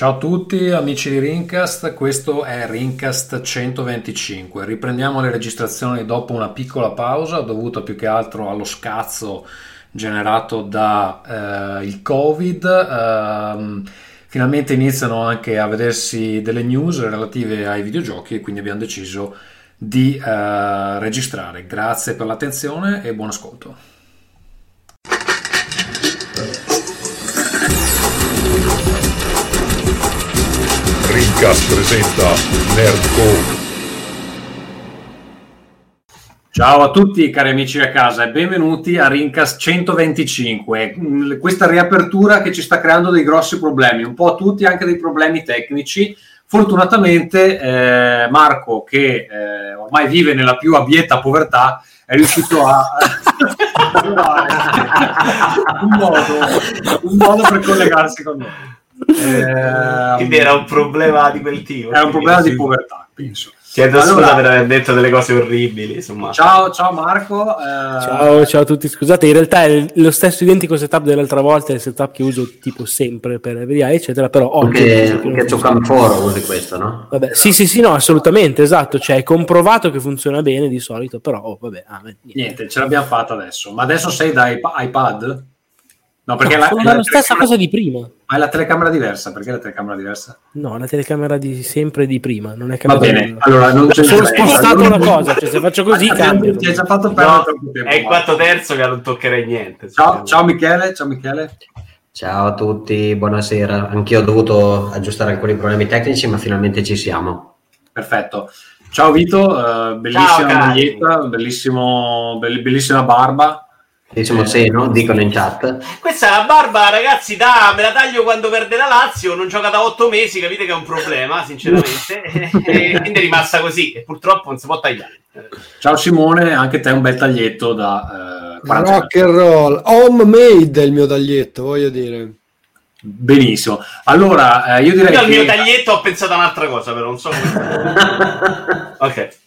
Ciao a tutti amici di Rincast, questo è Rincast 125. Riprendiamo le registrazioni dopo una piccola pausa dovuta più che altro allo scazzo generato da eh, Covid. Eh, finalmente iniziano anche a vedersi delle news relative ai videogiochi e quindi abbiamo deciso di eh, registrare. Grazie per l'attenzione e buon ascolto. Rincast presenta Nerdcore. Ciao a tutti cari amici a casa e benvenuti a Rincast 125. Questa riapertura che ci sta creando dei grossi problemi, un po' tutti anche dei problemi tecnici. Fortunatamente eh, Marco, che eh, ormai vive nella più abietta povertà, è riuscito a trovare un un modo per collegarsi con noi. Eh, Quindi era un problema di quel tipo. Era un problema di povertà, penso. Chiedo allora, scusa per aver detto delle cose orribili. Insomma. Ciao, ciao Marco. Eh... Ciao, ciao a tutti. Scusate, in realtà è lo stesso identico setup dell'altra volta, è il setup che uso tipo sempre per VDI, eccetera. Però oggi. Anche, anche giocando foro usi questo, no? Vabbè, sì, sì, sì, no, assolutamente, esatto. Cioè, è comprovato che funziona bene di solito, però, oh, vabbè. Ah, niente. niente, ce l'abbiamo fatta adesso. Ma adesso sei da iPad? No, perché no, la, la, la stessa cosa di prima. Ma è la telecamera diversa? Perché la telecamera diversa? No, la telecamera di sempre di prima, non è cambiata. Va bene, allora non c'è Sono spostato una cosa, cioè se faccio così cambia. Ti hai già fatto perdere no, troppo tempo. È il quarto terzo che non toccherei niente. Ciao, ciao Michele, ciao Michele. Ciao a tutti, buonasera. Anch'io ho dovuto aggiustare alcuni problemi tecnici, ma finalmente ci siamo. Perfetto. Ciao Vito, uh, bellissima maglietta, bellissimo, bellissima barba. Diciamo sì, no? Dicono in chat. Questa è la barba, ragazzi, da, me la taglio quando perde la Lazio, non gioca da otto mesi, capite che è un problema, sinceramente. e quindi è rimasta così e purtroppo non si può tagliare. Ciao Simone, anche te un bel taglietto da eh, Rock and roll, homemade è il mio taglietto, voglio dire. Benissimo. Allora, eh, io direi io che... al mio taglietto ho pensato a un'altra cosa, però non so come... ok.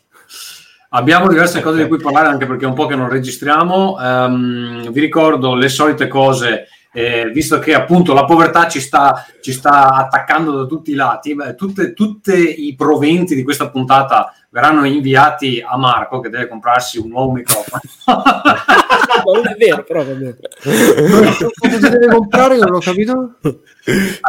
Abbiamo diverse cose di cui parlare anche perché è un po' che non registriamo. Um, vi ricordo le solite cose, eh, visto che appunto la povertà ci sta, ci sta attaccando da tutti i lati. Tutti i proventi di questa puntata verranno inviati a Marco che deve comprarsi un nuovo microfono. non è vero, però va bene. Cosa deve comprare? Non ho capito.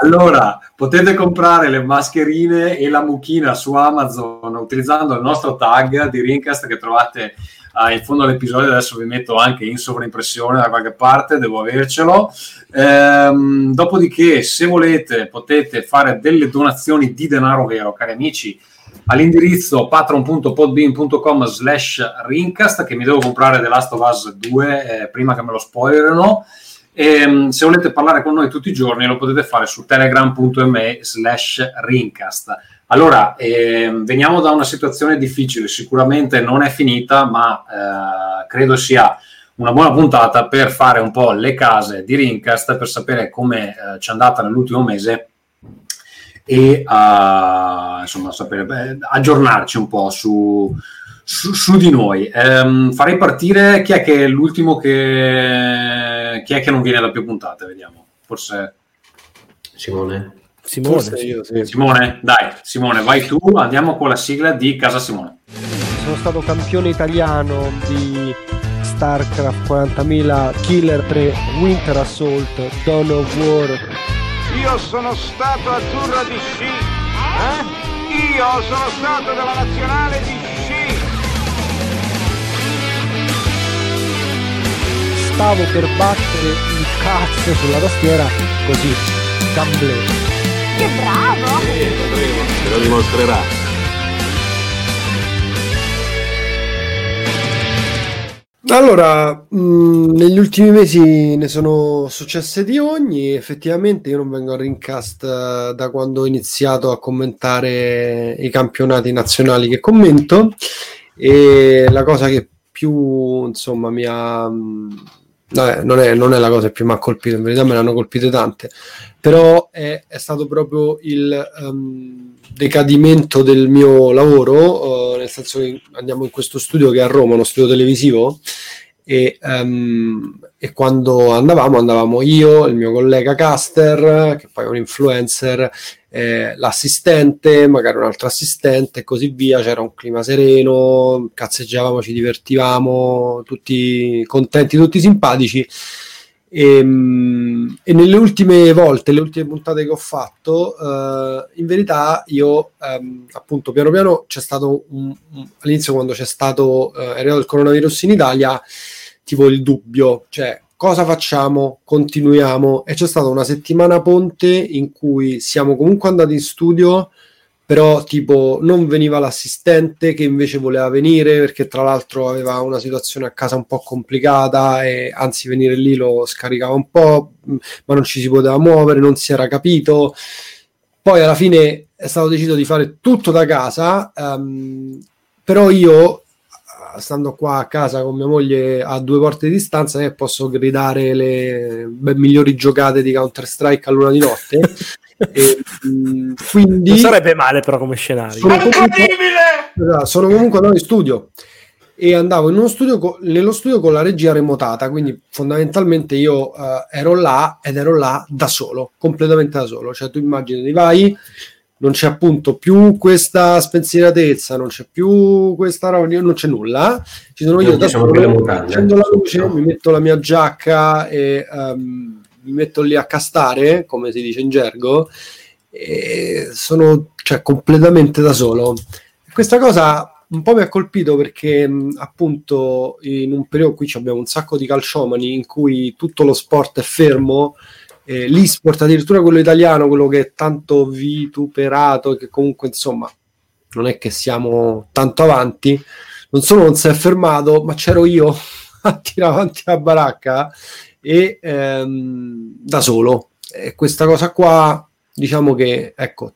Allora, potete comprare le mascherine e la mucchina su Amazon utilizzando il nostro tag di Rincast che trovate uh, in fondo all'episodio. Adesso vi metto anche in sovraimpressione da qualche parte, devo avercelo. Ehm, dopodiché, se volete, potete fare delle donazioni di denaro vero, cari amici all'indirizzo patron.podbean.com slash rincast che mi devo comprare The Last of Us 2 eh, prima che me lo spoilerino. E ehm, se volete parlare con noi tutti i giorni lo potete fare su telegram.me slash rincast. Allora eh, veniamo da una situazione difficile. Sicuramente non è finita ma eh, credo sia una buona puntata per fare un po' le case di Rincast per sapere come eh, ci è andata nell'ultimo mese e a insomma, sapere, beh, aggiornarci un po' su, su, su di noi. Um, farei partire chi è che è l'ultimo che, chi è che non viene da più puntate, vediamo. Forse Simone. Simone, Forse io, sì. Simone, dai, Simone, vai tu, andiamo con la sigla di Casa Simone. Sono stato campione italiano di StarCraft 40.000 Killer 3 Winter Assault Dawn of War io sono stato azzurro di sci. Eh? Io sono stato della nazionale di sci. Stavo per battere il cazzo sulla tastiera così, gamble. Che bravo! Sì, lo dimostrerà. Allora, mh, mm, negli ultimi mesi ne sono successe di ogni, effettivamente io non vengo a rincast eh, da quando ho iniziato a commentare i campionati nazionali che commento. E la cosa che più insomma mi ha... Vabbè, non, è, non è la cosa che più mi ha colpito, in verità me ne hanno colpite tante, però è, è stato proprio il... Um, decadimento del mio lavoro, uh, nel senso che andiamo in questo studio che è a Roma, uno studio televisivo, e, um, e, quando andavamo, andavamo io, il mio collega Caster, che poi è un influencer, eh, l'assistente, magari un altro assistente e così via. C'era un clima sereno, cazzeggiavamo, ci divertivamo, tutti contenti, tutti simpatici. E, mm, e nelle ultime volte, le ultime puntate che ho fatto, eh, in verità io ehm, appunto piano piano c'è stato un, all'inizio quando c'è stato eh, il coronavirus in Italia, tipo il dubbio, cioè cosa facciamo? Continuiamo e c'è stata una settimana ponte in cui siamo comunque andati in studio però tipo non veniva l'assistente che invece voleva venire perché tra l'altro aveva una situazione a casa un po' complicata e anzi venire lì lo scaricava un po', mh, ma non ci si poteva muovere, non si era capito. Poi alla fine è stato deciso di fare tutto da casa, ehm, però io stando qua a casa con mia moglie a due porte di distanza che posso gridare le beh, migliori giocate di Counter Strike a luna di notte e, mh, quindi Non sarebbe male però come scenario. sono comunque, Esatto, sono comunque andato in studio e andavo in uno studio co- nello studio con la regia remotata, quindi fondamentalmente io eh, ero là ed ero là da solo, completamente da solo. Cioè tu immagini, vai, non c'è appunto più questa spensieratezza, non c'è più questa roba, non c'è nulla. Ci sono io Non da ci sono solo, accendo la luce, sotto. mi metto la mia giacca e ehm, mi metto lì a castare, come si dice in gergo, e sono cioè, completamente da solo. Questa cosa un po' mi ha colpito perché mh, appunto in un periodo qui abbiamo un sacco di calciomani in cui tutto lo sport è fermo, eh, l'e-sport addirittura quello italiano, quello che è tanto vituperato, che comunque insomma non è che siamo tanto avanti, non solo non si è fermato, ma c'ero io a tirare avanti la baracca e ehm, da solo. E questa cosa qua, diciamo che ecco,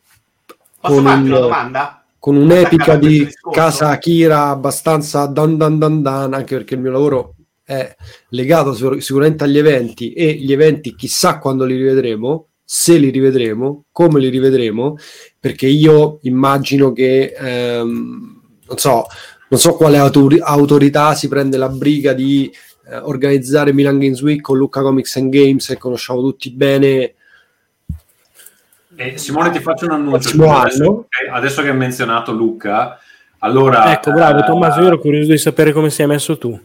con un- con un'epica di casa Akira abbastanza dan dan dan dan, anche perché il mio lavoro è legato sicur- sicuramente agli eventi e gli eventi chissà quando li rivedremo, se li rivedremo, come li rivedremo, perché io immagino che ehm, non so, non so quale autori- autorità si prende la briga di eh, organizzare Milan Games Week con Lucca Comics and Games che conosciamo tutti bene E Simone, ti faccio un annuncio. Adesso, adesso che hai menzionato Luca, allora... Ecco, bravo eh, Tommaso, io ero curioso di sapere come sei messo tu.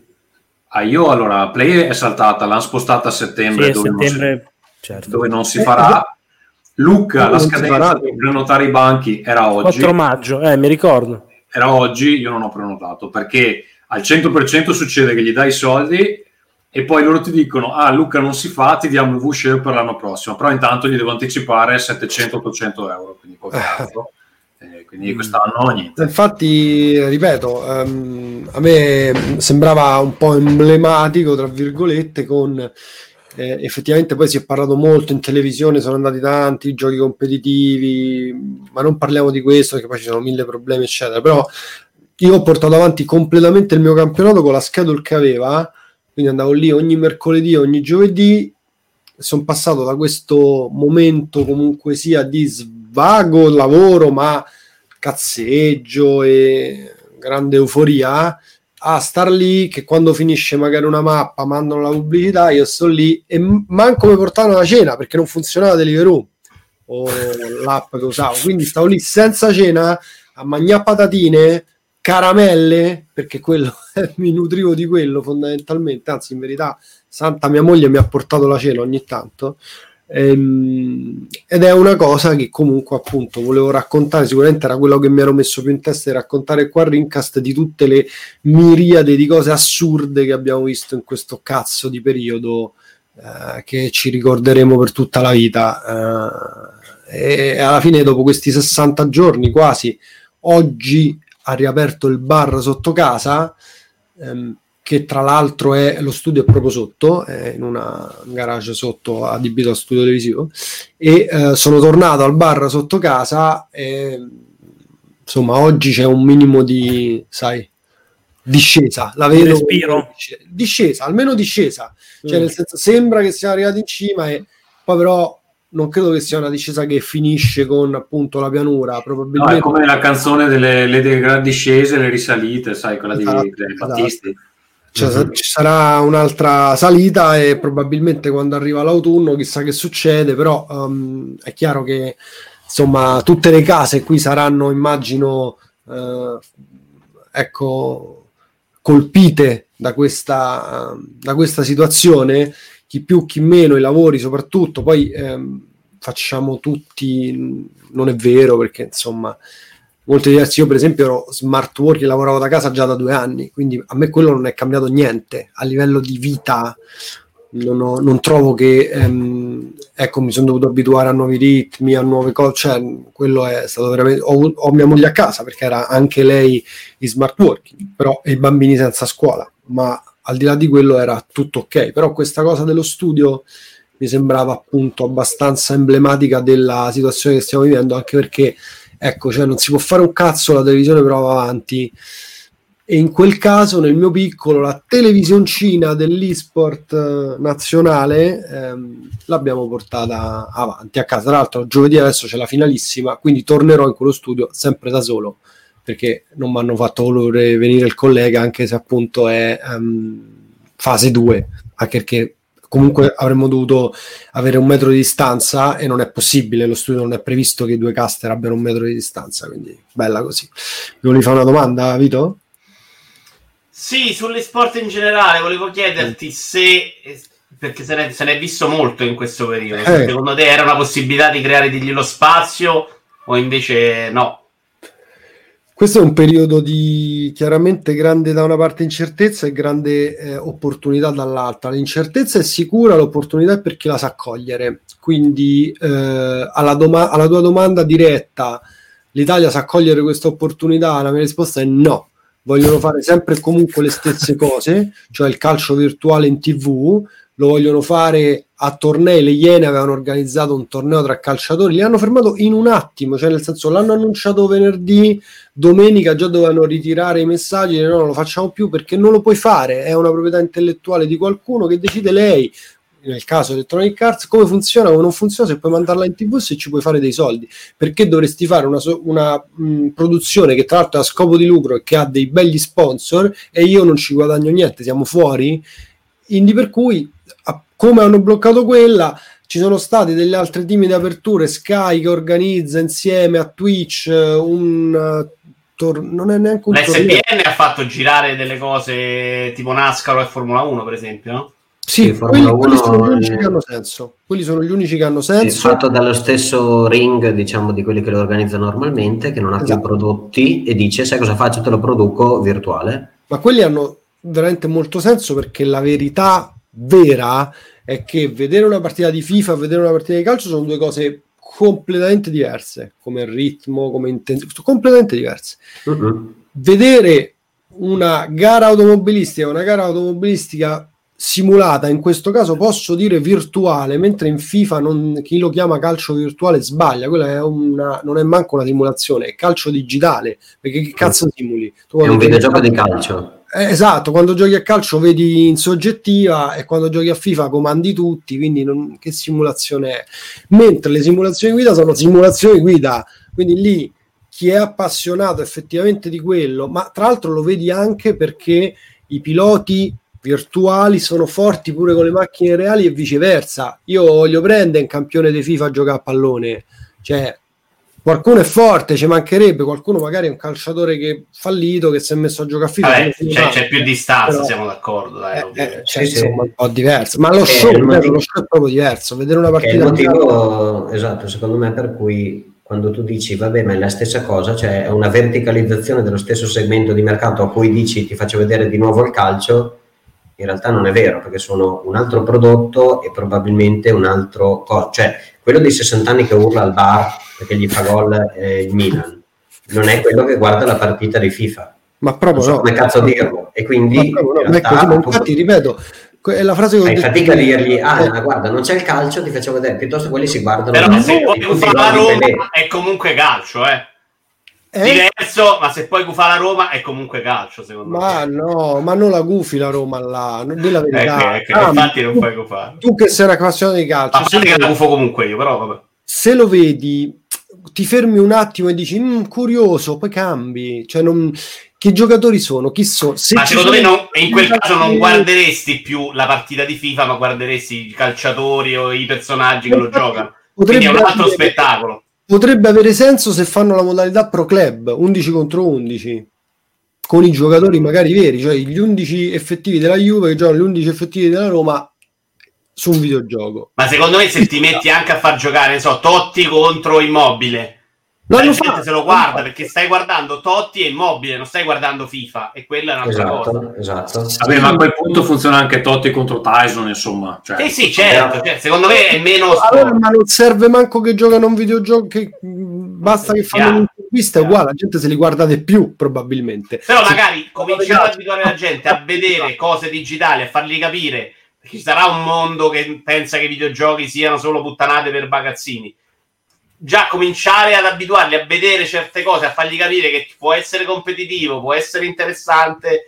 Ah, io allora, Play è saltata, l'hanno spostata a Sì, settembre, a dove, Non settembre, si, certo. dove non si Eh, farà. Luca, la non si scadenza per prenotare i banchi era oggi. 4 maggio, eh, mi ricordo. Era oggi, io non ho prenotato perché al 100% succede che gli dai i soldi e poi loro ti dicono: Ah, Luca, non si fa, ti diamo il V-Share per l'anno prossimo. Però intanto gli devo anticipare 700-800 euro. Quindi, col cazzo. Eh, quindi quest'anno niente. Infatti, ripeto, ehm, a me sembrava un po' emblematico, tra virgolette, con eh, effettivamente poi si è parlato molto in televisione, sono andati tanti giochi competitivi, ma non parliamo di questo perché poi ci sono mille problemi, eccetera. Però io ho portato avanti completamente il mio campionato con la schedule che aveva, quindi andavo lì ogni mercoledì, ogni giovedì. Sono passato da questo momento comunque sia di svago lavoro, ma cazzeggio e grande euforia a star lì che quando finisce magari una mappa mandano la pubblicità io sto lì e manco mi portavano la cena perché non funzionava Deliveroo o l'app che usavo. Quindi stavo lì senza cena a mangiare patatine caramelle perché quello mi nutrivo di quello fondamentalmente anzi in verità santa mia moglie mi ha portato la cena ogni tanto Ehm, ed è una cosa che comunque appunto volevo raccontare. Sicuramente era quello che mi ero messo più in testa di raccontare qua a Rincast di tutte le miriade di cose assurde che abbiamo visto in questo cazzo di periodo eh, che ci ricorderemo per tutta la vita. Eh, e alla fine dopo questi 60 giorni quasi oggi ha riaperto il bar sotto casa ehm, che tra l'altro è lo studio è proprio sotto, è in una un garage sotto adibito a studio televisivo e eh, sono tornato al bar sotto casa e insomma oggi c'è un minimo di, sai, discesa, la vedo respiro? discesa, almeno discesa, cioè Mm. nel senso sembra che siamo arrivati in cima e poi però non credo che sia una discesa che finisce con appunto la pianura, No, probabilmente è come la canzone delle le, delle discese le risalite, sai, quella di, Esatto, esatto. Battisti. Cioè, sa- ci sarà un'altra salita e probabilmente quando arriva l'autunno chissà che succede, però um, è chiaro che insomma tutte le case qui saranno, immagino, eh, ecco, colpite da questa, da questa situazione, chi più, chi meno, i lavori soprattutto, poi ehm, facciamo tutti, non è vero perché insomma molto diversi. Io, per esempio, ero smart working, lavoravo da casa già da due anni, quindi a me quello non è cambiato niente a livello di vita. Non, ho, non trovo che ehm, ecco, mi sono dovuto abituare a nuovi ritmi, a nuove cose. Cioè, quello è stato veramente. Ho, ho, mia moglie a casa perché era anche lei in smart working, però e i bambini senza scuola. Ma al di là di quello era tutto ok. Però questa cosa dello studio mi sembrava appunto abbastanza emblematica della situazione che stiamo vivendo, anche perché ecco, cioè non si può fare un cazzo, la televisione però va avanti. E in quel caso, nel mio piccolo, la televisioncina dell'esport eh, nazionale ehm, l'abbiamo portata avanti a casa. Tra l'altro, giovedì adesso c'è la finalissima, quindi tornerò in quello studio sempre da solo perché non mi hanno fatto volere venire il collega, anche se appunto è um, fase 2, anche perché comunque avremmo dovuto avere un metro di distanza e non è possibile, lo studio non è previsto che i due caster abbiano un metro di distanza, quindi bella così. Volevi fare una domanda, Vito? Sì, sugli sport in generale, volevo chiederti se, perché se ne, se ne è visto molto in questo periodo, eh. secondo te era una possibilità di creare degli lo spazio o invece no? Questo è un periodo di chiaramente grande da una parte incertezza e grande eh, opportunità dall'altra. L'incertezza è sicura, l'opportunità è per chi la sa cogliere. Quindi eh, alla, doma- alla tua domanda diretta, l'Italia sa cogliere questa opportunità? La mia risposta è no. Vogliono fare sempre e comunque le stesse cose, cioè il calcio virtuale in tv, lo vogliono fare a tornei. Le Iene avevano organizzato un torneo tra calciatori, li hanno fermato in un attimo, cioè nel senso l'hanno annunciato venerdì, domenica già dovevano ritirare i messaggi, no, non lo facciamo più perché non lo puoi fare, è una proprietà intellettuale di qualcuno che decide lei. Nel caso Electronic Arts, come funziona, come non funziona, se puoi mandarla in tv se ci puoi fare dei soldi. Perché dovresti fare una, una mh, produzione che tra l'altro ha scopo di lucro e che ha dei begli sponsor e io non ci guadagno niente, siamo fuori? Quindi per cui come hanno bloccato quella, ci sono state delle altre timide aperture, Sky che organizza insieme a Twitch eh, un uh, tor- non è neanche un L'SPN torneo. ha fatto girare delle cose tipo NASCAR e Formula 1, per esempio, no? Sì, quelli, quelli, sono gli unici che hanno senso. Quelli sono gli unici che hanno senso. Sì, fatto dallo stesso ring, diciamo, di quelli che lo organizzano normalmente, che non ha esatto. più prodotti e dice: Sai cosa faccio? Te lo produco virtuale. Ma quelli hanno veramente molto senso perché la verità vera è che vedere una partita di FIFA e vedere una partita di calcio sono due cose completamente diverse, come ritmo, come intensità, completamente diverse. Uh-huh. Vedere una gara automobilistica, una gara automobilistica simulata, in questo caso posso dire virtuale, mentre in FIFA non, chi lo chiama calcio virtuale sbaglia, quella è una, non è manco una simulazione, è calcio digitale, perché che cazzo simuli? Tu è un videogioco di calcio. Eh, esatto, quando giochi a calcio vedi in soggettiva e quando giochi a FIFA comandi tutti, quindi non, che simulazione è? Mentre le simulazioni guida sono simulazioni guida, quindi lì chi è appassionato effettivamente di quello, ma tra l'altro lo vedi anche perché i piloti virtuali sono forti pure con le macchine reali e viceversa. Io voglio prendere un campione di FIFA a giocare a pallone, cioè qualcuno è forte, ci mancherebbe, qualcuno magari è un calciatore che è fallito, che si è messo a giocare a FIFA. Vabbè, c'è, c'è, più distanza, però, siamo d'accordo. Dai, eh, eh, c'è sì, insomma sì. un po' diverso, ma lo show, motivo, lo show, è proprio diverso, vedere una partita... È il motivo, esatto, secondo me per cui quando tu dici vabbè ma è la stessa cosa, cioè è una verticalizzazione dello stesso segmento di mercato a cui dici ti faccio vedere di nuovo il calcio, in realtà non è vero perché sono un altro prodotto e probabilmente un altro... Co- cioè quello dei 60 anni che urla al bar perché gli fa gol eh, il Milan, non è quello che guarda la partita di FIFA. Ma proprio so no. come cazzo dirlo. E quindi ma no, realtà, così, ma infatti, ripeto, è la frase che ho Hai fatica a dirgli, ah, eh. guarda, non c'è il calcio, ti faccio vedere, piuttosto quelli si guardano. Però se poi gufa la Roma è comunque calcio, eh. Eh? Diverso, ma se poi gufa la Roma è comunque calcio, secondo ma me. Ma no, ma non la gufi la Roma là, non la verità. Ecco, ecco, ah, infatti non puoi gufare. Tu che sei una appassionato di calcio. Ma se la gufo comunque io, però vabbè. Se lo vedi ti fermi un attimo e dici mm, curioso, poi cambi. Cioè, non... che giocatori sono? Chi sono? Se ma secondo me non, in quel caso non guarderesti più la partita di FIFA, ma guarderesti i calciatori o i personaggi che lo giocano. Quindi è un altro spettacolo. potrebbe avere senso se fanno la modalità pro club 11 contro 11 con i giocatori magari veri, cioè gli 11 effettivi della Juve che giocano gli 11 effettivi della Roma su un videogioco. Ma secondo me se ti metti anche a far giocare, so, Totti contro Immobile, la gente se lo guarda perché stai guardando Totti e Immobile, non stai guardando FIFA e quella è un'altra cosa. Esatto, esatto. Vabbè, ma a quel punto funziona anche Totti contro Tyson, insomma. Cioè, Sì, sì, certo, cioè, secondo me è meno Allora, ma non serve manco che giocano un videogioco che basta che fanno un'intervista, è uguale, la gente se li guarda di più probabilmente. Però magari cominciare ad abituare la gente a vedere cose digitali, a fargli capire ci sarà un mondo che pensa che i videogiochi siano solo puttanate per bagazzini. Già cominciare ad abituarli a vedere certe cose, a fargli capire che può essere competitivo, può essere interessante,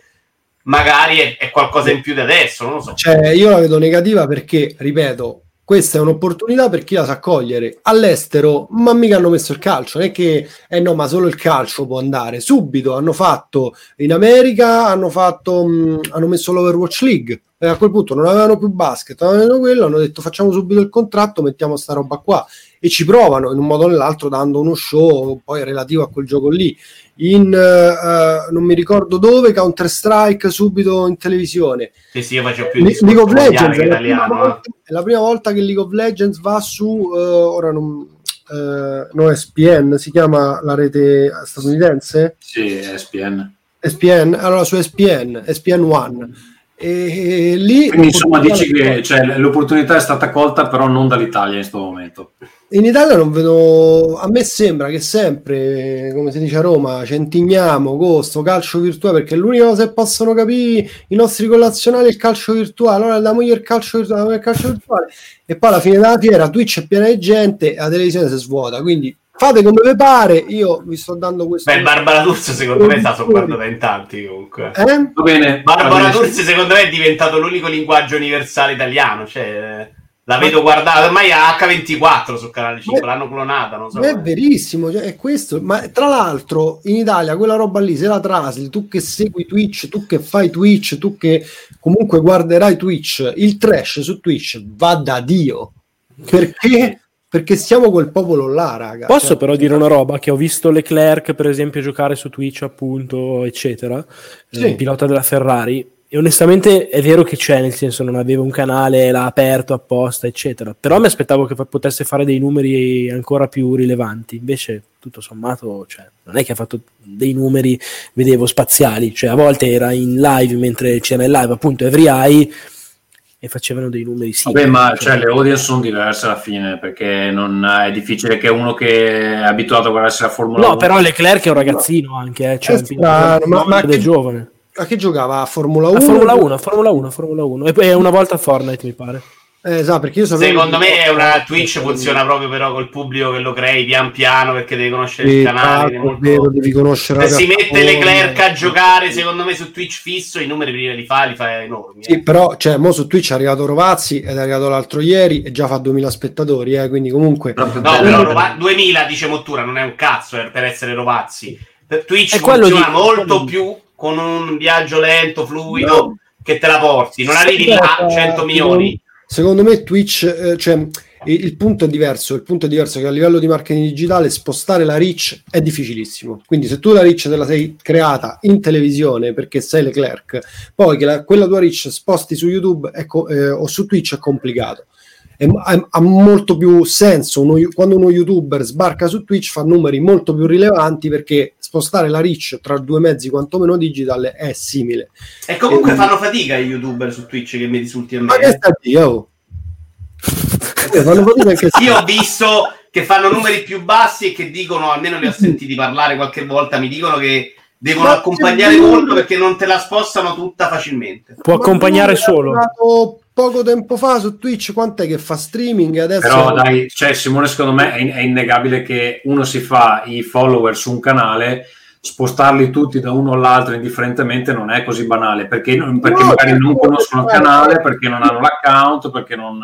magari è, è qualcosa in più di adesso, non lo so. Cioè, io la vedo negativa perché, ripeto, questa è un'opportunità per chi la sa cogliere. All'estero, ma mica hanno messo il calcio, non è che, eh no, ma solo il calcio può andare. Subito hanno fatto in America, hanno fatto, mh, hanno messo l'Overwatch League. E a quel punto non avevano più basket, avevano quello, hanno detto facciamo subito il contratto, mettiamo sta roba qua. E ci provano in un modo o nell'altro dando uno show poi relativo a quel gioco lì. In, eh, non mi ricordo dove, Counter Strike subito in televisione. Sì, sì, io faccio più discorso League of Legends è la, prima eh. volta, è la prima volta che League of Legends va su eh, ora non, eh, no SPN si chiama la rete statunitense Sì, ESPN. SPN allora su SPN SPN One e, e lì Quindi insomma dici che cioè, l'opportunità è stata colta però non dall'Italia in questo momento. in Italia non vedo a me sembra che sempre come si dice a Roma centigniamo costo calcio virtuale perché l'unica cosa che possono capire i nostri collazionali è il calcio virtuale. Allora andiamo io il calcio virtuale il calcio virtuale. E poi alla fine della fiera Twitch è piena di gente e la televisione si svuota. Quindi fate come vi pare io vi sto dando questo Beh, Barbara D'Urso secondo me sta da in tanti comunque. eh? Va bene. Barbara. D'Urso secondo me è diventato l'unico linguaggio universale italiano, cioè la vedo guardata ormai a H24 su Canale 5, Beh, l'hanno clonata, non so. Ma è verissimo, cioè, è questo. Ma tra l'altro in Italia quella roba lì, se la trasli, tu che segui Twitch, tu che fai Twitch, tu che comunque guarderai Twitch, il trash su Twitch va da Dio. Perché? Perché siamo quel popolo là, raga. Posso Cioè, però dire una roba? Che ho visto Leclerc per esempio giocare su Twitch appunto eccetera, Sì. il pilota della Ferrari. E onestamente è vero che c'è nel senso non aveva un canale l'ha aperto apposta eccetera. Però mi aspettavo che potesse fare dei numeri ancora più rilevanti. Invece tutto sommato cioè, non è che ha fatto dei numeri vedevo spaziali. Cioè a volte era in live mentre c'era il live appunto Every Eye e facevano dei numeri simili Vabbè, ma cioè, cioè, le audience sono diverse alla fine perché non è difficile che uno che è abituato a guardarsi la Formula no 1 però Leclerc è un ragazzino anche eh, cioè, È strano, ma- ma che- giovane a che giocava? A Formula 1? A Formula 1, a Formula 1, a Formula 1. E poi una volta a Fortnite, mi pare. Eh, esatto, perché io sapevo Secondo che- me è una Twitch funziona proprio però col pubblico che lo crei pian piano perché devi conoscere Sì, il canale. è ah, molto- vero, devi conoscere Se si mette. Leclerc a giocare, secondo me su Twitch fisso, i numeri prima li fa, li fa enormi. eh. Sì, però, cioè, mo su Twitch è arrivato Rovazzi ed è arrivato l'altro ieri e già fa 2000 spettatori, eh, quindi comunque... No, bello. però Rova- 2000 dice Mottura, non è un cazzo eh, per essere Rovazzi. Per Twitch È quello funziona di- molto più con un viaggio lento, fluido, No. che te la porti. Non Sì, arrivi beh, a eh, 100 milioni. Secondo me Twitch, eh, cioè, il, il punto è diverso, il punto è diverso che a livello di marketing digitale spostare la reach è difficilissimo. Quindi se tu la reach te la sei creata in televisione perché sei Leclerc, poi che la- quella tua reach sposti su YouTube co- eh, o su Twitch è complicato. È- ha, ha molto più senso uno- quando uno youtuber sbarca su Twitch fa numeri molto più rilevanti perché spostare la reach tra due mezzi quantomeno digital è simile. E comunque Eh, fanno fatica i youtuber su Twitch che mi risulti a Ma me. che eh. sta di, oh? Eh, fanno fatica anche se- Io ho visto che fanno numeri più bassi e che dicono, almeno li ho sentiti parlare qualche volta, mi dicono che devono Ma accompagnare molto perché non te la spostano tutta facilmente. Può Ma accompagnare solo. Poco tempo fa su Twitch, quant'è che fa streaming adesso Però dai, cioè, Simone, secondo me è, è innegabile che uno si fa i follower su un canale, spostarli tutti da uno all'altro indifferentemente non è così banale, perché, non- perché No, magari non certo, conoscono il certo. canale, perché non hanno l'account, perché non...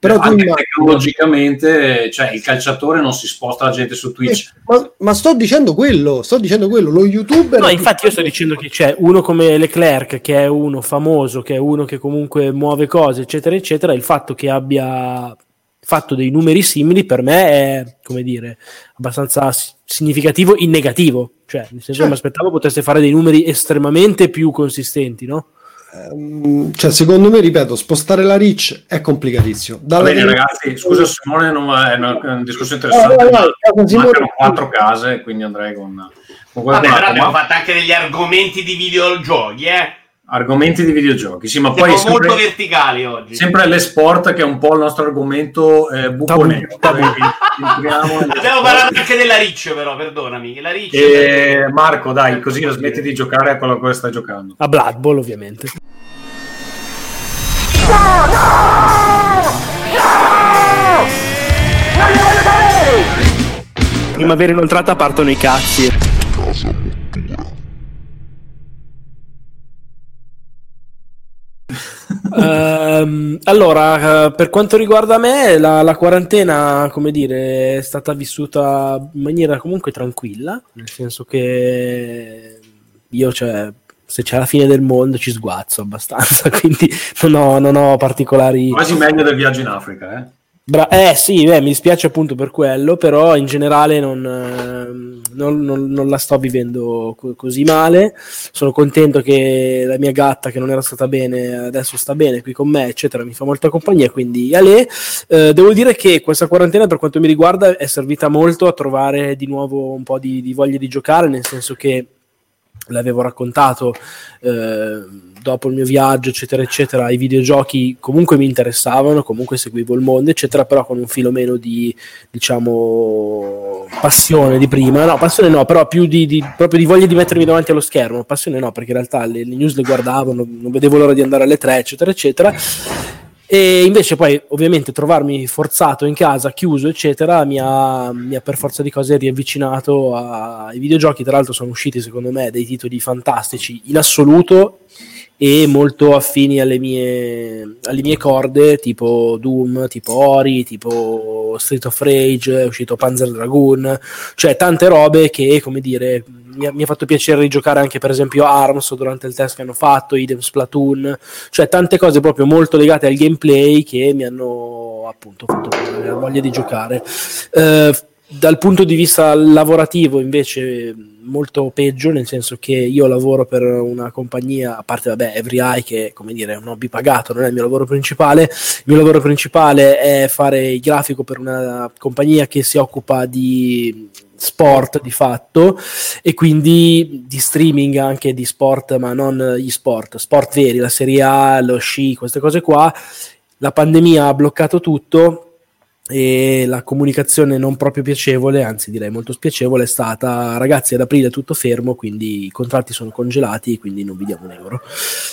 Però tu anche tecnologicamente, cioè, il calciatore non si sposta la gente su Twitch. Eh, ma, ma sto dicendo quello, sto dicendo quello, lo youtuber No, infatti io sto dicendo che c'è uno come Leclerc, che è uno famoso, che è uno che comunque muove cose, eccetera, eccetera, il fatto che abbia fatto dei numeri simili per me è, come dire, abbastanza significativo in negativo. Cioè, nel senso che mi aspettavo potesse fare dei numeri estremamente più consistenti, no? Ehm, cioè, secondo me, ripeto, spostare la reach è complicatissimo. Dalla bene, ragazzi, scusa Simone, non- è, una, è un discorso interessante. Vai, vai, casa Simone. Mancano quattro case, quindi andrei con, con Vabbè, però abbiamo fatto anche degli argomenti di videogiochi, eh. Argomenti di videogiochi, sì, ma Siamo poi molto sempre, verticali oggi. sempre l'esport che è un po' il nostro argomento eh, buco Tabù, nero. Abbiamo nell'esport. parlato anche della Riccio, però, perdonami. Che la Riccio E Marco, dai, così la smetti di giocare a quello a cui stai giocando. A Blood Bowl, ovviamente. Primavera inoltrata partono i cazzi. Ehm, allora, eh, per quanto riguarda me, la, la quarantena, come dire, è stata vissuta in maniera comunque tranquilla, nel senso che io, cioè, se c'è la fine del mondo ci sguazzo abbastanza, quindi non ho, non ho particolari... Quasi meglio del viaggio in Africa, eh? Bra- eh sì, beh, mi dispiace appunto per quello, però in generale non, ehm, non- non- non la sto vivendo co- così male. Sono contento che la mia gatta, che non era stata bene, adesso sta bene qui con me, eccetera, mi fa molta compagnia. Quindi, Ale, eh, devo dire che questa quarantena, per quanto mi riguarda, è servita molto a trovare di nuovo un po' di, di voglia di giocare, nel senso che l'avevo raccontato eh, dopo il mio viaggio, eccetera, eccetera, i videogiochi comunque mi interessavano, comunque seguivo il mondo, eccetera, però con un filo meno di, diciamo, passione di prima. No, passione no, però più di, di- proprio di voglia di mettermi davanti allo schermo. Passione no, perché in realtà le, le news le guardavo, non, non vedevo l'ora di andare alle tre, eccetera, eccetera. E invece poi ovviamente trovarmi forzato in casa, chiuso, eccetera, mi ha, mi ha per forza di cose riavvicinato ai videogiochi. Tra l'altro sono usciti secondo me dei titoli fantastici in assoluto e molto affini alle mie, alle mie corde, tipo Doom, tipo Ori, tipo Street of Rage, è uscito Panzer Dragoon, cioè tante robe che, come dire, mi ha, mi ha fatto piacere rigiocare anche per esempio Arms durante il test che hanno fatto, idem Splatoon, cioè tante cose proprio molto legate al gameplay che mi hanno appunto fatto avere voglia di giocare. Eh, dal punto di vista lavorativo invece molto peggio, nel senso che io lavoro per una compagnia, a parte vabbè Every Eye che come dire è un hobby pagato, non è il mio lavoro principale, il mio lavoro principale è fare il grafico per una compagnia che si occupa di sport di fatto e quindi di streaming anche di sport ma non gli sport, sport veri, la Serie A, lo sci, queste cose qua. La pandemia ha bloccato tutto e la comunicazione non proprio piacevole, anzi direi molto spiacevole, è stata ragazzi ad aprile è tutto fermo, quindi i contratti sono congelati, quindi non vi diamo un euro.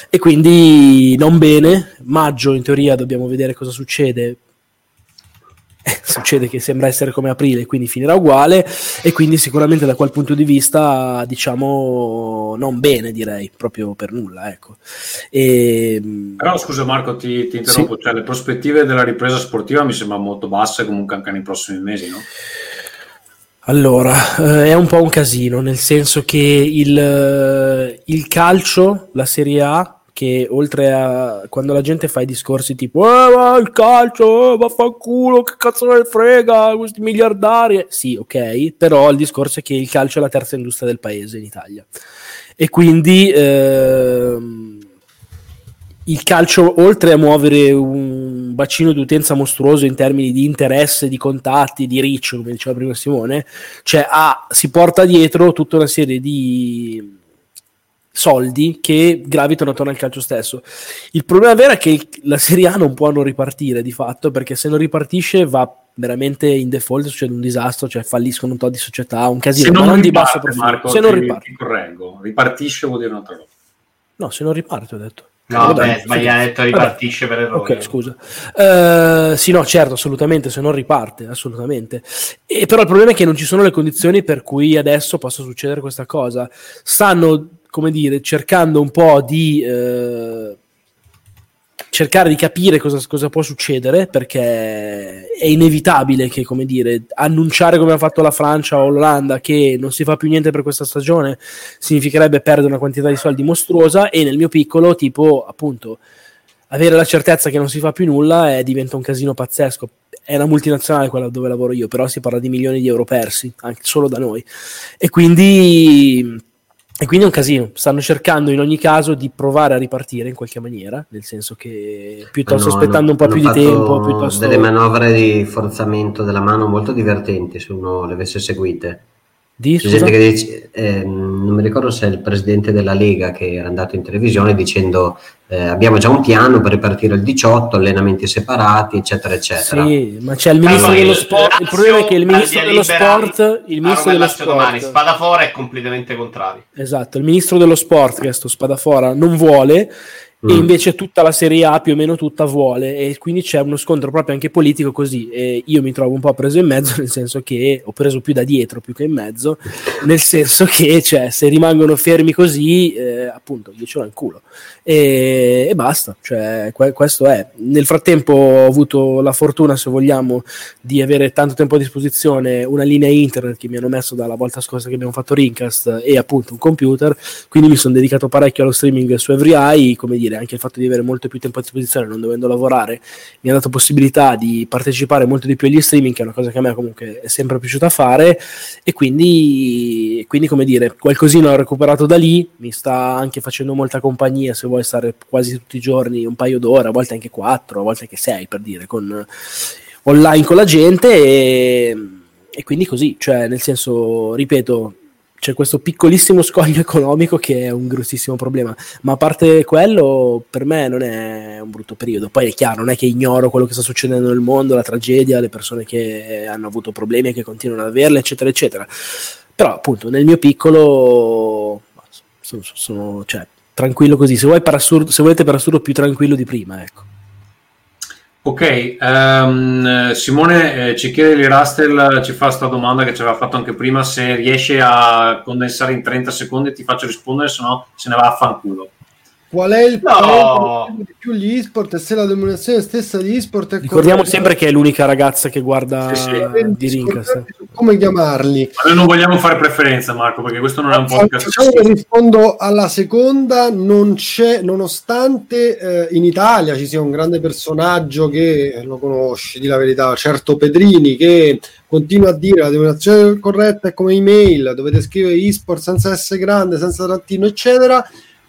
E quindi non bene, maggio in teoria dobbiamo vedere cosa succede. Eh, succede che sembra essere come aprile, quindi finirà uguale e quindi sicuramente da quel punto di vista diciamo non bene direi, proprio per nulla, ecco. E, Però scusa Marco, ti, ti interrompo, cioè, le prospettive della ripresa sportiva mi sembrano molto basse comunque anche nei prossimi mesi, no? Allora, eh, è un po' un casino, nel senso che il, eh, il calcio, la Serie A, che oltre a quando la gente fa i discorsi tipo eh, ma il calcio, eh, vaffanculo, che cazzo ne frega, questi miliardari, sì, ok, però il discorso è che il calcio è la terza industria del paese in Italia. E quindi ehm, il calcio, oltre a muovere un bacino di utenza mostruoso in termini di interesse, di contatti, di reach, come diceva prima Simone, cioè ha- si porta dietro tutta una serie di soldi che gravitano attorno al calcio stesso. Il problema vero è che la Serie A non può non ripartire di fatto, perché se non ripartisce va veramente in default, succede un disastro, cioè falliscono un po' di società, un casino, Se ma non, non di basso riparte, profilo. Marco, se non riparte. ti correggo, ripartisce vuol dire un'altra cosa. No, se non riparte ho detto. No, Vabbè, sbagliato, detto Vabbè. ripartisce per errore. Ok, scusa. Eh, sì, no, certo, assolutamente, se non riparte, assolutamente. E, però il problema è che non ci sono le condizioni per cui adesso possa succedere questa cosa. Stanno, come dire, cercando un po' di... eh, cercare di capire cosa, cosa può succedere perché è inevitabile che, come dire, annunciare come ha fatto la Francia o l'Olanda che non si fa più niente per questa stagione significherebbe perdere una quantità di soldi mostruosa e nel mio piccolo, tipo, appunto, avere la certezza che non si fa più nulla è, diventa un casino pazzesco. è una multinazionale quella dove lavoro io, però si parla di milioni di euro persi, anche solo da noi. E quindi e quindi è un casino, stanno cercando in ogni caso di provare a ripartire in qualche maniera, nel senso che piuttosto No, aspettando un po' hanno più di tempo, piuttosto... delle manovre di forzamento della mano molto divertenti se uno le avesse seguite. Di, C'è gente che dice, ehm, non mi ricordo se è il presidente della Lega che era andato in televisione dicendo eh, abbiamo già un piano per ripartire il 18, allenamenti separati, eccetera, eccetera. Sì, ma c'è il ministro Allora, dello il sport. Il problema è che il ministro dello sport, il ministro dello Lazio domani, sport, Spadafora è completamente contrario. esatto, il ministro dello sport, che è sto Spadafora, non vuole. E Mm. invece tutta la Serie A più o meno tutta vuole. E quindi c'è uno scontro proprio anche politico così. E io mi trovo un po' preso in mezzo nel senso che ho preso più da dietro più che in mezzo nel senso che cioè, se rimangono fermi così eh, appunto io ce l'ho in culo. E, e basta. Cioè, que- questo è. Nel frattempo ho avuto la fortuna se vogliamo di avere tanto tempo a disposizione una linea internet che mi hanno messo dalla volta scorsa che abbiamo fatto Rincast e appunto un computer. Quindi mi sono dedicato parecchio allo streaming su EveryEye come dire anche il fatto di avere molto più tempo a disposizione non dovendo lavorare mi ha dato possibilità di partecipare molto di più agli streaming che è una cosa che a me comunque è sempre piaciuta fare. E quindi, quindi come dire qualcosina ho recuperato da lì mi sta anche facendo molta compagnia se vuoi stare quasi tutti i giorni un paio d'ore a volte anche quattro a volte anche sei per dire con online con la gente e, e quindi così cioè nel senso ripeto c'è questo piccolissimo scoglio economico che è un grossissimo problema, ma a parte quello, per me non è un brutto periodo. Poi è chiaro, non è che ignoro quello che sta succedendo nel mondo, la tragedia, le persone che hanno avuto problemi e che continuano ad averle, eccetera, eccetera. Però, appunto, nel mio piccolo sono, sono cioè, tranquillo così. Se, per assurdo, se volete, per assurdo, più tranquillo di prima, ecco. Ok, ehm, Simone eh, ci chiede di Rastel, ci fa questa domanda che ci aveva fatto anche prima, se riesce a condensare in 30 secondi ti faccio rispondere, se no se ne va a fanculo. Qual è il No. di più gli esport e se la denominazione stessa di esport è Ricordiamo corretta? sempre che è l'unica ragazza che guarda Sì, sì. di Rincast. come chiamarli. Ma noi non vogliamo fare preferenza Marco, perché questo non è un podcast. Facciamo che rispondo alla seconda, non c'è, nonostante eh, in Italia ci sia un grande personaggio che lo conosci, di la verità, certo Pedrini, che continua a dire la denominazione corretta è come email, dovete scrivere eSport senza S grande, senza trattino, eccetera.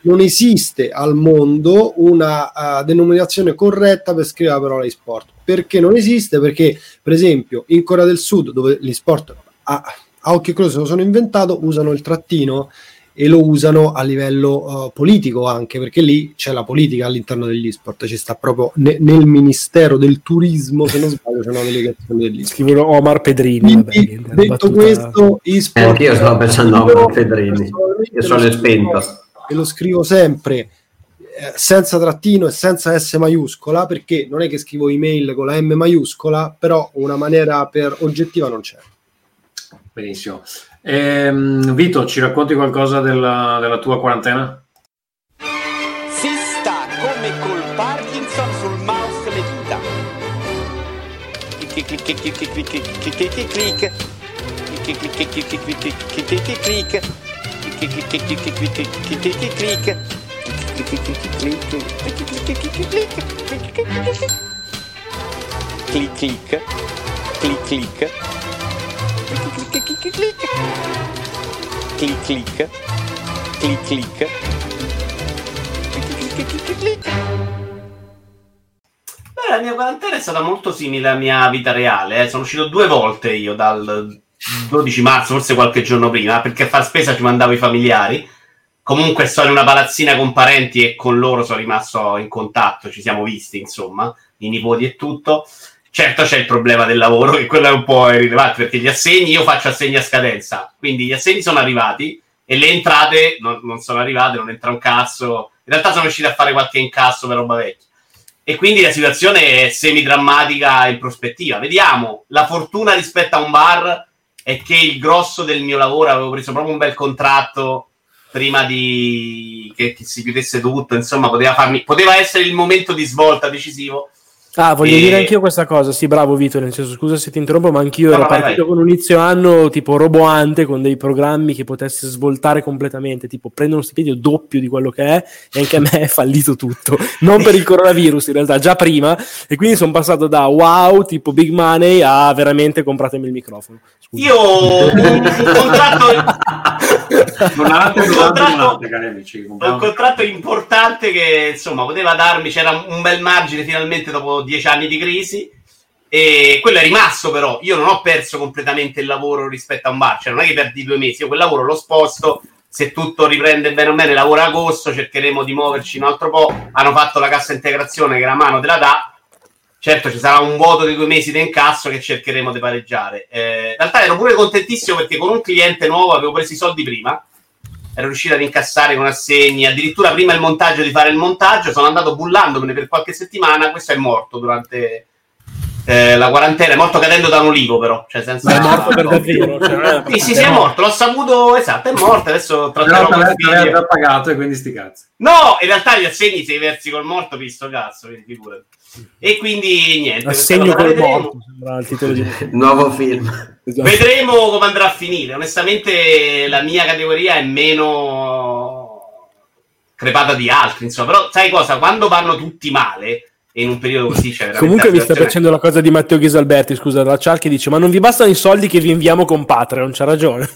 Non esiste al mondo una eh, denominazione corretta per scrivere la parola eSport. Perché non esiste? Perché, per esempio, in Corea del Sud, dove l'eSport a, a occhio e croce se lo sono inventato, usano il trattino e lo usano a livello eh, politico anche perché lì c'è la politica all'interno degli sport ci sta proprio ne- nel ministero del turismo se non sbaglio c'è una delegazione degli sport Scrivono Omar Pedrini. vabbè, quindi una detto battuta- questo Eh, e-sport anch'io stavo pensando a Omar Pedrini, che sono spento. E lo scrivo sempre eh, senza trattino e senza S maiuscola perché non è che scrivo email con la M maiuscola però una maniera per oggettiva non c'è Benissimo. Ehm, Vito, ci racconti qualcosa della, della tua quarantena? Si sta come col Parkinson sul mouse le dita. Clic clic clic clic clic clic clic clic clic clic clic. Clic clic clic clic clic clic clic clic clic clic clic. Clic clic clic clic clic clic clic clic clic clic clic. Clic clic clic clic clic clic clic clic clic clic clic. Clic clic. Clic clic. Clic clic clic clic clic. Clic clic. Clic clic. Beh, la mia quarantena è stata molto simile alla mia vita reale. eh. Sono uscito due volte io dal 12 marzo, forse qualche giorno prima, perché a far spesa ci mandavo i familiari. Comunque sto in una palazzina con parenti e con loro sono rimasto in contatto, ci siamo visti, insomma, i nipoti e tutto. Certo c'è il problema del lavoro, che quello è un po' irrilevante, perché gli assegni, io faccio assegni a scadenza, quindi gli assegni sono arrivati e le entrate non, non sono arrivate, non entra un cazzo. In realtà sono riuscito a fare qualche incasso per roba vecchia. E quindi la situazione è semidrammatica in prospettiva. Vediamo, la fortuna rispetto a un bar è che il grosso del mio lavoro avevo preso proprio un bel contratto prima di che, che si chiudesse tutto, insomma, poteva farmi poteva essere il momento di svolta decisivo. Ah, voglio E- dire anch'io questa cosa. Sì, bravo Vito, nel senso, scusa se ti interrompo, ma anch'io No, ero vai, partito vai. con un inizio anno tipo roboante con dei programmi che potesse svoltare completamente, tipo prendere uno stipendio doppio di quello che è e anche a me è fallito tutto. Non per il coronavirus in realtà, già prima e quindi sono passato da wow, tipo big money a veramente compratemi il microfono. Scusa. Io ho un, un contratto Donate, Un contratto- donate, cari amici. un contratto importante che insomma poteva darmi, c'era un bel margine finalmente dopo dieci anni di crisi e quello è rimasto però, io non ho perso completamente il lavoro rispetto a un bar, cioè non è che perdi due mesi, io quel lavoro lo sposto, se tutto riprende bene o bene lavoro a agosto, cercheremo di muoverci un altro po', hanno fatto la cassa integrazione che la mano te la dà, certo ci sarà un vuoto di due mesi di incasso che cercheremo di pareggiare. Eh, in realtà ero pure contentissimo perché con un cliente nuovo avevo preso i soldi prima, ero riuscito ad incassare con assegni, addirittura prima il montaggio di fare il montaggio, sono andato bullandomene per qualche settimana, questo è morto durante eh, la quarantena, è morto cadendo da un olivo però, cioè senza... Ma è morto per davvero. cioè, Sì, sì, sì, è morto, l'ho saputo, esatto, è morto, adesso tratterò figlio. già pagato e quindi sti cazzi. No, in realtà gli assegni sei versi col morto, visto cazzo, quindi figurati. E quindi niente. Assegno col morto, sembra il titolo di Nuovo film. Esatto. Vedremo come andrà a finire. Onestamente, la mia categoria è meno crepata di altri. Insomma, però, sai cosa? Quando vanno tutti male, e in un periodo così c'è. Comunque mi sta piacendo la cosa di Matteo Ghisalberti, scusa, la Char che dice ma non vi bastano i soldi che vi inviamo con Patreon, c'ha ragione.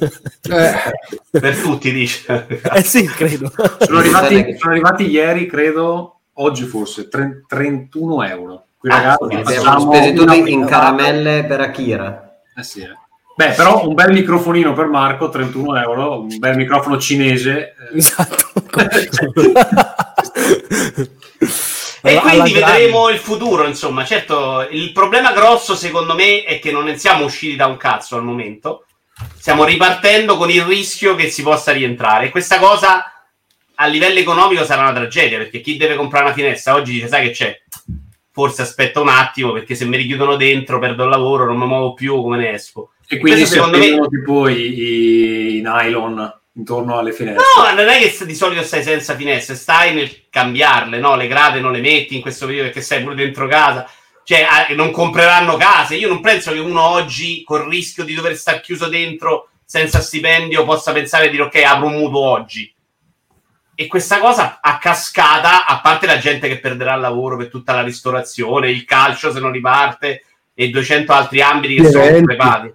Per tutti, dice. eh sì, credo. Sono arrivati, sono arrivati ieri, credo, oggi forse, tre- 31 euro. Qui Ah, ragazzi, ok. Abbiamo una tutti in caramelle per Akira. Eh sì, eh. Beh, però un bel microfonino per Marco, 31 euro, un bel microfono cinese. eh, Esatto. E Alla- quindi alla grande. vedremo il futuro, insomma. Certo, il problema grosso, secondo me, è che non ne siamo usciti da un cazzo al momento. Stiamo ripartendo con il rischio che si possa rientrare. Questa cosa a livello economico sarà una tragedia, perché chi deve comprare una finestra oggi dice, sai che c'è? Forse aspetta un attimo, perché se mi richiudono dentro perdo il lavoro, non mi muovo più, come ne esco? E quindi questo, si secondo me- tipo i, i- nylon intorno alle finestre. No, non è che di solito stai senza finestre, stai nel cambiarle, no? Le grate non le metti in questo periodo perché stai pure dentro casa. Cioè, ah, non compreranno case. Io non penso che uno oggi, col rischio di dover stare chiuso dentro senza stipendio, possa pensare di dire ok, apro un mutuo oggi. E questa cosa a cascata, a parte la gente che perderà il lavoro per tutta la ristorazione, il calcio se non riparte e 200 altri ambiti che Gli sono eventi. crepati.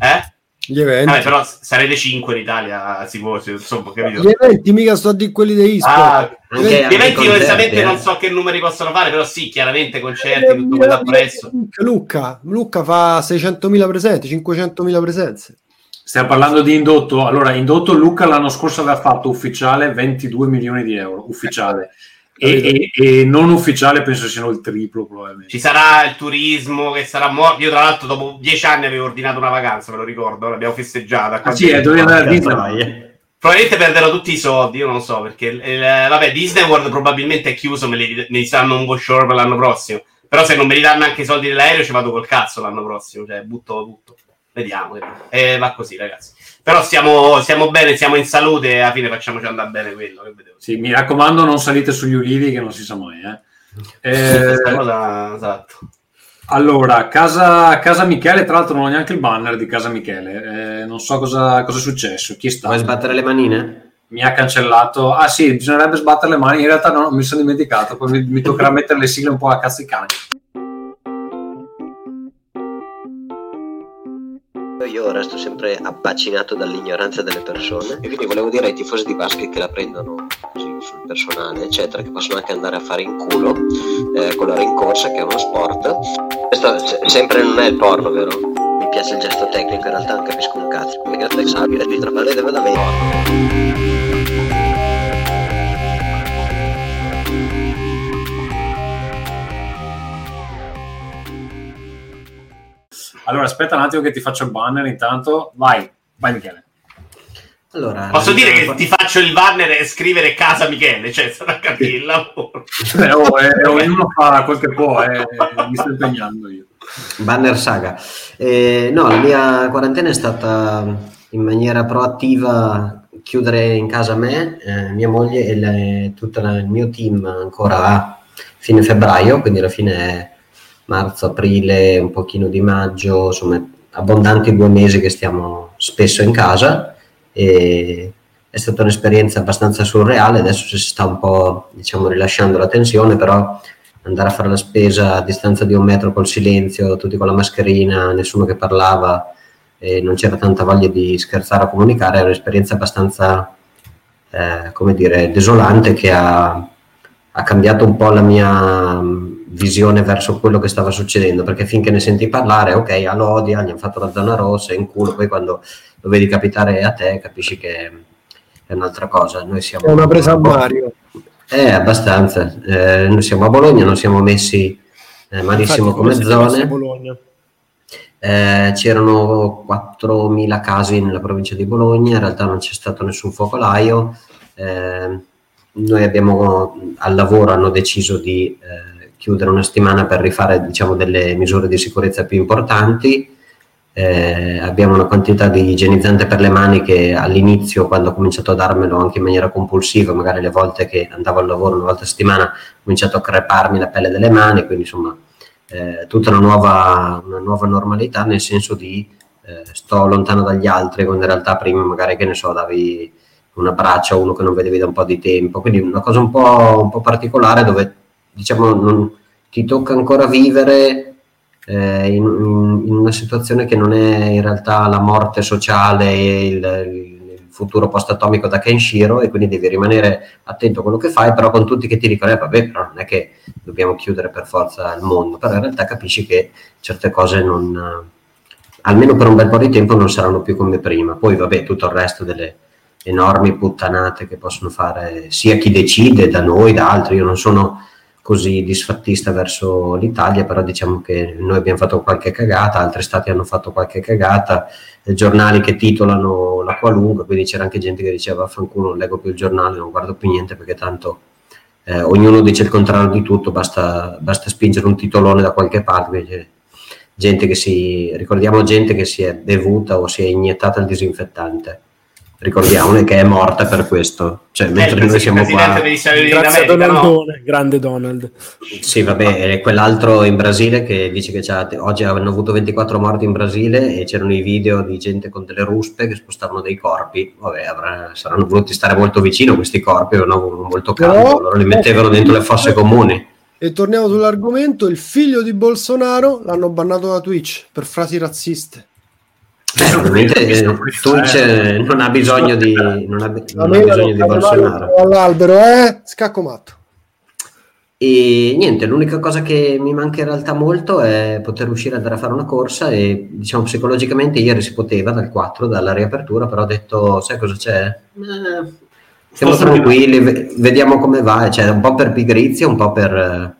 Eh? Gli eventi. Vabbè, però sarete 5 in Italia, si può, insomma, capito? Gli eventi mica sto di quelli dei Ah, e-sport. Anche- gli eventi onestamente eh. non so che numeri possono fare, però sì, chiaramente concerti, tutto quello appresso. Lucca, Lucca fa 600.000 presenze, 500.000 presenze. Stiamo parlando di indotto. Allora, indotto Luca l'anno scorso aveva fatto ufficiale 22 milioni di euro, ufficiale. E, e- e non ufficiale penso siano il triplo probabilmente. Ci sarà il turismo che sarà morto. Io, tra l'altro, dopo dieci anni avevo ordinato una vacanza, me lo ricordo, l'abbiamo festeggiata. Ah, sì, eh, dovevi andare a Disney. Probabilmente perderò tutti i soldi, io non lo so, perché il- vabbè, Disney World probabilmente è chiuso, me li, ne saranno un shore per l'anno prossimo. Però se non me li danno anche i soldi dell'aereo ci vado col cazzo l'anno prossimo, cioè butto tutto. Vediamo, vediamo. E va così, ragazzi. Però stiamo, stiamo bene, siamo in salute e alla fine facciamoci andare bene quello. Sì, mi raccomando, non salite sugli ulivi che non si sa mai. eh. Eh, cosa, esatto. allora, casa, casa Michele, tra l'altro non ho neanche il banner di Casa Michele. eh, non so cosa, cosa è successo. Chi sta? Vuoi sbattere le manine? mi ha cancellato. Ah sì, bisognerebbe sbattere le mani. In realtà no, mi sono dimenticato. Poi mi, mi toccherà mettere le sigle un po' a cazzo di cane. Io resto sempre abbacinato dall'ignoranza delle persone e quindi volevo dire ai tifosi di basket che la prendono così sul personale, eccetera, che possono anche andare a fare in culo eh, con la rincorsa, che è uno sport. Questo se- sempre non è il porno, vero? Mi piace il gesto tecnico, in realtà non capisco un cazzo. Come che flexabile, di tra parole deve da Allora, aspetta un attimo che ti faccio il banner intanto. Vai, vai Michele. Allora, Posso dire mia- che ti faccio il banner e scrivere casa Michele, cioè sarà capire il lavoro. Eh, oh, eh, ognuno fa quel che può, eh, mi sto impegnando io. Banner Saga. Eh, no, la mia quarantena è stata in maniera proattiva chiudere in casa me, eh, mia moglie e le- tutto la- il mio team ancora a fine febbraio, quindi alla fine marzo, aprile, un pochino di maggio, insomma abbondanti due mesi che stiamo spesso in casa e è stata un'esperienza abbastanza surreale, adesso si sta un po' diciamo rilasciando la tensione, però andare a fare la spesa a distanza di un metro col silenzio, tutti con la mascherina, nessuno che parlava e non c'era tanta voglia di scherzare o comunicare, è un'esperienza abbastanza, eh, come dire, desolante che ha, ha cambiato un po' la mia visione verso quello che stava succedendo, perché finché ne senti parlare, ok, a Lodia gli hanno fatto la zona rossa, in culo, poi quando lo vedi capitare a te capisci che è un'altra cosa. Noi siamo È una presa a Mario. Eh, abbastanza. Eh, noi siamo a Bologna, non siamo messi eh, malissimo Infatti, come zone. Bologna? Eh, c'erano 4.000 casi nella provincia di Bologna, in realtà non c'è stato nessun focolaio. Eh, noi abbiamo al lavoro hanno deciso di eh, chiudere una settimana per rifare diciamo, delle misure di sicurezza più importanti. Eh, abbiamo una quantità di igienizzante per le mani che all'inizio, quando ho cominciato a darmelo anche in maniera compulsiva, magari le volte che andavo al lavoro una volta a settimana, ho cominciato a creparmi la pelle delle mani, quindi insomma eh, tutta una nuova, una nuova normalità nel senso di eh, sto lontano dagli altri, quando in realtà prima magari che ne so, davi un abbraccio a uno che non vedevi da un po' di tempo, quindi una cosa un po', un po particolare dove diciamo non, ti tocca ancora vivere eh, in, in- una situazione che non è in realtà la morte sociale e il, il futuro post-atomico da Kenshiro e quindi devi rimanere attento a quello che fai, però con tutti che ti dicono, eh, vabbè, però non è che dobbiamo chiudere per forza il mondo, però in realtà capisci che certe cose non, almeno per un bel po' di tempo non saranno più come prima. Poi vabbè, tutto il resto delle enormi puttanate che possono fare sia chi decide da noi, da altri, io non sono così disfattista verso l'Italia, però diciamo che noi abbiamo fatto qualche cagata, altri stati hanno fatto qualche cagata, eh, giornali che titolano la qualunque, quindi c'era anche gente che diceva vaffanculo, non leggo più il giornale, non guardo più niente perché tanto eh, ognuno dice il contrario di tutto, basta, basta spingere un titolone da qualche parte, gente che si, ricordiamo gente che si è bevuta o si è iniettata il disinfettante. Ricordiamone che è morta per questo, cioè mentre noi siamo qua. Grazie a Donaldone, grande Donald. Sì, vabbè, e quell'altro in Brasile che dice che c'ha- oggi hanno avuto 24 morti in Brasile e c'erano i video di gente con delle ruspe che spostavano dei corpi. Vabbè, avrà- saranno voluti stare molto vicino questi corpi, erano molto caldo, Però- allora li mettevano dentro le fosse comuni. E torniamo sull'argomento, il figlio di Bolsonaro l'hanno bannato da Twitch per frasi razziste. Beh, ovviamente eh, Twitch eh, non ha bisogno di, non ha, non ha bisogno di Bolsonaro. All'albero, eh? Scacco matto. E niente, l'unica cosa che mi manca in realtà molto è poter riuscire ad andare a fare una corsa e diciamo psicologicamente ieri si poteva dal 4, dalla riapertura, però ho detto sai cosa c'è? Eh, siamo tranquilli, ve- vediamo come va, cioè un po' per pigrizia, un po' per,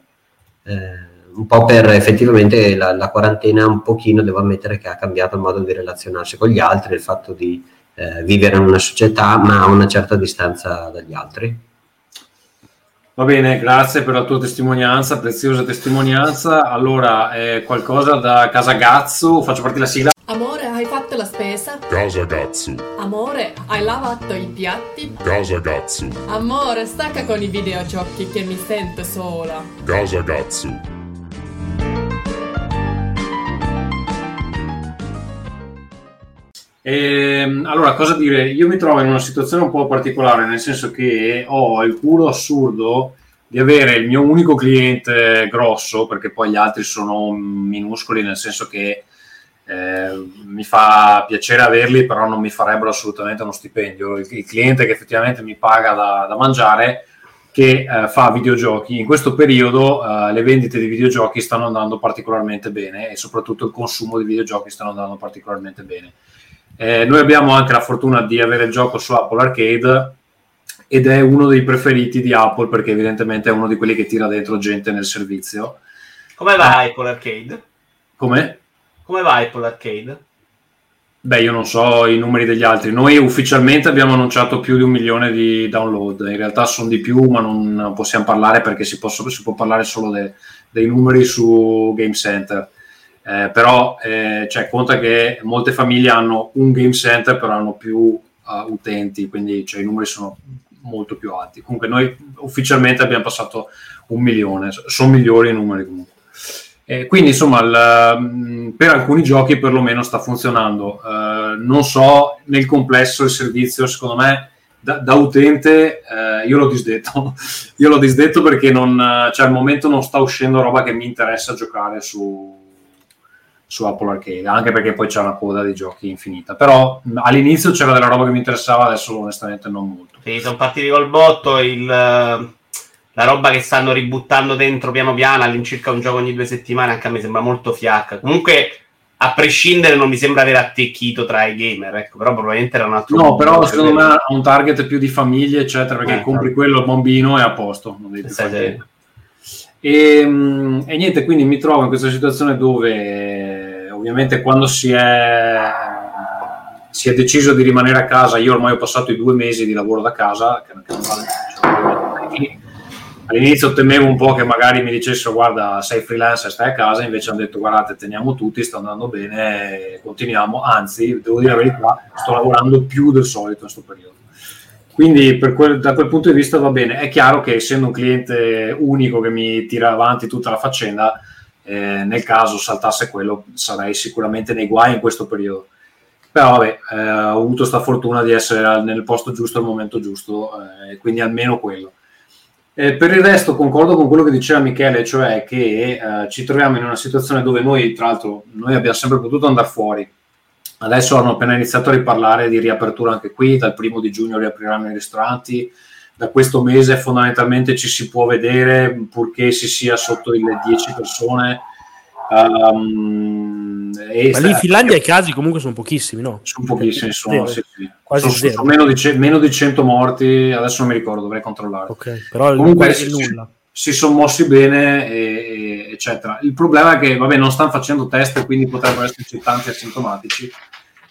eh, un po' per effettivamente la, la quarantena un pochino devo ammettere che ha cambiato il modo di relazionarsi con gli altri, il fatto di eh, vivere in una società ma a una certa distanza dagli altri. Va bene, grazie per la tua testimonianza, preziosa testimonianza. Allora, eh, qualcosa da Casagazzo, faccio partire la sigla. Amore, hai fatto la spesa? Casa Gatsu, Amore, hai lavato i piatti? Casa Gatsu, Amore, stacca con i videogiochi che mi sento sola. Casa Ehm, allora, cosa dire? Io mi trovo in una situazione un po' particolare, nel senso che ho il culo assurdo di avere il mio unico cliente grosso, perché poi gli altri sono minuscoli, nel senso che eh, mi fa piacere averli, però non mi farebbero assolutamente uno stipendio. Il, il cliente che effettivamente mi paga da, da mangiare, che eh, fa videogiochi, in questo periodo eh, le vendite di videogiochi stanno andando particolarmente bene e soprattutto il consumo di videogiochi stanno andando particolarmente bene. Eh, noi abbiamo anche la fortuna di avere il gioco su Apple Arcade ed è uno dei preferiti di Apple perché evidentemente è uno di quelli che tira dentro gente nel servizio. Come va Apple Arcade? Come? Come va Apple Arcade? Beh, io non so i numeri degli altri. Noi ufficialmente abbiamo annunciato più di un milione di download. In realtà sono di più, ma non possiamo parlare perché si, posso- si può parlare solo de- dei numeri su Game Center. Eh, però eh, cioè, conta che molte famiglie hanno un Game Center, però hanno più eh, utenti, quindi cioè, i numeri sono molto più alti. Comunque noi ufficialmente abbiamo passato un milione, sono migliori i numeri comunque. Eh, quindi insomma il, mh, per alcuni giochi perlomeno sta funzionando. Eh, non so nel complesso il servizio, secondo me da, da utente eh, io l'ho disdetto. io l'ho disdetto perché non, cioè, al momento non sta uscendo roba che mi interessa giocare su, su Apple Arcade, anche perché poi c'è una coda di giochi infinita. Però mh, all'inizio c'era della roba che mi interessava, adesso onestamente non molto. Sì, sono partiti col botto, il, la roba che stanno ributtando dentro piano piano, all'incirca un gioco ogni due settimane, anche a me sembra molto fiacca. Comunque, a prescindere, non mi sembra aver attecchito tra i gamer, ecco, però probabilmente era un altro... No, però secondo me ha un target più di famiglie, eccetera, perché Eh, compri quello bambino e a posto. Non devi più fare. E, mh, e niente, quindi mi trovo in questa situazione dove eh, ovviamente quando si è, si è deciso di rimanere a casa, io ormai ho passato i due mesi di lavoro da casa, che che non vale- cioè, all'inizio temevo un po' che magari mi dicessero guarda sei freelance e stai a casa, invece hanno detto guardate teniamo tutti, sta andando bene, continuiamo, anzi devo dire la verità, sto lavorando più del solito in questo periodo. Quindi quel- da quel punto di vista va bene. È chiaro che essendo un cliente unico che mi tira avanti tutta la faccenda, eh, nel caso saltasse quello sarei sicuramente nei guai in questo periodo. Però vabbè, eh, ho avuto questa fortuna di essere nel posto giusto al momento giusto, eh, quindi almeno quello. Eh, per il resto concordo con quello che diceva Michele, cioè che eh, ci troviamo in una situazione dove noi, tra l'altro, noi abbiamo sempre potuto andare fuori. Adesso hanno appena iniziato a riparlare di riapertura anche qui, dal primo di giugno riapriranno i ristoranti, da questo mese fondamentalmente ci si può vedere purché si sia sotto le 10 persone. E Ma lì in Finlandia i casi comunque sono pochissimi, no? sono pochissimi, sono, sì, sì. Quasi Sono- zero. sono meno, di, ce- meno di 100 morti, adesso non mi ricordo, dovrei controllare. Ok, però Comunque si, nulla. si sono mossi bene, e- e- eccetera. Il problema è che, vabbè, non stanno facendo test, quindi potrebbero esserci tanti asintomatici,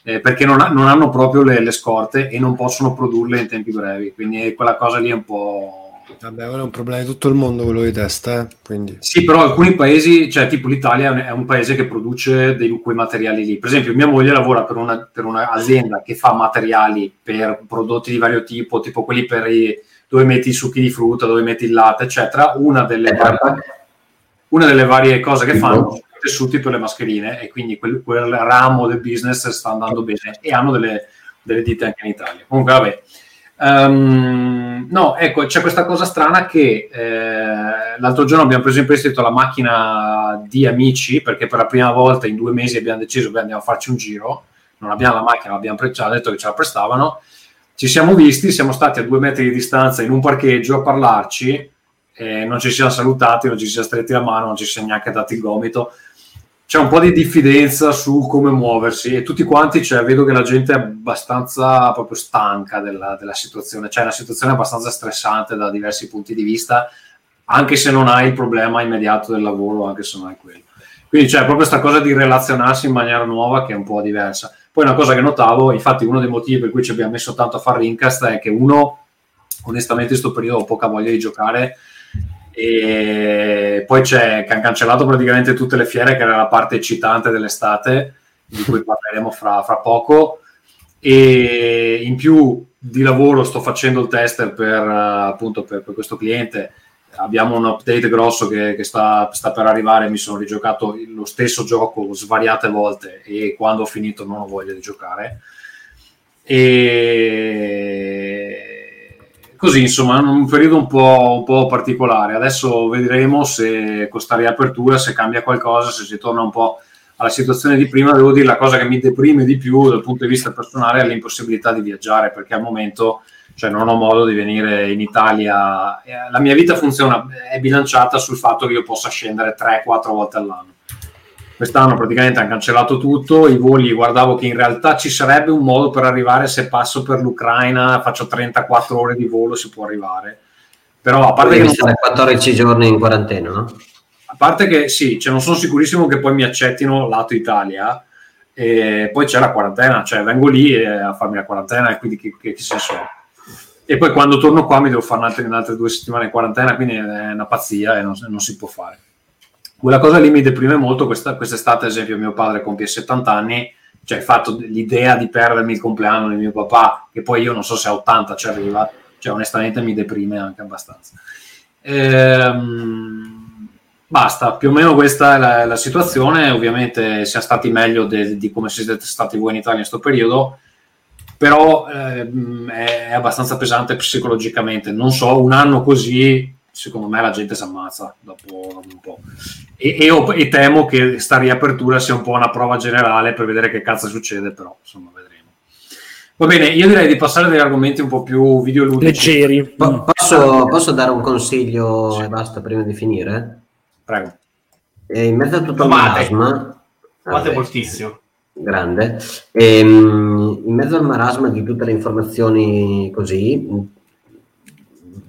eh, perché non, ha- non hanno proprio le, le scorte e non possono produrle in tempi brevi. Quindi quella cosa lì è un po'... Vabbè, quello è un problema di tutto il mondo quello di testa, eh, quindi... Sì, però alcuni paesi, cioè tipo l'Italia è un, paese che produce dei, quei materiali lì. Per esempio, mia moglie lavora per, una- per un'azienda che fa materiali per prodotti di vario tipo, tipo quelli per i, dove metti i succhi di frutta, dove metti il latte, eccetera. Una delle, varie, una delle varie cose che fanno tessuti per le mascherine e quindi quel, quel ramo del business sta andando bene e hanno delle, delle ditte anche in Italia. Comunque, vabbè. Ehm, no, ecco, c'è questa cosa strana che eh, l'altro giorno abbiamo preso in prestito la macchina di amici perché per la prima volta in due mesi abbiamo deciso che andiamo a farci un giro. Non abbiamo la macchina, l'abbiamo pre- ci ha detto che ce la prestavano. Ci siamo visti, siamo stati a due metri di distanza in un parcheggio a parlarci, eh, non ci siamo salutati, non ci siamo stretti la mano, non ci siamo neanche dati il gomito c'è un po' di diffidenza su come muoversi e tutti quanti, cioè, vedo che la gente è abbastanza proprio stanca della, della situazione, cioè è una situazione abbastanza stressante da diversi punti di vista, anche se non hai il problema immediato del lavoro, anche se non hai quello. Quindi c'è proprio questa cosa di relazionarsi in maniera nuova che è un po' diversa. Poi una cosa che notavo, infatti uno dei motivi per cui ci abbiamo messo tanto a fare Rincast è che uno, onestamente in questo periodo ho poca voglia di giocare e poi c'è che hanno cancellato praticamente tutte le fiere che era la parte eccitante dell'estate di cui parleremo fra, fra poco. E in più di lavoro sto facendo il tester per appunto per, per questo cliente. Abbiamo un update grosso che, che sta, sta per arrivare mi sono rigiocato lo stesso gioco svariate volte e quando ho finito non ho voglia di giocare. E così insomma un periodo un po', un po' particolare. Adesso vedremo se con sta riapertura se cambia qualcosa se si torna un po' alla situazione di prima. Devo dire la cosa che mi deprime di più dal punto di vista personale è l'impossibilità di viaggiare perché al momento cioè, non ho modo di venire in Italia. Eh, la mia vita funziona è bilanciata sul fatto che io possa scendere 3-4 volte all'anno quest'anno praticamente hanno cancellato tutto i voli guardavo che in realtà ci sarebbe un modo per arrivare se passo per l'Ucraina faccio 34 ore di volo si può arrivare però a parte che Devi non stare 14 giorni in quarantena, no? a parte che sì, cioè non sono sicurissimo che poi mi accettino lato Italia, e poi c'è la quarantena, cioè vengo lì eh, a farmi la quarantena e quindi che, che, che senso ha? E poi quando torno qua mi devo fare un'altra, altre due settimane in quarantena, quindi è una pazzia e non, non si può fare. Quella cosa lì mi deprime molto, questa, quest'estate ad esempio mio padre compie 70 anni, cioè il fatto l'idea di perdermi il compleanno di mio papà, che poi io non so se a 80 ci arriva, cioè onestamente mi deprime anche abbastanza. Ehm, Basta, più o meno questa è la, la situazione. Ovviamente siamo stati meglio de- di come siete stati voi in Italia in questo periodo, però ehm, è, è abbastanza pesante psicologicamente. Non so, un anno così, secondo me la gente si ammazza dopo un po'. E, e e temo che sta riapertura sia un po' una prova generale per vedere che cazzo succede, però insomma vedremo. Va bene, io direi di passare a degli argomenti un po' più videoludici. Leggeri. Po- posso, posso dare un consiglio e basta prima di finire? Prego. Eh, in mezzo a tutto il Fumate. marasma, vabbè, moltissimo. grande, ehm, in mezzo al marasma di tutte le informazioni così,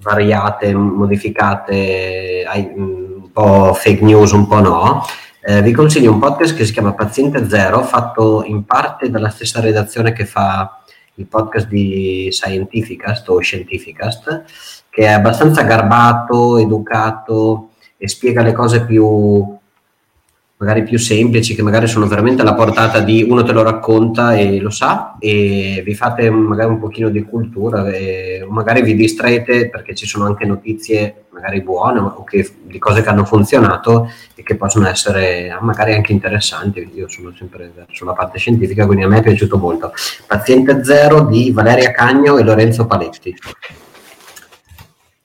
variate, modificate, un po' fake news, un po' no, eh, vi consiglio un podcast che si chiama Paziente Zero, fatto in parte dalla stessa redazione che fa il podcast di Scientificast o Scientificast, che è abbastanza garbato, educato e spiega le cose più magari più semplici, che magari sono veramente alla portata di uno te lo racconta e lo sa, e vi fate magari un pochino di cultura, magari vi distraete perché ci sono anche notizie magari buone o che- di cose che hanno funzionato e che possono essere magari anche interessanti. Io sono sempre verso la parte scientifica, quindi a me è piaciuto molto. Paziente Zero di Valeria Cagno e Lorenzo Paletti.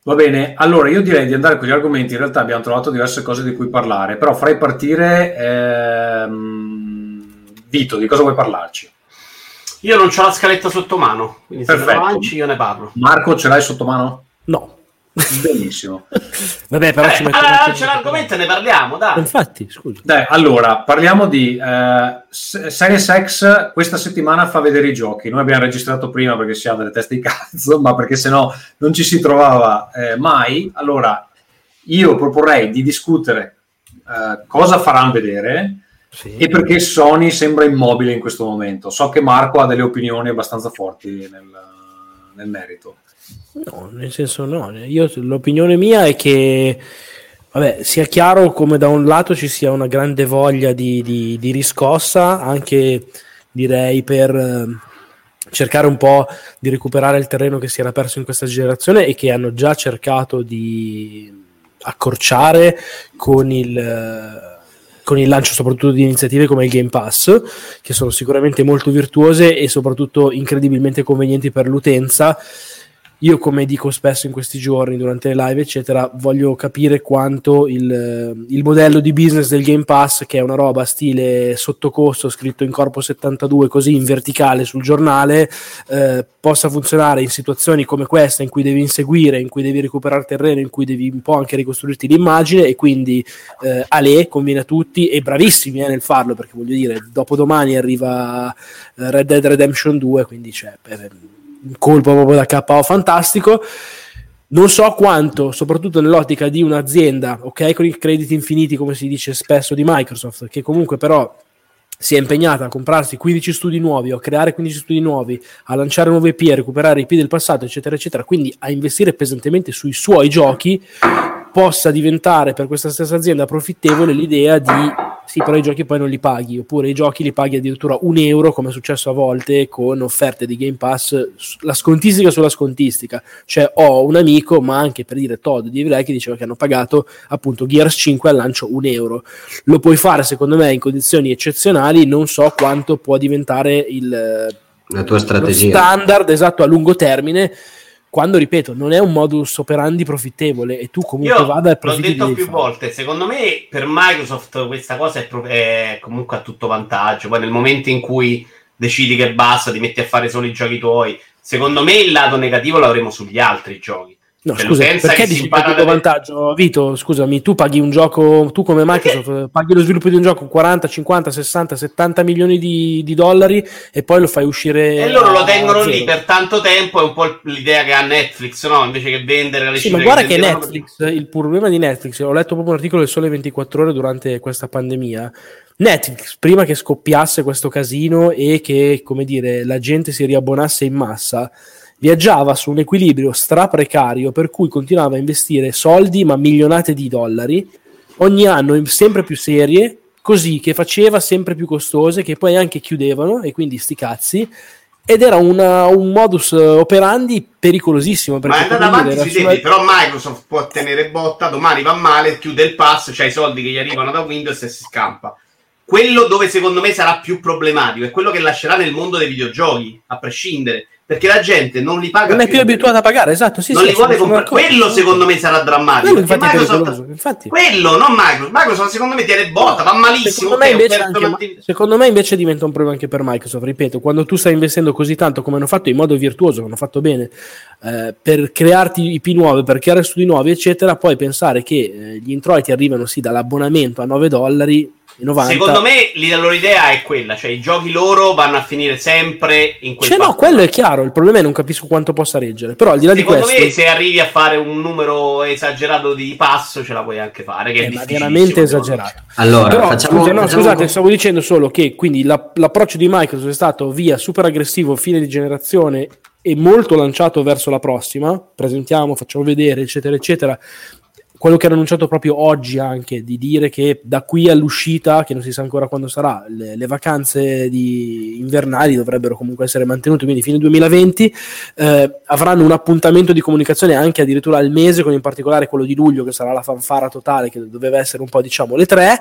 Va bene, allora io direi di andare con gli argomenti. In realtà abbiamo trovato diverse cose di cui parlare, però farei partire. ehm, Vito, di cosa vuoi parlarci? Io non ho la scaletta sotto mano, quindi se Perfetto. la lanci io ne parlo. Marco, ce l'hai sotto mano? No. Benissimo. Vabbè, però Eh, ci metto allora c'è l'argomento e ne parliamo, dai. Infatti, scusa. Dai, allora, parliamo di eh, Series X. Questa settimana fa vedere i giochi. Noi abbiamo registrato prima perché si ha delle teste di cazzo, ma perché sennò non ci si trovava eh, mai. Allora, io proporrei di discutere eh, cosa faranno vedere e perché Sony sembra immobile in questo momento. So che Marco ha delle opinioni abbastanza forti nel, nel merito. No, nel senso no, io l'opinione mia è che vabbè, sia chiaro come da un lato ci sia una grande voglia di, di- di riscossa, anche direi per eh, cercare un po' di recuperare il terreno che si era perso in questa generazione e che hanno già cercato di accorciare con il... eh, con il lancio soprattutto di iniziative come il Game Pass, che sono sicuramente molto virtuose e soprattutto incredibilmente convenienti per l'utenza. Io, come dico spesso in questi giorni, durante le live, eccetera, voglio capire quanto il, il modello di business del Game Pass, che è una roba stile sottocosto, scritto in corpo 72, così in verticale sul giornale, eh, possa funzionare in situazioni come questa, in cui devi inseguire, in cui devi recuperare terreno, in cui devi un po' anche ricostruirti l'immagine, e quindi eh, Ale conviene a tutti e bravissimi eh, nel farlo, perché voglio dire, dopodomani arriva eh, Red Dead Redemption 2, quindi c'è. un colpo proprio da KO fantastico. Non so quanto, soprattutto nell'ottica di un'azienda, ok, con i crediti infiniti, come si dice spesso di Microsoft, che comunque però si è impegnata a comprarsi 15 studi nuovi a creare 15 studi nuovi, a lanciare nuove IP, a recuperare IP del passato, eccetera, eccetera, quindi a investire pesantemente sui suoi giochi, possa diventare per questa stessa azienda profittevole l'idea di sì, però i giochi poi non li paghi, oppure i giochi li paghi addirittura un euro, come è successo a volte con offerte di Game Pass, la scontistica sulla scontistica. Cioè, ho un amico, ma anche per dire Todd di Evilai, che diceva che hanno pagato appunto Gears 5 al lancio un euro. Lo puoi fare, secondo me, in condizioni eccezionali, non so quanto può diventare il La tua strategia. standard esatto a lungo termine. Quando ripeto, non è un modus operandi profittevole e tu comunque Io vada e l'ho profitti detto devi più fare. volte, secondo me per Microsoft questa cosa è, pro- è comunque a tutto vantaggio. Poi nel momento in cui decidi che basta, ti metti a fare solo i giochi tuoi, secondo me il lato negativo l'avremo sugli altri giochi. No, Cioè, scusa, perché che dici tutto da- vantaggio? Vito, scusami, tu paghi un gioco, tu come Microsoft paghi lo sviluppo di un gioco 40, 50, 60, 70 milioni di, di dollari e poi lo fai uscire E loro lo tengono zero. lì per tanto tempo, è un po' l'idea che ha Netflix, no? Invece che vendere le Sì, ma cifre guarda che vendevano- Netflix, il problema di Netflix, ho letto proprio un articolo del Sole 24 ore durante questa pandemia. Netflix, prima che scoppiasse questo casino e che, come dire, la gente si riabbonasse in massa, viaggiava su un equilibrio straprecario per cui continuava a investire soldi, ma milionate di dollari, ogni anno in sempre più serie, così che faceva sempre più costose, che poi anche chiudevano, e quindi sti cazzi, ed era una- un modus operandi pericolosissimo. Ma è andata avanti sui tempi, sulla- però Microsoft può tenere botta, domani va male, chiude il pass, c'ha i soldi che gli arrivano da Windows e si scampa. Quello dove secondo me sarà più problematico è quello che lascerà nel mondo dei videogiochi, a prescindere, perché la gente non li paga non è più abituata a pagare, esatto. Sì, non sì, li vuole comprare. Quello secondo me sarà drammatico. Quello infatti Microsoft-. Infatti, quello, non Microsoft. Microsoft secondo me tiene botta, va malissimo. Secondo me, invece anche- secondo me invece diventa un problema anche per Microsoft. Ripeto, quando tu stai investendo così tanto come hanno fatto in modo virtuoso, hanno fatto bene, eh, per crearti IP nuove, per creare studi nuovi, eccetera, poi pensare che eh, gli introiti arrivano sì dall'abbonamento a 9 dollari 90. Secondo me la loro idea è quella, cioè i giochi loro vanno a finire sempre in quel Cioè, no, quello è chiaro. Il problema è non capisco quanto possa reggere. Però al di là di Secondo questo, me se arrivi a fare un numero esagerato di passo ce la puoi anche fare, che è eh, ma difficilissimo, veramente secondo me. esagerato. Allora, Però, facciamo, scusa, no, facciamo- scusate, stavo dicendo solo che quindi la- l'approccio di Microsoft è stato via super aggressivo, fine di generazione e molto lanciato verso la prossima. Presentiamo, facciamo vedere, eccetera, eccetera. Quello che hanno annunciato proprio oggi anche di dire che da qui all'uscita, che non si sa ancora quando sarà, le, le vacanze invernali dovrebbero comunque essere mantenute, quindi fine 2020, eh, avranno un appuntamento di comunicazione anche addirittura al mese, con in particolare quello di luglio, che sarà la fanfara totale, che doveva essere un po' diciamo le tre.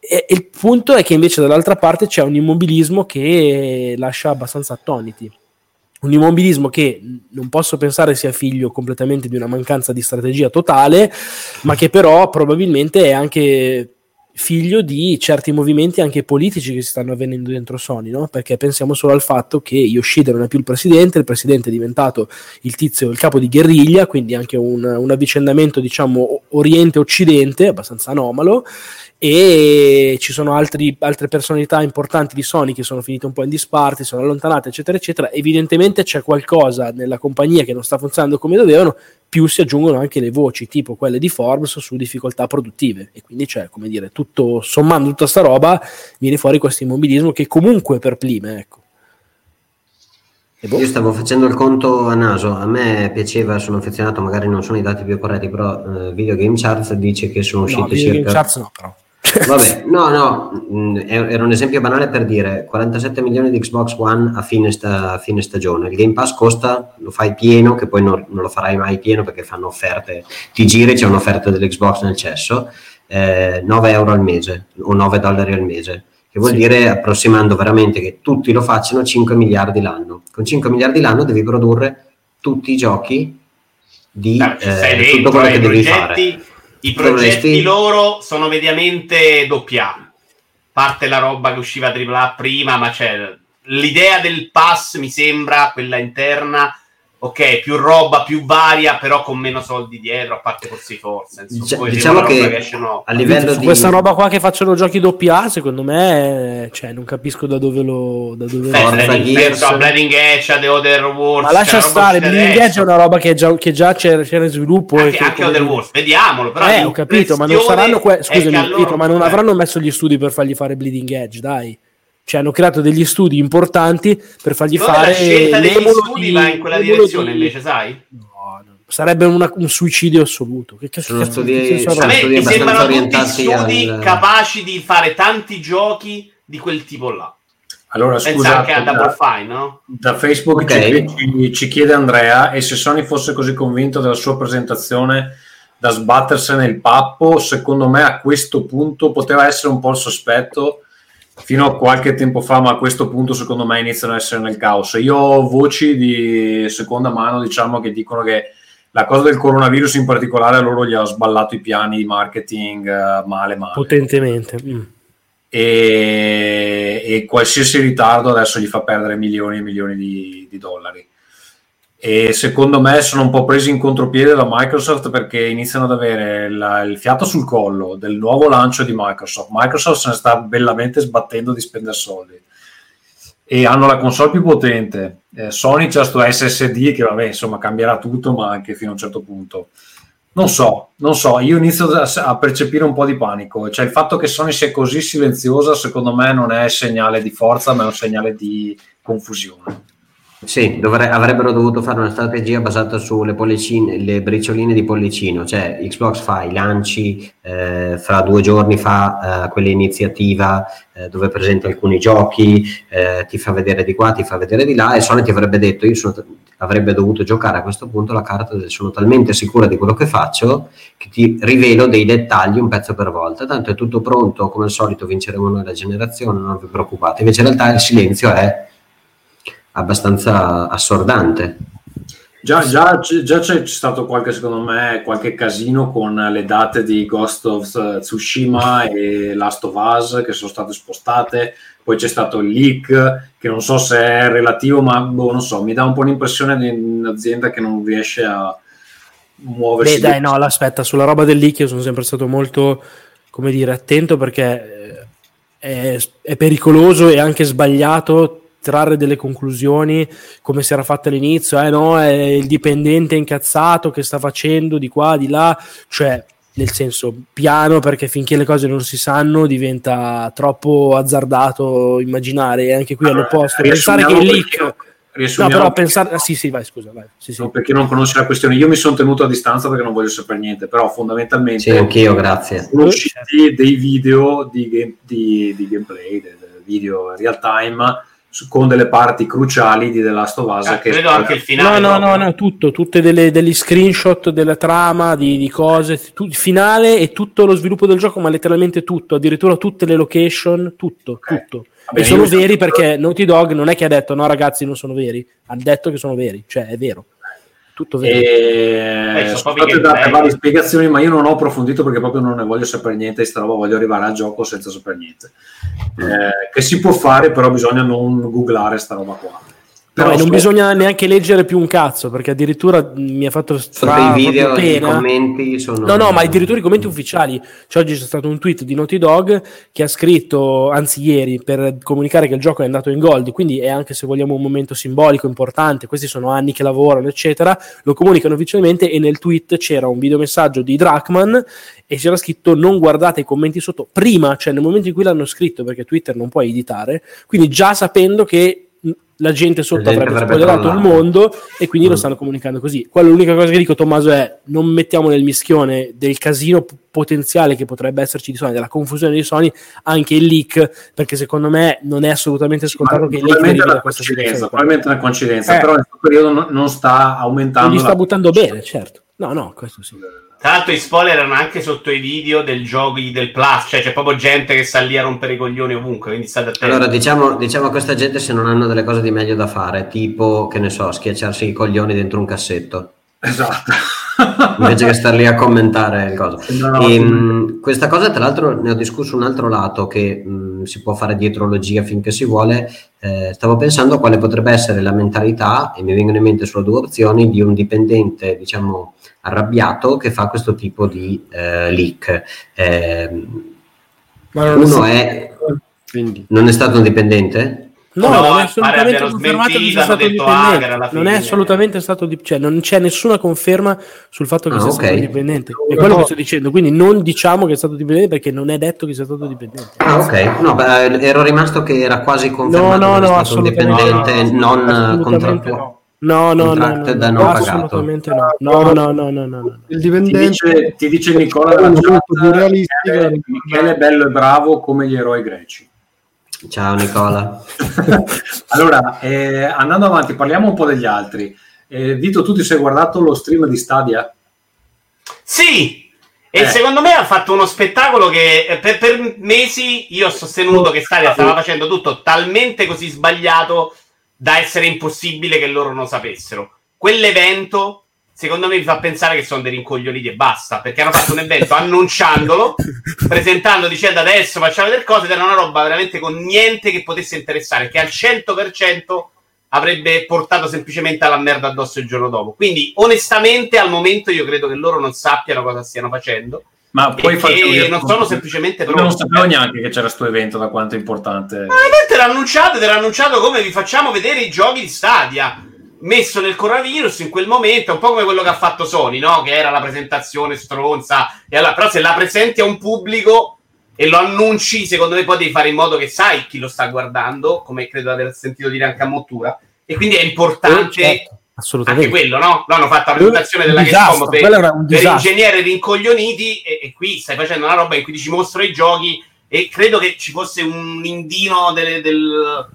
E e il punto è che invece dall'altra parte c'è un immobilismo che lascia abbastanza attoniti. Un immobilismo che non posso pensare sia figlio completamente di una mancanza di strategia totale, ma che però probabilmente è anche figlio di certi movimenti anche politici che si stanno avvenendo dentro Sony, no? Perché pensiamo solo al fatto che Yoshida non è più il presidente, il presidente è diventato il tizio, il capo di guerriglia, quindi anche un, un avvicendamento, diciamo, oriente-occidente, abbastanza anomalo, e ci sono altri- altre personalità importanti di Sony che sono finite un po' in disparte, sono allontanate, eccetera, eccetera. Evidentemente c'è qualcosa nella compagnia che non sta funzionando come dovevano, più si aggiungono anche le voci, tipo quelle di Forbes su difficoltà produttive. E quindi c'è, come dire, tutto, sommando tutta sta roba, viene fuori questo immobilismo che comunque perplime, ecco. E boh. Io stavo facendo il conto a naso, a me piaceva, sono affezionato, magari non sono i dati più corretti, però eh, Video Game Charts dice che sono No, uscite Video Game circa... Charts no, però. Vabbè, no, no, è- era un esempio banale per dire 47 milioni di Xbox One a fine, sta- a fine stagione. Il Game Pass costa, lo fai pieno, che poi non, non lo farai mai pieno perché fanno offerte, ti giri, c'è un'offerta dell'Xbox nel cesso, eh, 9 euro al mese o 9 dollari al mese, che vuol Sì. dire, approssimando veramente che tutti lo facciano, 5 miliardi l'anno. Con 5 miliardi l'anno devi produrre tutti i giochi di eh, dentro, tutto quello che devi progetti, fare. I progetti loro sono mediamente doppia. Parte la roba che usciva AAA prima, ma c'è l'idea del pass mi sembra quella interna. Ok, più roba, più varia, però con meno soldi dietro, a parte forse i Forza. Dic- diciamo che esce nuova. a livello Su di... questa roba qua che facciano giochi doppia, secondo me, cioè, non capisco da dove lo. Da dove Beh, lo- Forza Gears. a Bleeding Edge, a The Other Wars. Ma lascia cioè, stare, adesso. Edge è una roba che già, che già c'era, c'era in sviluppo. e Anche, che- anche Other Wars, vediamolo. Però Eh, ho capito, ma non saranno que- è scusami, che a ho loro- capito, ma non avranno messo gli studi per fargli fare Bleeding Edge, dai. Cioè, hanno creato degli studi importanti per fargli me fare la scelta degli studi di- va in quella direzione, di- invece, sai? No, no. Sarebbe una- un suicidio assoluto. Che cazzo, Sono cazzo- studi- che senso sono A me studi mi sembrano tutti studi al- capaci di fare tanti giochi di quel tipo là. Allora, Pensa anche a scusate, Double da, Fine, no? da Facebook Ok. ci, ci- ci chiede Andrea e se Sony fosse così convinto della sua presentazione da sbattersene il pappo, secondo me a questo punto poteva essere un po' il sospetto fino a qualche tempo fa, ma a questo punto secondo me iniziano ad essere nel caos. Io ho voci di seconda mano, diciamo, che dicono che la cosa del coronavirus in particolare a loro gli ha sballato i piani di marketing eh, male male Potentemente. mm. e, e qualsiasi ritardo adesso gli fa perdere milioni e milioni di, di dollari. E secondo me sono un po' presi in contropiede da Microsoft perché iniziano ad avere la- il fiato sul collo del nuovo lancio di Microsoft. Microsoft se ne sta bellamente sbattendo di spendere soldi e hanno la console più potente. Eh, Sony c'ha sto SSD che vabbè, insomma, cambierà tutto, ma anche fino a un certo punto. Non so, non so, io inizio a, a percepire un po' di panico. Cioè, il fatto che Sony sia così silenziosa, secondo me, non è segnale di forza, ma è un segnale di confusione. Sì, dovre- avrebbero dovuto fare una strategia basata sulle pollicine, bricioline di pollicino, cioè Xbox fa i lanci, eh, fra due giorni fa eh, quell'iniziativa eh, dove presenta alcuni giochi, eh, ti fa vedere di qua, ti fa vedere di là e Sony ti avrebbe detto, io sono, avrebbe dovuto giocare a questo punto la carta del sono talmente sicura di quello che faccio che ti rivelo dei dettagli un pezzo per volta, tanto è tutto pronto, come al solito vinceremo noi la generazione, non vi preoccupate, invece in realtà il silenzio è abbastanza assordante. Già, già, già, c'è stato qualche, secondo me, qualche casino con le date di Ghost of Tsushima e Last of Us che sono state spostate. Poi c'è stato il leak che non so se è relativo, ma boh, non so, mi dà un po' l'impressione di un'azienda che non riesce a muoversi. Beh, dai, no, aspetta, sulla roba del leak io sono sempre stato molto, come dire, attento perché eh, è, è pericoloso e anche sbagliato trarre delle conclusioni come si era fatto all'inizio, eh no, è il dipendente incazzato che sta facendo di qua, di là, cioè nel senso piano perché finché le cose non si sanno diventa troppo azzardato immaginare e anche qui allora, all'opposto pensare che il leak No, però pensare... Ah, sì, sì, vai, scusa, vai. Sì, sì. No, perché non conosce la questione. Io mi sono tenuto a distanza perché non voglio sapere niente, però fondamentalmente... Sì, anch'io, grazie. Sono usciti dei video di, game, di, di gameplay, di video real time, con delle parti cruciali di The Last of Us. Ah, che credo anche il finale. No, no, no, no, tutto, tutte delle, degli screenshot della trama, di, di cose, tu, il finale e tutto lo sviluppo del gioco, ma letteralmente tutto, addirittura tutte le location, tutto, okay. tutto. Vabbè, e sono veri so... perché Naughty Dog non è che ha detto no ragazzi non sono veri, ha detto che sono veri, cioè è vero. Tutto vero. E... Eh, sono state date varie spiegazioni, ma io non ho approfondito perché proprio non ne voglio sapere niente di sta roba, voglio arrivare al gioco senza sapere niente. Eh, che si può fare, però bisogna non googlare sta roba qua. Però no, non bisogna neanche leggere più un cazzo perché addirittura mi ha fatto stra- i video e i commenti sono no no ma addirittura i commenti ufficiali. Cioè, oggi c'è stato un tweet di Naughty Dog che ha scritto anzi ieri per comunicare che il gioco è andato in gold quindi è anche se vogliamo un momento simbolico importante. Questi sono anni che lavorano eccetera. Lo comunicano ufficialmente e nel tweet c'era un videomessaggio di Drachman e c'era scritto non guardate i commenti sotto prima cioè nel momento in cui l'hanno scritto perché Twitter non può editare quindi già sapendo che la gente sotto la gente avrebbe, spoilerato il mondo e quindi mm. lo stanno comunicando così. Quello l'unica cosa che dico, Tommaso, è non mettiamo nel mischione del casino potenziale che potrebbe esserci di Sony, della confusione di Sony, anche il leak, perché secondo me non è assolutamente scontato sì, che il leak arrivi da questa situazione. Probabilmente è una coincidenza, eh. però in questo periodo non, non sta aumentando. Non li sta buttando bene, certo. No, no, questo sì. Tra l'altro, i spoiler erano anche sotto i video del gioco del Plus, cioè c'è proprio gente che sta lì a rompere i coglioni ovunque. Quindi state attenti. Allora, diciamo, diciamo a questa gente se non hanno delle cose di meglio da fare, tipo che ne so, schiacciarsi i coglioni dentro un cassetto. Esatto. Invece che star lì a commentare il cosa. E, mh, questa cosa, tra l'altro, ne ho discusso un altro lato che mh, si può fare dietrologia finché si vuole. Eh, stavo pensando quale potrebbe essere la mentalità, e mi vengono in mente solo due opzioni, di un dipendente, diciamo arrabbiato che fa questo tipo di eh, leak. Eh, uno è... Quindi. Non è stato un dipendente? No, no, non è assolutamente confermato che sia stato dipendente. Non è assolutamente stato di- cioè non c'è nessuna conferma sul fatto che ah, sia okay. stato dipendente. È quello no. che sto dicendo. Quindi non diciamo che è stato dipendente perché non è detto che sia stato dipendente. Ah, ok. No, beh, ero rimasto che era quasi confermato no, no, no, che è stato un dipendente non contrattuale. No, no, no, no, da non assolutamente no. No, no, no, no, no, Il dipendente ti dice, ti dice Nicola della chat, Michele è bello e bravo come gli eroi greci. Ciao Nicola. allora, eh, andando avanti, parliamo un po' degli altri. Eh, Vito, tu ti sei guardato lo stream di Stadia? Sì, e eh. secondo me ha fatto uno spettacolo che eh, per, per mesi io ho sostenuto che Stadia stava facendo tutto talmente così sbagliato da essere impossibile che loro non sapessero. Quell'evento, secondo me, mi fa pensare che sono dei rincoglioniti e basta, perché hanno fatto un evento annunciandolo, presentando, dicendo adesso facciamo delle cose, ed era una roba veramente con niente che potesse interessare, che al 100% avrebbe portato semplicemente alla merda addosso il giorno dopo. Quindi, onestamente, al momento io credo che loro non sappiano cosa stiano facendo ma poi farci non sono semplicemente pronti. Non sapevo neanche che c'era questo evento, da quanto è importante. Ma veramente l'ha annunciato ed era annunciato come vi facciamo vedere i giochi di Stadia. Messo nel coronavirus in quel momento, un po' come quello che ha fatto Sony, no? Che era la presentazione stronza. E allora, però se la presenti a un pubblico e lo annunci, secondo me poi devi fare in modo che sai chi lo sta guardando, come credo di aver sentito dire anche a Mottura, e quindi è importante Eh, certo, assolutamente. anche quello, no? No, hanno fatto la presentazione della disastro, Gamescom per, un per ingegneri rincoglioniti e, e qui stai facendo una roba in cui ci mostro i giochi e credo che ci fosse un indino delle- del-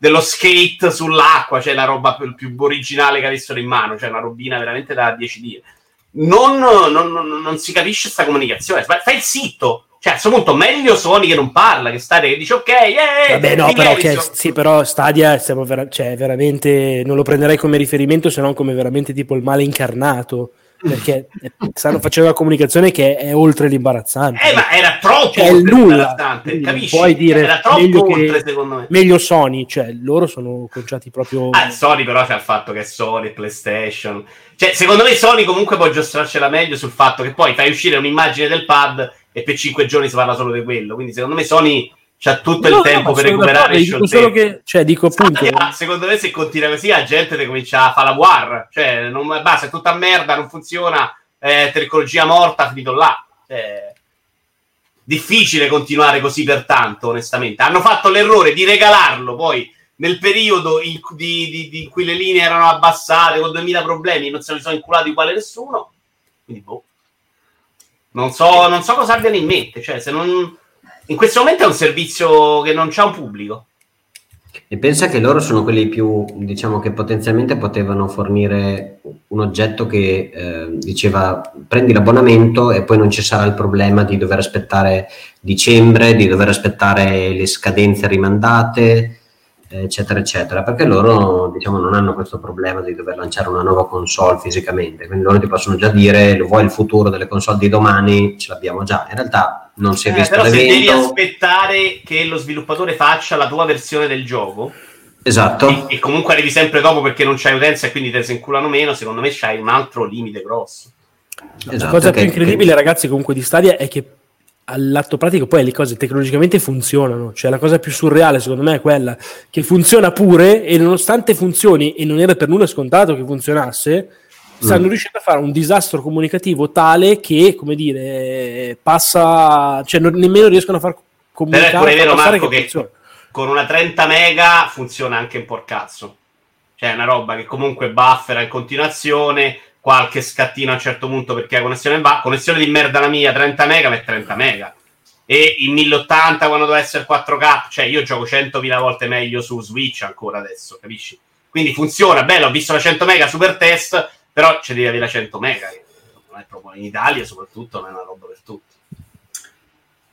dello skate sull'acqua, cioè la roba più, più originale che avessero in mano, cioè una robina veramente da 10 dire. Non, non- non- non si capisce questa comunicazione. Fai il sitto. Cioè, a questo punto, meglio Sony che non parla, che sta che dice ok, eh, Vabbè, no, però, che- sì, però Stadia vera- cioè, veramente non lo prenderei come riferimento se non come veramente tipo il male incarnato. Perché stanno facendo una comunicazione che è oltre l'imbarazzante. Eh, ma era troppo Cioè, oltre nulla. capisci? Puoi dire era troppo meglio, oltre, che, secondo me. meglio Sony, cioè loro sono conciati proprio. Ah, Sony però c'è il fatto che è Sony, PlayStation. Cioè, secondo me Sony comunque può giostrarcela meglio sul fatto che poi fai uscire un'immagine del pad e per 5 giorni si parla solo di quello. Quindi secondo me Sony c'ha tutto No, il tempo per recuperare dico solo che, cioè, dico appunto. Stadia, secondo me se continua così la gente te comincia a fare la guerra. Cioè, non, basta, è tutta merda, non funziona, eh, tecnologia morta, finito là. Cioè, difficile continuare così per tanto, onestamente. Hanno fatto l'errore di regalarlo poi nel periodo in, di, di- di cui le linee erano abbassate con 2000 problemi, non se ne sono inculati uguale nessuno. Quindi, boh. Non so, non so cosa abbiano in mente. Cioè, se non... In questo momento è un servizio che non c'ha un pubblico. E pensa che loro sono quelli più, diciamo, che potenzialmente potevano fornire un oggetto che eh, diceva prendi l'abbonamento e poi non ci sarà il problema di dover aspettare dicembre, di dover aspettare le scadenze rimandate, eccetera, eccetera, perché loro, diciamo, non hanno questo problema di dover lanciare una nuova console fisicamente, quindi loro ti possono già dire, lo vuoi il futuro delle console di domani? Ce l'abbiamo già. In realtà non si è Eh, visto però se devi l'evento. aspettare che lo sviluppatore faccia la tua versione del gioco Esatto. e, e comunque arrivi sempre dopo perché non c'hai utenza e quindi te se inculano meno, secondo me c'hai un altro limite grosso. la Esatto, cosa che- più incredibile, ragazzi, comunque di Stadia è che all'atto pratico poi le cose tecnologicamente funzionano. Cioè, la cosa più surreale, secondo me, è quella che funziona pure e nonostante funzioni, e non era per nulla scontato che funzionasse, stanno Mm. riuscendo a fare un disastro comunicativo tale che, come dire, passa, cioè non- nemmeno riescono a far Però comunicare. è pure a far vero, Marco, che funziona. con una 30 mega funziona anche un porcazzo. Cioè, è una roba che comunque buffera in continuazione, qualche scattino a un certo punto perché la connessione va. Connessione di merda la mia, 30 mega, è 30 mega. E in 1080 quando deve essere 4K, cioè io gioco 100.000 volte meglio su Switch ancora adesso, capisci? Quindi funziona, bello, ho visto la 100 mega super test, però ci devi avere la 100 mega, non è proprio in Italia soprattutto, non è una roba per tutti.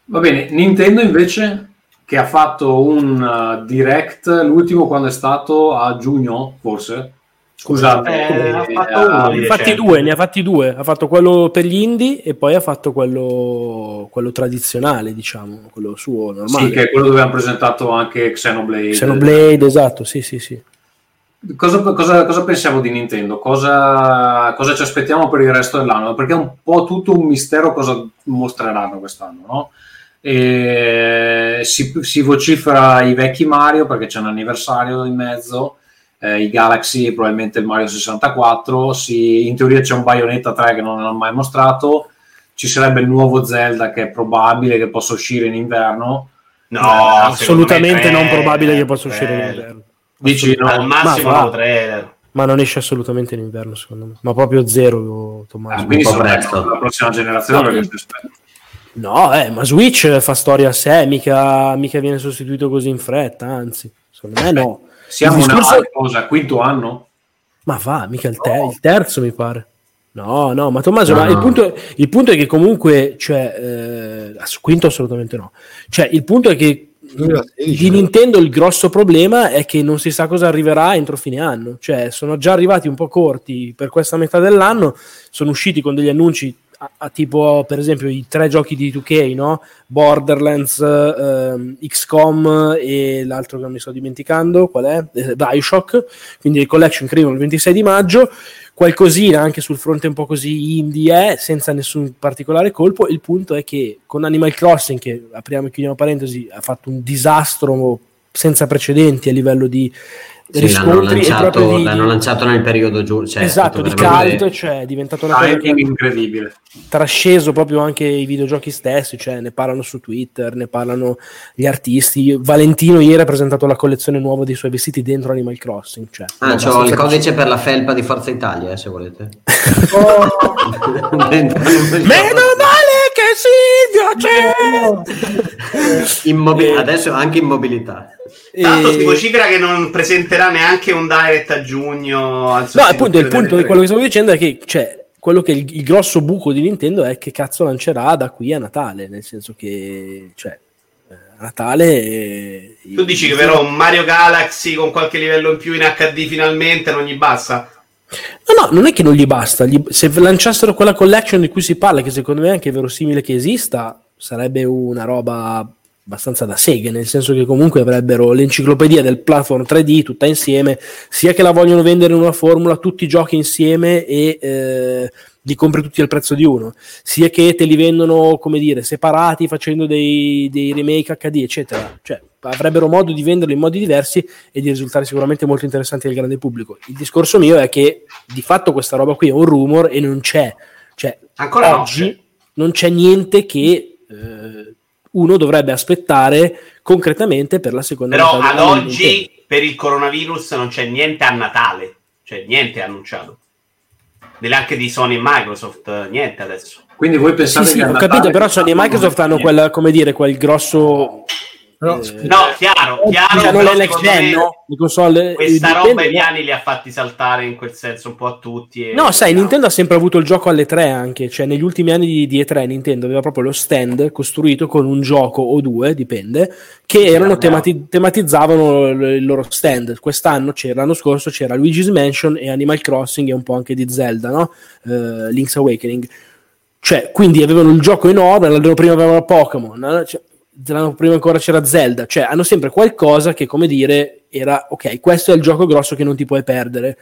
Va bene, Nintendo invece che ha fatto un uh, direct, l'ultimo quando è stato a giugno, forse. Scusate, Eh, ha eh, fatto uno Ne ha fatti due, ne ha fatti due. Ha fatto quello per gli indie e poi ha fatto quello, quello tradizionale, diciamo, quello suo normale. Sì, che è quello dove hanno presentato anche Xenoblade. Xenoblade, esatto, sì, sì, sì. Cosa, cosa- cosa pensiamo di Nintendo? Cosa, cosa ci aspettiamo per il resto dell'anno? Perché è un po' tutto un mistero cosa mostreranno quest'anno, no? E si, si vocifera i vecchi Mario perché c'è un anniversario in mezzo, eh, i Galaxy, probabilmente il Mario 64, si- in teoria c'è un Bayonetta 3 che non hanno mai mostrato, ci sarebbe il nuovo Zelda che è probabile che possa uscire in inverno. No, Eh, assolutamente non probabile che possa uscire in inverno. Dici no? Al massimo Ma trailer. Ma non esce assolutamente in inverno, secondo me. Ma proprio zero, Tommaso. Ah, quindi sono presto. la prossima generazione No, perché. No, eh, ma Switch fa storia a sé, mica, mica viene sostituito così in fretta, anzi, secondo me no. Siamo Il una discorso- cosa, quinto anno? Ma va, mica il, te- il terzo mi pare. No, no, ma Tommaso, No, ma il, no. punto, il punto è che comunque, cioè, eh, quinto assolutamente no. Cioè, il punto è che 2016, di Nintendo il grosso problema è che non si sa cosa arriverà entro fine anno. Cioè, sono già arrivati un po' corti per questa metà dell'anno, sono usciti con degli annunci a, a tipo, per esempio, i tre giochi di 2K, no? Borderlands, ehm, XCOM e l'altro che non mi sto dimenticando, qual è? Eh, Bioshock, quindi le collection che il 26 di maggio, qualcosina anche sul fronte un po' così indie è, senza nessun particolare colpo. Il punto è che con Animal Crossing, che apriamo e chiudiamo parentesi, ha fatto un disastro senza precedenti a livello di Sì, l'hanno, riscontri lanciato, di, l'hanno lanciato nel periodo giù. Cioè, esatto, di cult, cioè è diventato una cosa incredibile. trasceso proprio anche i videogiochi stessi, cioè ne parlano su Twitter, ne parlano gli artisti. Valentino ieri ha presentato la collezione nuova dei suoi vestiti dentro Animal Crossing. Cioè, Ah, c'ho il codice per la felpa di Forza Italia, eh, se volete. Oh. Meno male che Silvio c'è! Immobi- adesso anche immobilità. Tanto E- tipo Cifra che non presenterà neanche un direct a giugno. Al No, appunto, il punto di quello che stavo dicendo è che cioè, quello che il, il grosso buco di Nintendo è che cazzo lancerà da qui a Natale, nel senso che cioè, eh, a Natale eh, Tu dici che però un Mario Galaxy con qualche livello in più in HD finalmente non gli basta? No, no, non è che non gli basta. gli- se lanciassero quella collection di cui si parla, che secondo me è anche verosimile che esista, sarebbe una roba abbastanza da seghe, nel senso che comunque avrebbero l'enciclopedia del platform 3D tutta insieme, sia che la vogliono vendere in una formula, tutti i giochi insieme e eh, li compri tutti al prezzo di uno, sia che te li vendono, come dire, separati facendo dei, dei remake HD, eccetera. Cioè, avrebbero modo di venderli in modi diversi e di risultare sicuramente molto interessanti al grande pubblico. Il discorso mio è che di fatto questa roba qui è un rumor e non c'è. Cioè, Ancora no, oggi non c'è niente che eh, uno dovrebbe aspettare concretamente per la seconda Però metà ad oggi per il coronavirus non c'è niente a Natale, cioè niente annunciato. Delle anche di Sony e Microsoft, eh, niente adesso. Quindi voi Sì, pensate sì, che a ho Natale capito, però Sony e Microsoft hanno quel, come dire, quel grosso... Però, eh, No, chiaro, chiaro. hanno però le gen, me no? Le console, eh, Questa roba i no? piani li ha fatti saltare in quel senso un po' a tutti. e- No, sai, Nintendo ha sempre avuto il gioco alle tre anche, cioè negli ultimi anni di, di E3 Nintendo aveva proprio lo stand costruito con un gioco o due, dipende, che erano temati- tematizzavano il il loro stand. Quest'anno c'era, l'anno scorso c'era Luigi's Mansion e Animal Crossing e un po' anche di Zelda, no? Eh, Link's Awakening. Cioè, quindi avevano il gioco enorme, l'anno prima avevano Pokémon, no? Cioè, l'anno prima ancora c'era Zelda, cioè hanno sempre qualcosa che, come dire, era ok, questo è il gioco grosso che non ti puoi perdere.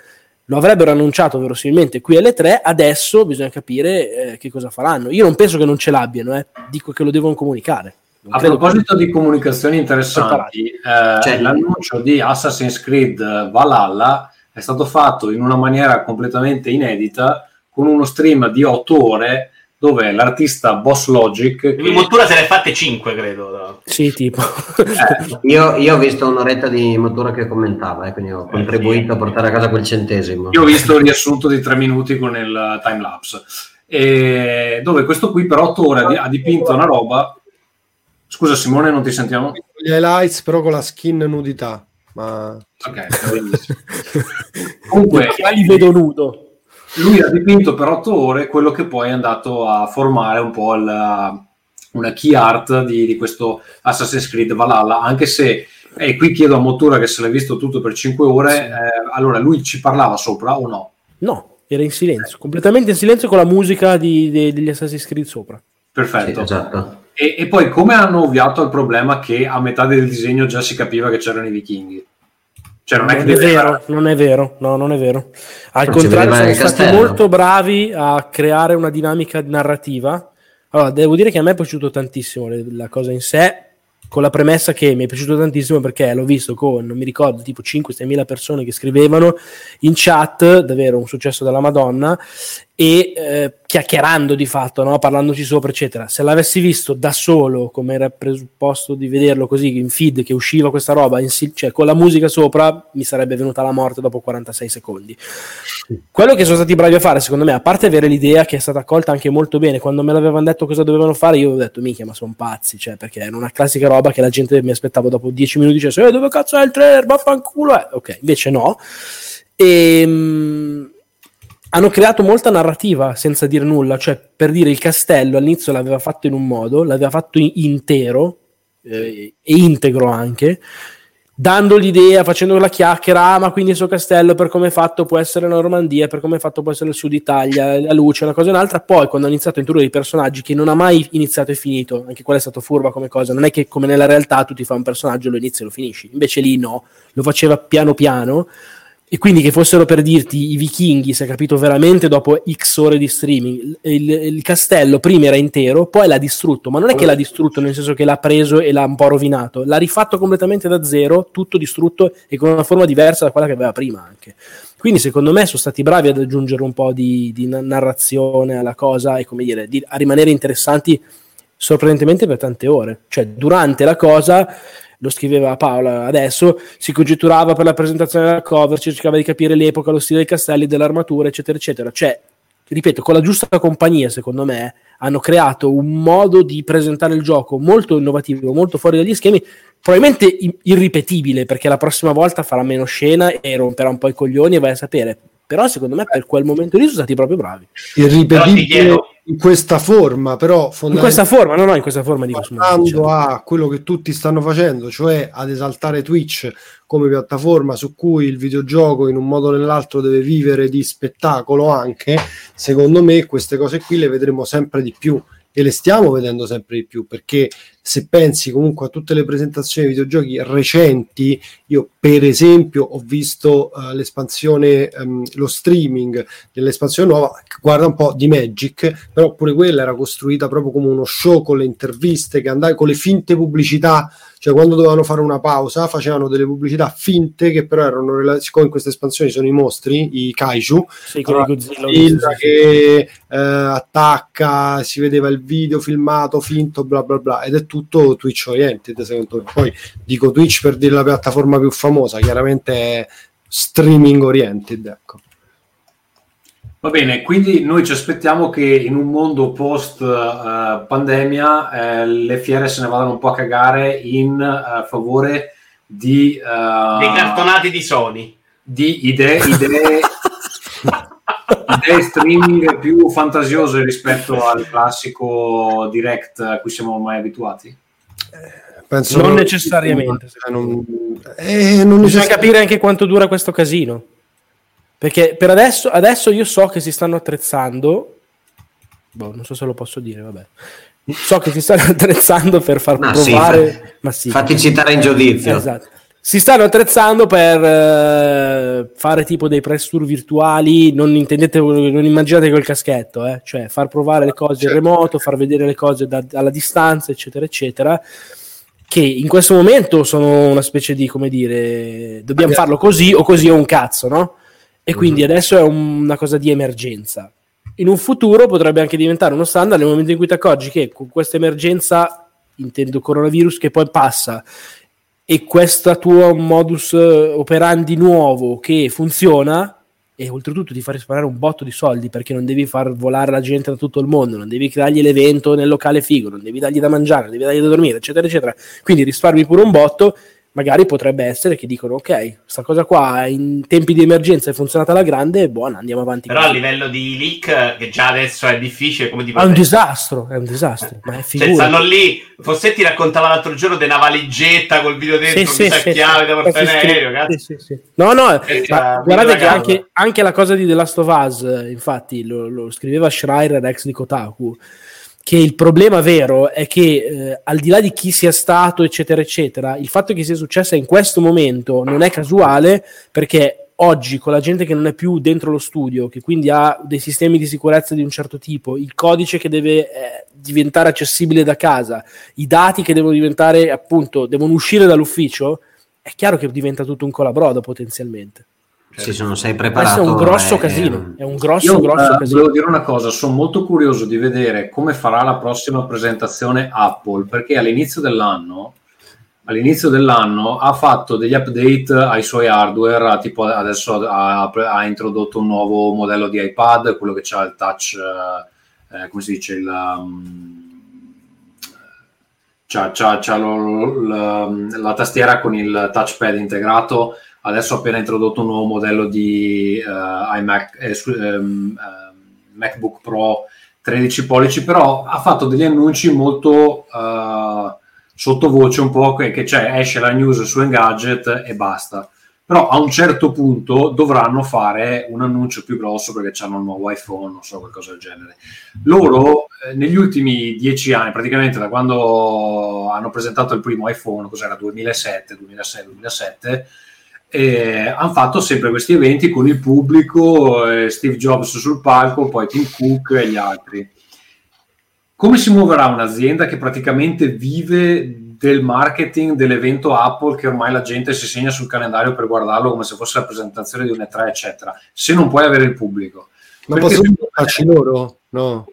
Lo avrebbero annunciato verosimilmente qui alle 3, adesso bisogna capire eh, che cosa faranno. Io non penso che non ce l'abbiano, eh. dico che lo devono comunicare. Non A credo che- proposito di comunicazioni interessanti, eh, Cioè- l'annuncio di Assassin's Creed Valhalla è stato fatto in una maniera completamente inedita con uno stream di 8 ore dove l'artista Boss Logic che- Quindi Mottura se ne è fatte 5, credo. no? Sì, tipo. eh, Io, io ho visto un'oretta di Motura che commentava, eh, quindi ho contribuito a portare a casa quel centesimo. Io ho visto il riassunto di tre minuti con il time lapse, e dove questo qui per otto ore ha dipinto una roba. Scusa Simone, non ti sentiamo? gli highlights però con la skin nudità. Ma Ok, benissimo. Comunque, Qua li vedo nudo. Lui ha dipinto per otto ore quello che poi è andato a formare un po' il- una key art di, di questo Assassin's Creed Valhalla, anche se, e qui chiedo a Mottura che se l'ha visto tutto per cinque ore, eh, allora lui ci parlava sopra o no? No, era in silenzio, completamente in silenzio con la musica di- de- degli Assassin's Creed sopra. Perfetto. Sì, esatto. E, e poi come hanno ovviato al problema che a metà del disegno già si capiva che c'erano i vichinghi? Cioè non è che Non è deve- vero, non è vero, no, non è vero. Al Non si contrario, sono stati castello. molto bravi a creare una dinamica narrativa. Allora, devo dire che a me è piaciuto tantissimo le- la cosa in sé, con la premessa che mi è piaciuto tantissimo perché l'ho visto con, non mi ricordo, tipo 5-6 mila persone che scrivevano in chat, davvero un successo della Madonna, e eh, chiacchierando di fatto, no? parlandoci sopra, eccetera. Se l'avessi visto da solo, come era presupposto di vederlo così in feed che usciva questa roba, in cioè con la musica sopra, mi sarebbe venuta la morte dopo 46 secondi. Quello che sono stati bravi a fare, secondo me, a parte avere l'idea che è stata accolta anche molto bene, quando me l'avevano detto cosa dovevano fare, io ho detto, mica, ma sono pazzi, cioè, perché era una classica roba che la gente mi aspettavo dopo 10 minuti, dicesse, eh, dove cazzo è il trailer, vaffanculo, eh. ok, invece no. E, hanno creato molta narrativa senza dire nulla, cioè per dire il castello all'inizio l'aveva fatto in un modo, l'aveva fatto in- intero eh, e integro anche, dando l'idea, facendo la chiacchiera, ah, ma quindi il suo castello per come è fatto può essere la Normandia, per come è fatto può essere il sud Italia, la luce, una cosa e un'altra, poi quando hanno iniziato a introdurre i personaggi che non ha mai iniziato e finito, anche quella è stata furba come cosa, non è che come nella realtà tu ti fai un personaggio, lo inizi e lo finisci, invece lì no, lo faceva piano piano e quindi che fossero per dirti i vichinghi, si è capito veramente dopo X ore di streaming, il, il castello prima era intero, poi l'ha distrutto, ma non è che l'ha distrutto nel senso che l'ha preso e l'ha un po' rovinato, l'ha rifatto completamente da zero, tutto distrutto e con una forma diversa da quella che aveva prima anche. Quindi secondo me sono stati bravi ad aggiungere un po' di, di narrazione alla cosa e come dire, di, a rimanere interessanti sorprendentemente per tante ore. Cioè durante la cosa lo scriveva Paola adesso, si congetturava per la presentazione della cover, si cercava di capire l'epoca, lo stile dei castelli, dell'armatura, eccetera, eccetera. Cioè, ripeto, con la giusta compagnia, secondo me, hanno creato un modo di presentare il gioco molto innovativo, molto fuori dagli schemi, probabilmente irripetibile, perché la prossima volta farà meno scena e romperà un po' i coglioni e vai a sapere. Però secondo me per quel momento lì sono stati proprio bravi. Irripetibile in questa forma, però in questa forma, no, no, in questa forma di Passando a quello che tutti stanno facendo, cioè ad esaltare Twitch come piattaforma su cui il videogioco in un modo o nell'altro deve vivere di spettacolo anche, secondo me queste cose qui le vedremo sempre di più e le stiamo vedendo sempre di più perché se pensi comunque a tutte le presentazioni di videogiochi recenti, io per esempio ho visto uh, l'espansione, um, lo streaming dell'espansione nuova, guarda un po' di Magic, però pure quella era costruita proprio come uno show con le interviste, che andai con le finte pubblicità cioè quando dovevano fare una pausa facevano delle pubblicità finte che però erano siccome in queste espansioni sono i mostri i kaiju sì, allora, Godzilla, Godzilla che eh, attacca si vedeva il video filmato finto bla bla bla ed è tutto Twitch oriented secondo me poi dico Twitch per dire la piattaforma più famosa chiaramente è streaming oriented ecco Va bene, quindi noi ci aspettiamo che in un mondo post uh, pandemia uh, le fiere se ne vadano un po' a cagare in uh, favore di... Dei cartonati di Sony. Di idee, idee, idee streaming più fantasiose rispetto al classico direct a cui siamo ormai abituati. Penso non necessariamente. Non, eh, non Bisogna capire anche quanto dura questo casino. Perché per adesso, adesso io so che si stanno attrezzando. Boh, non so se lo posso dire, vabbè. So che si stanno attrezzando per far ma provare. Sì, fa... ma sì, fatti citare in giudizio. Esatto. Si stanno attrezzando per uh, fare tipo dei press tour virtuali. Non intendete, non immaginate quel caschetto, eh? cioè far provare le cose in remoto, far vedere le cose da, alla distanza, eccetera, eccetera che in questo momento sono una specie di, come dire, dobbiamo farlo così o così è un cazzo, no? E quindi mm-hmm. adesso è un, una cosa di emergenza. In un futuro potrebbe anche diventare uno standard nel momento in cui ti accorgi che con questa emergenza, intendo coronavirus, che poi passa e questo tuo modus operandi nuovo che funziona e oltretutto ti fa risparmiare un botto di soldi perché non devi far volare la gente da tutto il mondo, non devi creargli l'evento nel locale figo, non devi dargli da mangiare, non devi dargli da dormire, eccetera, eccetera. Quindi risparmi pure un botto magari potrebbe essere che dicono ok, questa cosa qua in tempi di emergenza è funzionata alla grande, buona, andiamo avanti. Però a livello di leak, che già adesso è difficile, come dire... È un disastro, è un disastro. ma è cioè, stanno lì, Fossetti raccontava l'altro giorno una valigetta col video dentro, sì, sì, chiave sì, da portare in aereo, cazzo. Sì, sì, No, no, eh, guardate che anche, anche, la cosa di The Last of Us, infatti lo, lo scriveva Schreier, ex di Kotaku, che il problema vero è che eh, al di là di chi sia stato, eccetera, eccetera, il fatto che sia successa in questo momento non è casuale perché oggi con la gente che non è più dentro lo studio, che quindi ha dei sistemi di sicurezza di un certo tipo, il codice che deve eh, diventare accessibile da casa, i dati che devono diventare appunto, devono uscire dall'ufficio, è chiaro che diventa tutto un colabrodo potenzialmente. Sì, se non sei preparato. Questo è un grosso è... casino. È un grosso, Io, grosso uh, casino. Volevo dire una cosa: sono molto curioso di vedere come farà la prossima presentazione Apple, perché all'inizio dell'anno, all'inizio dell'anno ha fatto degli update ai suoi hardware. Tipo adesso ha, ha introdotto un nuovo modello di iPad, quello che ha il touch, eh, come si dice, il. Um, c'ha, c'ha, c'ha lo, lo, la, la tastiera con il touchpad integrato adesso ha appena introdotto un nuovo modello di uh, iMac, eh, um, uh, MacBook Pro 13 pollici, però ha fatto degli annunci molto uh, sottovoce un po' che, che c'è, esce la news su Engadget e basta. Però a un certo punto dovranno fare un annuncio più grosso perché hanno il nuovo iPhone, non so, qualcosa del genere. Loro eh, negli ultimi dieci anni, praticamente da quando hanno presentato il primo iPhone, cos'era 2007, 2006, 2007, e hanno fatto sempre questi eventi con il pubblico, eh, Steve Jobs sul palco, poi Tim Cook e gli altri. Come si muoverà un'azienda che praticamente vive del marketing dell'evento Apple che ormai la gente si segna sul calendario per guardarlo come se fosse la presentazione di un E3, eccetera, se non puoi avere il pubblico? Ma Perché- posso farci loro? No.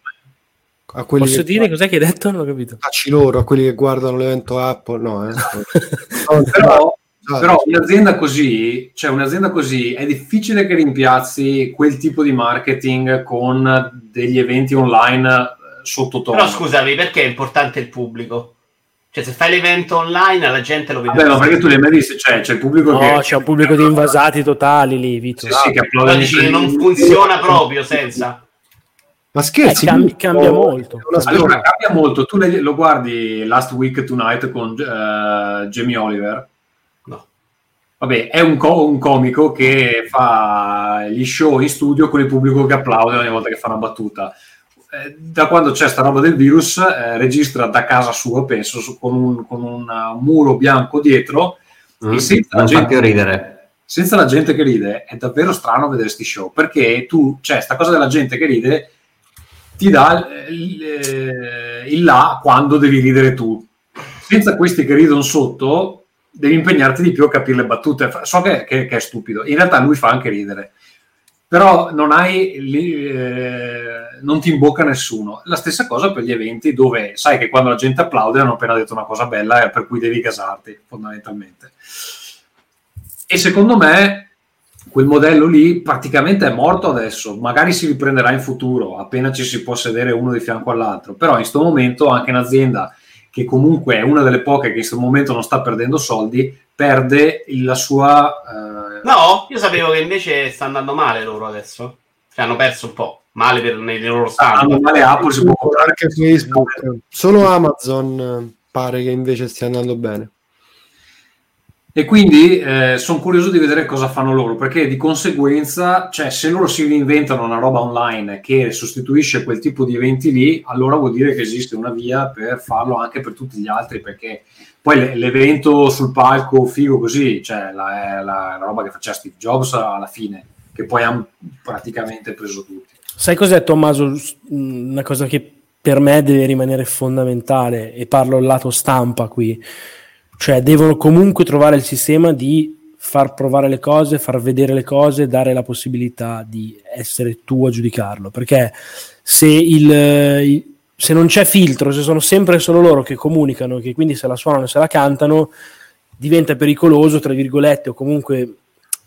A quelli Posso che dire cos'è che hai detto? Non ho capito. facci loro, a quelli che guardano l'evento Apple, no, eh. No, però. Però un'azienda così, cioè un'azienda così è difficile che rimpiazzi quel tipo di marketing con degli eventi online eh, sottotono. Però scusami, perché è importante il pubblico? Cioè, se fai l'evento online, la gente lo vede. Vabbè, ma perché tu li hai mai visti? Cioè, c'è il pubblico No, che... c'è un pubblico di invasati totali lì, Vito. Sì, sì, che applaude Però ogni dici non funziona proprio senza. Ma scherzi, Eh, cambi- cambia molto. Allora, cambia molto. Tu le- lo guardi Last Week Tonight con eh, Jamie Oliver? Vabbè, è un, co- un comico che fa gli show in studio con il pubblico che applaude ogni volta che fa una battuta. Eh, Da quando c'è sta roba del virus, eh, registra da casa sua, penso, su- con un, con un, uh, muro bianco dietro, Mm, senza la gente- senza la gente che ride è davvero strano vedere sti show perché tu, cioè, sta cosa della gente che ride ti dà il, il- il là quando devi ridere tu. Senza questi che ridono sotto, devi impegnarti di più a capire le battute. So che, che- che è stupido, in realtà lui fa anche ridere, però non hai eh, non ti imbocca nessuno. La stessa cosa per gli eventi dove sai che quando la gente applaude hanno appena detto una cosa bella e per cui devi gasarti, fondamentalmente. E secondo me quel modello lì praticamente è morto adesso, magari si riprenderà in futuro, appena ci si può sedere uno di fianco all'altro, però in questo momento anche un'azienda che comunque è una delle poche che in questo momento non sta perdendo soldi, perde la sua... eh, No, io sapevo che invece sta andando male loro adesso. Cioè, hanno perso un po'. Male per nei loro stanno. hanno male Apple, si può comprare anche Facebook. Solo Amazon eh, pare che invece stia andando bene. E quindi sono curioso di vedere cosa fanno loro, perché di conseguenza, cioè, se loro si reinventano una roba online che sostituisce quel tipo di eventi lì, allora vuol dire che esiste una via per farlo anche per tutti gli altri, perché poi le- l'evento sul palco figo così, cioè la, la, la roba che faceva Steve Jobs alla fine, che poi hanno praticamente preso tutti. Sai cos'è Tommaso? S- mh, Una cosa che per me deve rimanere fondamentale e parlo lato stampa qui, cioè devono comunque trovare il sistema di far provare le cose, far vedere le cose, dare la possibilità di essere tu a giudicarlo, perché se, il, se non c'è filtro, se sono sempre solo loro che comunicano, che quindi se la suonano e se la cantano, diventa pericoloso, tra virgolette, o comunque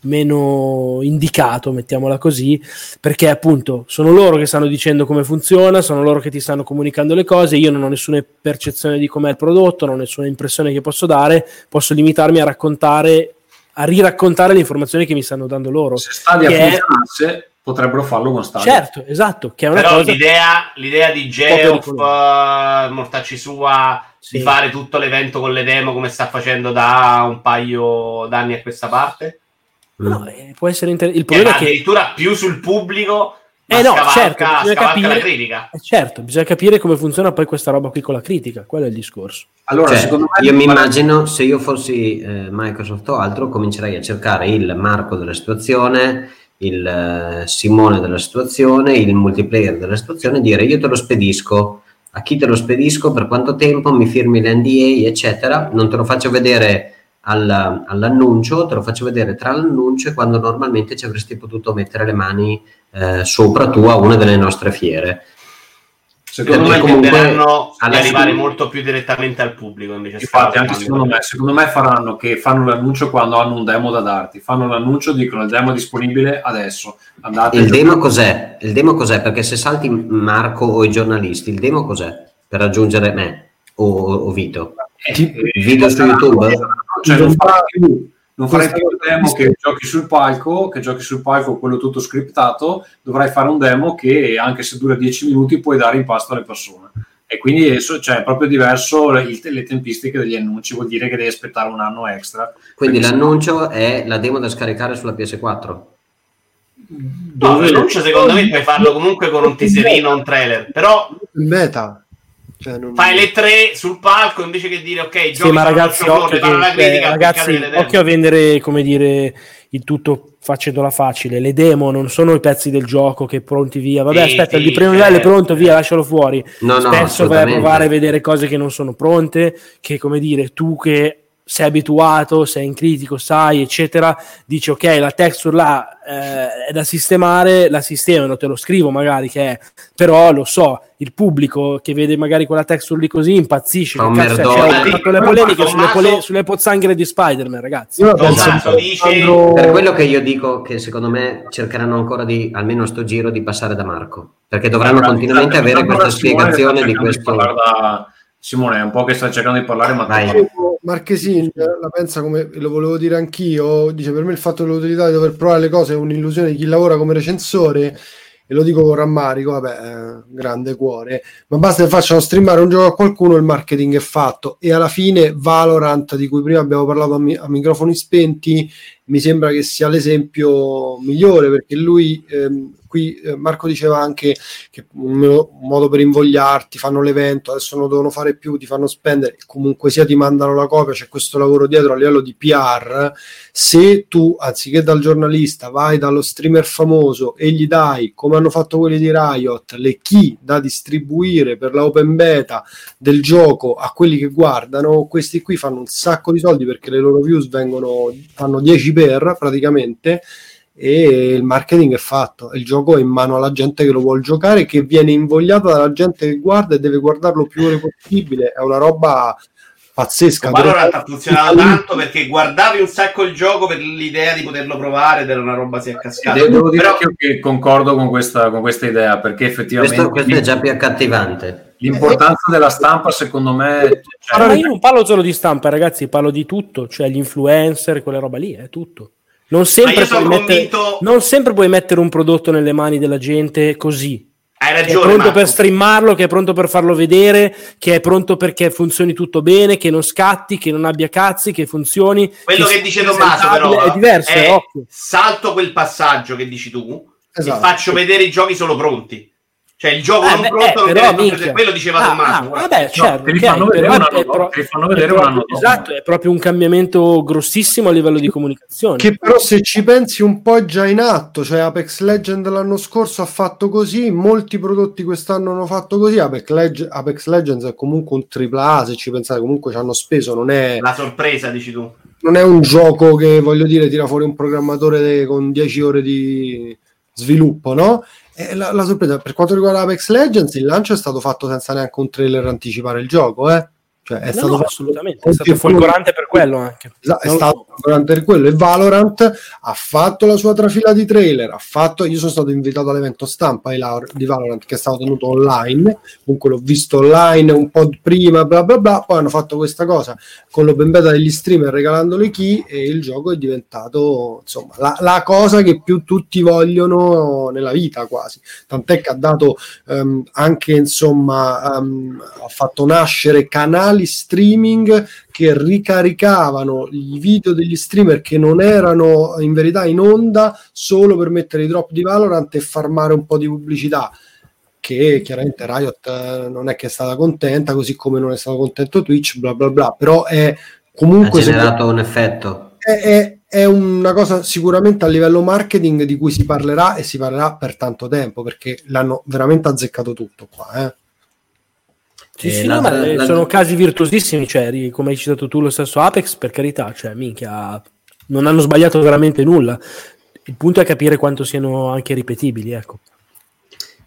meno indicato, mettiamola così, perché appunto sono loro che stanno dicendo come funziona, sono loro che ti stanno comunicando le cose, io non ho nessuna percezione di com'è il prodotto, non ho nessuna impressione che posso dare, posso limitarmi a raccontare, a riraccontare le informazioni che mi stanno dando loro. Se Stadia che è- funzionasse, potrebbero farlo con Stadia. certo, esatto, che è una Però cosa... l'idea, l'idea di Geoff, uh, mortacci sua, Sì. di fare tutto l'evento con le demo come sta facendo da un paio d'anni a questa parte, No, eh, può essere inter- il problema è che addirittura più sul pubblico, Eh no, scavalca, certo, bisogna capire- la critica. eh, certo, bisogna capire come funziona poi questa roba qui con la critica, quello è il discorso. Allora, Cioè, secondo me... io mi immagino se io fossi eh, Microsoft o altro, comincerei a cercare il Marco della situazione, il eh, Simone della situazione, il multiplayer della situazione e dire io te lo spedisco. A chi te lo spedisco, per quanto tempo, mi firmi l'NDA, eccetera. Non te lo faccio vedere al- all'annuncio, te lo faccio vedere tra l'annuncio e quando normalmente ci avresti potuto mettere le mani eh, sopra tu a una delle nostre fiere. Secondo Perché me ad alla arrivare fine- molto più direttamente al pubblico invece Infatti, anche secondo me, secondo me faranno che fanno l'annuncio quando hanno un demo da darti. Fanno l'annuncio, dicono il demo è disponibile adesso. Andate Il demo cos'è? Il demo cos'è? Perché se salti Marco o i giornalisti, il demo cos'è? Per raggiungere me o, o Vito? Eh, Video su YouTube? Cioè, non farai più, non farai più il demo che giochi sul palco, che giochi sul palco quello tutto scriptato, dovrai fare un demo che anche se dura 10 minuti puoi dare in pasto alle persone. E quindi adesso, cioè, è proprio diverso il- le tempistiche degli annunci, vuol dire che devi aspettare un anno extra. Quindi l'annuncio è la demo da scaricare sulla PS4. No, l'annuncio secondo me puoi farlo comunque con un teaserino, un trailer, però In beta. Cioè, non- Fai le tre sul palco invece che dire ok, Sì, giochi ma sono ragazzi, occhio, la che, critica, ragazzi, occhio a vendere, come dire, il tutto facendola facile. Le demo non sono i pezzi del gioco che pronti via. Vabbè, Sì, aspetta, sì, il primo livello è certo. pronto, via, lascialo fuori. No, no, Spesso vai a provare a vedere cose che non sono pronte, che come dire, tu che sei abituato, sei in critico, sai, eccetera, dici ok, la texture là eh, è da sistemare, la sistemano, te lo scrivo magari che è, però lo so, il pubblico che vede magari quella texture lì così impazzisce, un cazzo. Cioè, ho fatto le polemiche sulle, pole- sulle pozzanghere di Spider-Man, ragazzi. Io la penso Per quello che io dico che secondo me cercheranno ancora di, almeno sto giro, di passare da Marco. Perché dovranno Allora, continuamente avere Esatto, questa sta spiegazione di questo. Simone, è un po' che sta cercando di parlare, ma Vai. Marchesin la pensa come lo volevo dire anch'io. Dice per me il fatto dell'utilità di dover provare le cose è un'illusione di chi lavora come recensore. E lo dico con rammarico, vabbè, eh, grande cuore, ma basta che facciano streamare un gioco a qualcuno, il marketing è fatto. E alla fine Valorant, di cui prima abbiamo parlato a, mi- a microfoni spenti, mi sembra che sia l'esempio migliore perché lui, ehm, qui eh, Marco diceva anche che un, un modo per invogliarti, fanno l'evento, adesso non devono fare più, ti fanno spendere, comunque sia ti mandano la copia, c'è questo lavoro dietro a livello di PR, se tu anziché dal giornalista vai dallo streamer famoso e gli dai, come hanno fatto quelli di Riot, le key da distribuire per la open beta del gioco a quelli che guardano, questi qui fanno un sacco di soldi perché le loro views vengono, fanno 10 per praticamente e il marketing è fatto, il gioco è in mano alla gente che lo vuole giocare, che viene invogliata dalla gente che guarda e deve guardarlo più ore possibile, è una roba pazzesca. Valorant ha funzionato tanto perché guardavi un sacco il gioco per l'idea di poterlo provare ed era una roba si a cascata. Devo, devo dire Però anche io che concordo con questa, con questa idea, perché effettivamente Questo, questo è già più accattivante. l'importanza della stampa, secondo me, cioè, Ma io non parlo solo di stampa, ragazzi, parlo di tutto, cioè gli influencer, quella roba lì, è tutto. Non Ma sempre, puoi mettere, convinto- non sempre puoi mettere un prodotto nelle mani della gente così. Hai Che è ragione. pronto Marco. per streamarlo, che è pronto per farlo vedere, che è pronto perché funzioni tutto bene, che non scatti, che non abbia cazzi, che funzioni. Quello che sia dice Tommaso, però, è diverso, è è ovvio. salto quel passaggio che dici tu Esatto. e faccio vedere i giochi solo pronti. Cioè il gioco Eh, non beh, pronto eh, non però, viene minchia. quello diceva Ah, Tommaso. ah, vabbè, certo, ok, fanno vedere però un è anno pro- fanno è vedere un proprio-. Esatto, è proprio un cambiamento grossissimo a livello di comunicazione. Che però se ci pensi un po' è già in atto, cioè Apex Legend l'anno scorso ha fatto così, molti prodotti quest'anno hanno fatto così, Apex, Leg- Apex Legends è comunque un AAA, se ci pensate comunque ci hanno speso, non è, La sorpresa, dici tu. non è un gioco che voglio dire tira fuori un programmatore de- con 10 ore di sviluppo, no? E la, la sorpresa per quanto riguarda Apex Legends, il lancio è stato fatto senza neanche un trailer anticipare il gioco, eh? Cioè, è No, stato no, assolutamente, è stato folgorante per quello anche. Esatto, è Non stato durante per quello. E Valorant ha fatto la sua trafila di trailer ha fatto, io sono stato invitato all'evento stampa di Valorant che è stato tenuto online. Comunque l'ho visto online un po' prima bla bla bla. Poi hanno fatto questa cosa con l'open beta degli streamer regalando le key e il gioco è diventato insomma la, la cosa che più tutti vogliono nella vita quasi. Tant'è che ha dato ehm, anche insomma ehm, ha fatto nascere canali streaming che ricaricavano i video degli streamer che non erano in verità in onda solo per mettere i drop di Valorant e farmare un po' di pubblicità che chiaramente Riot eh, non è che è stata contenta così come non è stato contento Twitch bla bla bla però è Ha comunque generato un effetto. è, è- è una cosa sicuramente a livello marketing di cui si parlerà e si parlerà per tanto tempo perché l'hanno veramente azzeccato tutto qua eh. Sì, Eh, sì, l'altra- no, ma eh, l'altra- sono casi virtuosissimi, cioè, come hai citato tu lo stesso Apex, per carità, cioè, minchia, non hanno sbagliato veramente nulla. Il punto è capire quanto siano anche ripetibili, ecco.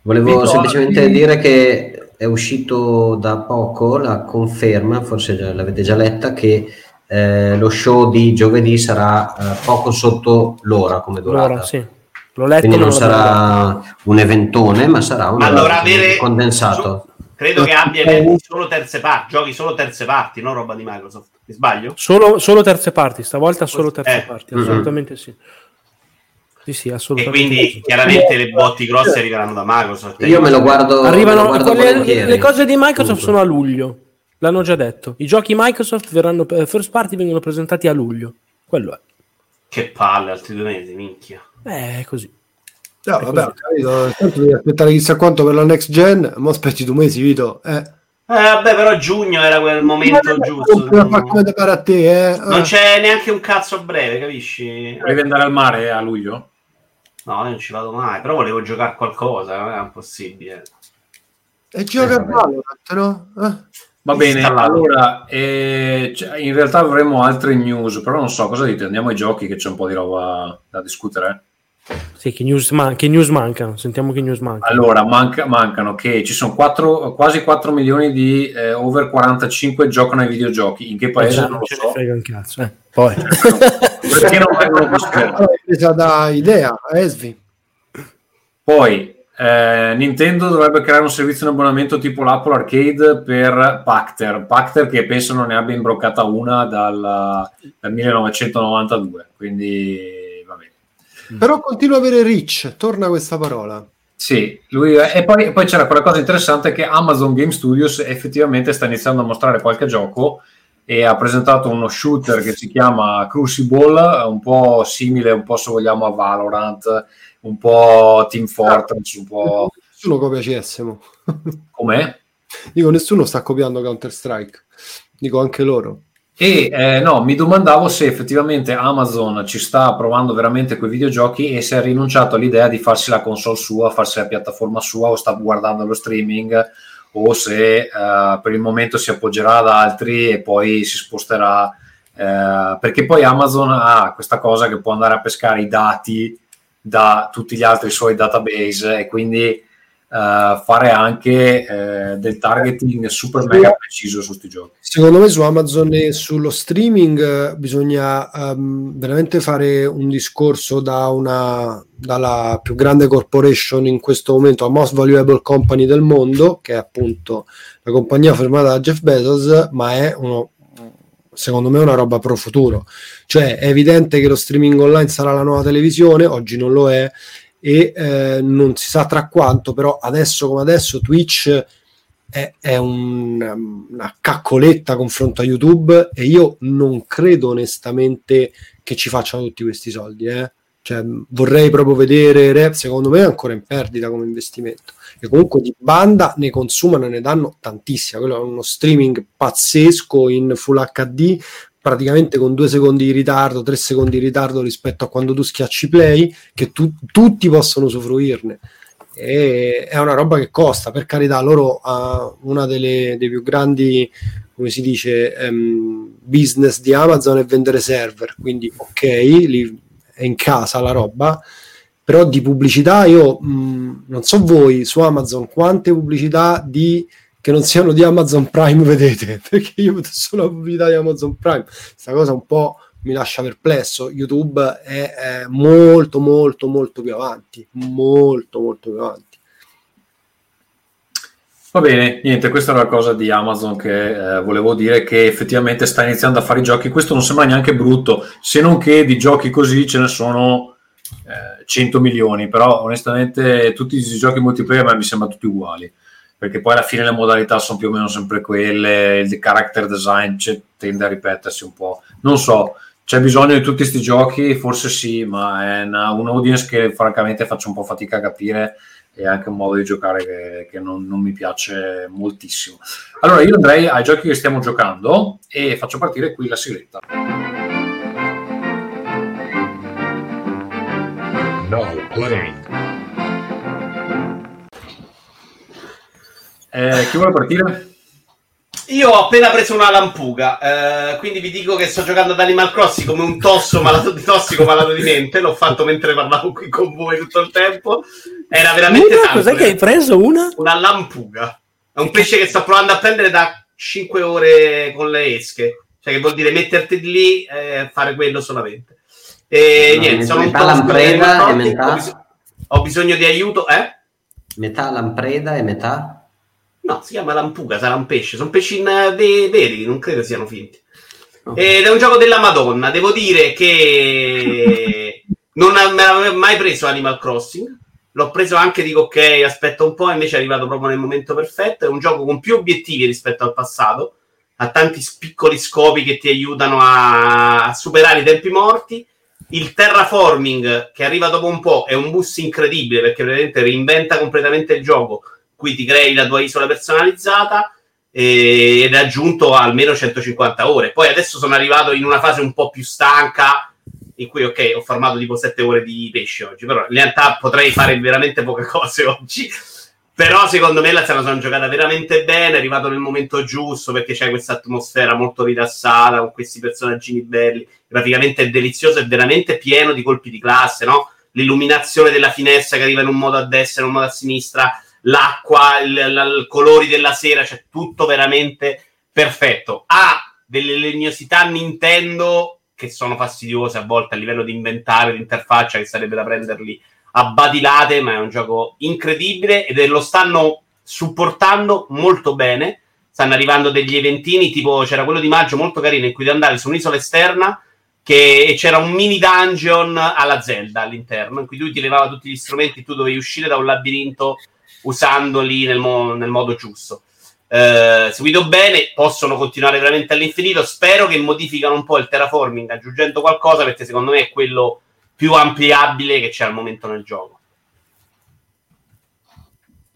Volevo Ricordi- semplicemente dire che è uscito da poco la conferma, forse già- l'avete già letta, che eh, lo show di giovedì sarà eh, poco sotto l'ora come durata. Allora, sì. L'ho letto, Quindi non sarà un eventone, ma sarà un dovrà avere condensato. Credo che abbia eventi solo terze parti, giochi solo terze parti, non roba di Microsoft. Mi sbaglio? Solo, solo terze parti, stavolta solo terze Eh. parti, assolutamente sì. Sì, sì, E assolutamente. quindi sì. chiaramente le botti grosse arriveranno da Microsoft. Io me lo guardo, Arrivano lo guardo le, le cose di Microsoft Appunto. sono a luglio, l'hanno già detto. I giochi Microsoft verranno eh, first party vengono presentati a luglio. Quello è. Che palle, altri due mesi, minchia. Eh, è così. No, vabbè, ho capito. Tanto devi aspettare chissà quanto per la next gen, ma aspetti due mesi, Vito. Eh. Eh, vabbè, però giugno era quel momento giusto. Non fa come da fare a te, eh. Non c'è neanche un cazzo a breve, capisci? Devi andare al mare a luglio? No, io non ci vado mai, però volevo giocare qualcosa, non è impossibile. E gioca a Valorant, no? Eh. Va bene, Installato. allora, eh, cioè, in realtà avremo altre news, però non so cosa dite, andiamo ai giochi che c'è un po' di roba da discutere. Sì, che news, man- che news mancano? Sentiamo che news mancano. Allora, manca- mancano che ci sono quattro- quasi 4 milioni di eh, over 45 giocano ai videogiochi. In che paese Eh, non lo ce ne so. frega un cazzo. eh. Poi. Perché non vengono presa da idea, Esvi. Poi eh, Nintendo dovrebbe creare un servizio in abbonamento tipo l'Apple Arcade per Pacter. Pacter che penso non ne abbia imbroccata una dal, dal 1992. Quindi bene. Però continua a avere Rich, torna questa parola. Sì, lui, e poi, poi c'era quella cosa interessante che Amazon Game Studios effettivamente sta iniziando a mostrare qualche gioco e ha presentato uno shooter che si chiama Crucible, un po' simile, un po' se vogliamo a Valorant, un po' Team Fortress, un po' Nessuno copia CS, mo. com'è? Dico, nessuno sta copiando Counter Strike. Dico anche loro. E eh, no, mi domandavo se effettivamente Amazon ci sta provando veramente quei videogiochi e se ha rinunciato all'idea di farsi la console sua, farsi la piattaforma sua o sta guardando lo streaming o se eh, per il momento si appoggerà ad altri e poi si sposterà eh, perché poi Amazon ha questa cosa che può andare a pescare i dati da tutti gli altri suoi database e quindi eh, fare anche eh, del targeting super mega preciso su questi giochi. Secondo me su Amazon e sullo streaming eh, bisogna ehm, veramente fare un discorso da una, dalla più grande corporation in questo momento, la most valuable company del mondo, che è appunto la compagnia firmata da Jeff Bezos, ma è uno, secondo me una roba pro futuro. Cioè è evidente che lo streaming online sarà la nuova televisione, oggi non lo è, e eh, non si sa tra quanto, però adesso come adesso Twitch è, è un- una caccoletta confronto a YouTube e io non credo onestamente che ci facciano tutti questi soldi. eh. Cioè, vorrei proprio vedere, secondo me è ancora in perdita come investimento. E comunque di banda ne consumano e ne danno tantissima. Quello è uno streaming pazzesco in Full HD, praticamente con due secondi di ritardo, tre secondi di ritardo rispetto a quando tu schiacci play, che tu- tutti possono usufruirne. E è una roba che costa per carità. Loro ha una delle dei più grandi come si dice ehm, business di Amazon è vendere server. Quindi ok lì è in casa la roba. Però di pubblicità io mh, non so voi su Amazon quante pubblicità di che non siano di Amazon Prime vedete perché io vedo solo la pubblicità di Amazon Prime questa cosa un po' mi lascia perplesso. YouTube è, è molto, molto, molto più avanti. Molto, molto più avanti. Va bene, niente, questa era la cosa di Amazon che eh, volevo dire che effettivamente sta iniziando a fare i giochi. Questo non sembra neanche brutto, se non che di giochi così ce ne sono eh, 100 milioni, però onestamente tutti i giochi multiplayer a me mi sembrano tutti uguali, perché poi alla fine le modalità sono più o meno sempre quelle, il character design tende a ripetersi un po'. Non so, c'è bisogno di tutti questi giochi? Forse sì, ma è una- un audience che francamente faccio un po' fatica a capire e anche un modo di giocare che, che non, non mi piace moltissimo. Allora, io andrei ai giochi che stiamo giocando e faccio partire qui la sigletta. Now playing. Eh, chi vuole partire? Io ho appena preso una lampuga, eh, quindi vi dico che sto giocando ad Animal Crossing come un tosso malato di tossico malato di mente. L'ho fatto mentre parlavo qui con voi tutto il tempo. Era veramente Una? tanto. Cos'è che hai preso? Una? Una lampuga. È un pesce che sto provando a prendere da 5 ore con le esche. Cioè, che vuol dire metterti lì e fare quello solamente. E No, niente, sono un metà po' lampreda e metà? Ho, bis- ho bisogno di aiuto, eh? Metà lampreda e metà? No, si chiama lampuga, sarà un pesce. Sono pesci in, eh, ve- veri, non credo siano finti. Ok. Ed è un gioco della Madonna. Devo dire che non me l'avevo mai preso Animal Crossing. L'ho preso anche, dico ok, aspetta un po', invece è arrivato proprio nel momento perfetto. È un gioco con più obiettivi rispetto al passato. Ha tanti piccoli scopi che ti aiutano a, a superare i tempi morti. Il terraforming che arriva dopo un po' è un boost incredibile perché praticamente reinventa completamente il gioco. Qui ti crei la tua isola personalizzata. e- ed è aggiunto almeno 150 ore. Poi adesso sono arrivato in una fase un po' più stanca in cui ok, ho farmato tipo 7 ore di pesce oggi, però in realtà potrei fare veramente poche cose oggi. Però secondo me la se la sono giocata veramente bene, è arrivato nel momento giusto perché c'è questa atmosfera molto rilassata con questi personaggini belli. Graficamente è delizioso, è veramente pieno di colpi di classe, no? L'illuminazione della finestra che arriva in un modo a destra, in un modo a sinistra, l'acqua, i colori della sera, c'è tutto veramente perfetto. Ha delle legnosità Nintendo che sono fastidiose a volte a livello di inventario, di interfaccia, che sarebbe da prenderli a badilate, ma è un gioco incredibile ed è- lo stanno supportando molto bene. Stanno arrivando degli eventini, tipo c'era quello di maggio molto carino in cui devi andare su un'isola esterna che c'era un mini dungeon alla Zelda all'interno, in cui lui ti levava tutti gli strumenti, tu dovevi uscire da un labirinto usandoli nel, mo- nel modo giusto. Eh, seguito bene, possono continuare veramente all'infinito. Spero che modificano un po' il terraforming aggiungendo qualcosa perché secondo me è quello più ampliabile che c'è al momento nel gioco.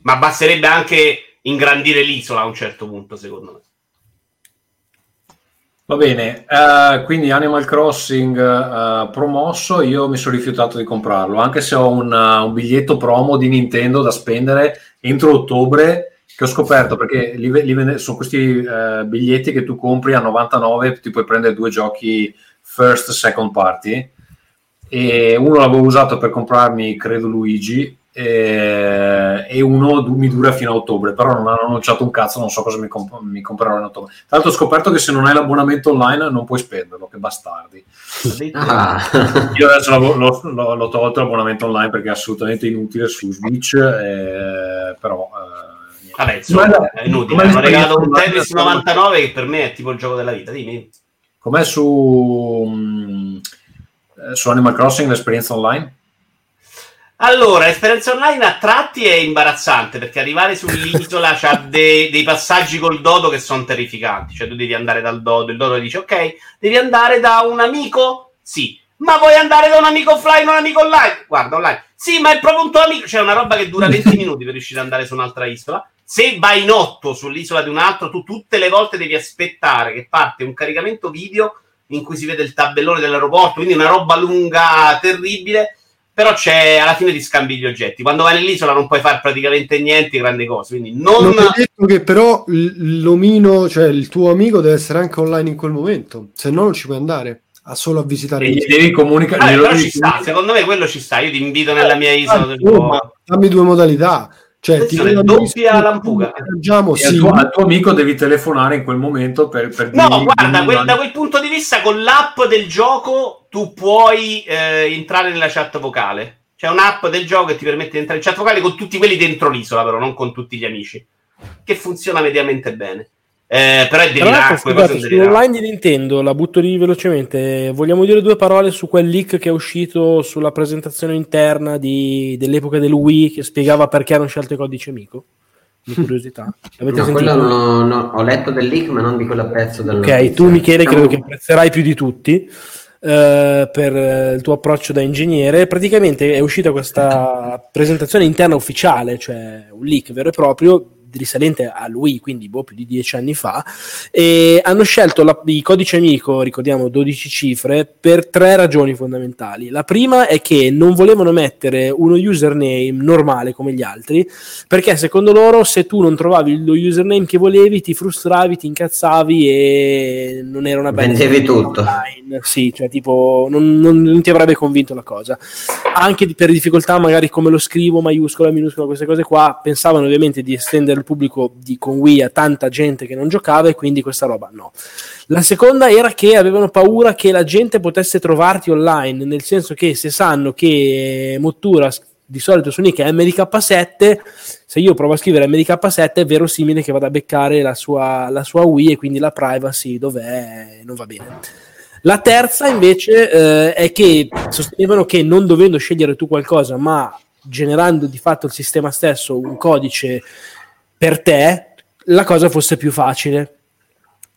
Ma basterebbe anche ingrandire l'isola a un certo punto, secondo me. Va bene, eh, quindi Animal Crossing eh, promosso, io mi sono rifiutato di comprarlo, anche se ho un, uh, un biglietto promo di Nintendo da spendere entro ottobre, che ho scoperto perché li, li vende- sono questi eh, biglietti che tu compri a 99, ti puoi prendere due giochi first, second party, e uno l'avevo usato per comprarmi, credo, Luigi, e, e uno mi dura fino a ottobre, però non hanno annunciato un cazzo, non so cosa mi, comp- mi comprerò in ottobre. Tra l'altro ho scoperto che se non hai l'abbonamento online non puoi spenderlo, che bastardi. Ah. Io adesso l'avevo- l'ho, l'ho- l'ho tolto l'abbonamento online perché è assolutamente inutile su Switch, eh, però... eh. Vabbè, insomma, la- è inutile. Hanno regalato un Tetris online? 99 che per me è tipo il gioco della vita. Dimmi. Com'è su, mm, eh, su Animal Crossing l'esperienza online? Allora, l'esperienza online a tratti è imbarazzante perché arrivare sull'isola c'ha de- dei passaggi col dodo che sono terrificanti. Cioè, tu devi andare dal dodo, il dodo dice: Ok, devi andare da un amico? Sì. Ma vuoi andare da un amico offline o un amico online? Guarda, online. Sì, ma è proprio un tuo amico. C'è una roba che dura 20 minuti per riuscire ad andare su un'altra isola. Se vai in otto sull'isola di un altro, tu tutte le volte devi aspettare che parte un caricamento video in cui si vede il tabellone dell'aeroporto, quindi una roba lunga, terribile. Però c'è alla fine ti scambi gli oggetti. Quando vai nell'isola non puoi fare praticamente niente, grandi cose. Quindi non. Non detto che però l'omino, cioè il tuo amico deve essere anche online in quel momento, se no non ci puoi andare, a solo a visitare E gli devi comunicare... Però ci sta, secondo me quello ci sta. Io ti invito nella mia isola del Oh, ma dammi due modalità. Cioè, ti vedo doppia lampuga. Mangiamo, E al, sì. tuo, al tuo amico devi telefonare in quel momento per, per No, dirgli- guarda, dirgli- quel- da quel punto di vista, con l'app del gioco tu puoi eh, entrare nella chat vocale. C'è un'app del gioco che ti permette di entrare in chat vocale con tutti quelli dentro l'isola, però non con tutti gli amici. Che funziona mediamente bene. Eh, però è Tra sono deliranti. sull'online di Nintendo, la butto lì velocemente. Vogliamo dire due parole su quel leak che è uscito sulla presentazione interna di- dell'epoca del Wii che spiegava perché hanno scelto il codice amico? Di curiosità. L'avete No, sentito? quello no- no, ho letto del leak, ma non di quella pezzo Ok, tu Michele credo che apprezzerai più di tutti eh, per eh, il tuo approccio da ingegnere. Praticamente è uscita questa presentazione interna ufficiale, cioè un leak vero e proprio risalente a lui, quindi boh, più di dieci anni fa, e hanno scelto la- il codice amico, ricordiamo 12 cifre, per tre ragioni fondamentali. La prima è che non volevano mettere uno username normale come gli altri, perché secondo loro se tu non trovavi lo username che volevi ti frustravi, ti incazzavi e non era una bella Vendevi tutto. online. Sì, cioè tipo non, non- non ti avrebbe convinto la cosa. Anche per difficoltà magari come lo scrivo, maiuscola, minuscola, queste cose qua, pensavano ovviamente di estendere il pubblico di, con Wii a tanta gente che non giocava e quindi questa roba no. La seconda era che avevano paura che la gente potesse trovarti online, nel senso che se sanno che Mottura di solito su Nick è MDK7, se io provo a scrivere MDK7 è verosimile che vada a beccare la sua, la sua Wii e quindi la privacy dov'è non va bene. La terza invece eh, è che sostenevano che non dovendo scegliere tu qualcosa, ma generando di fatto il sistema stesso un codice per te, la cosa fosse più facile.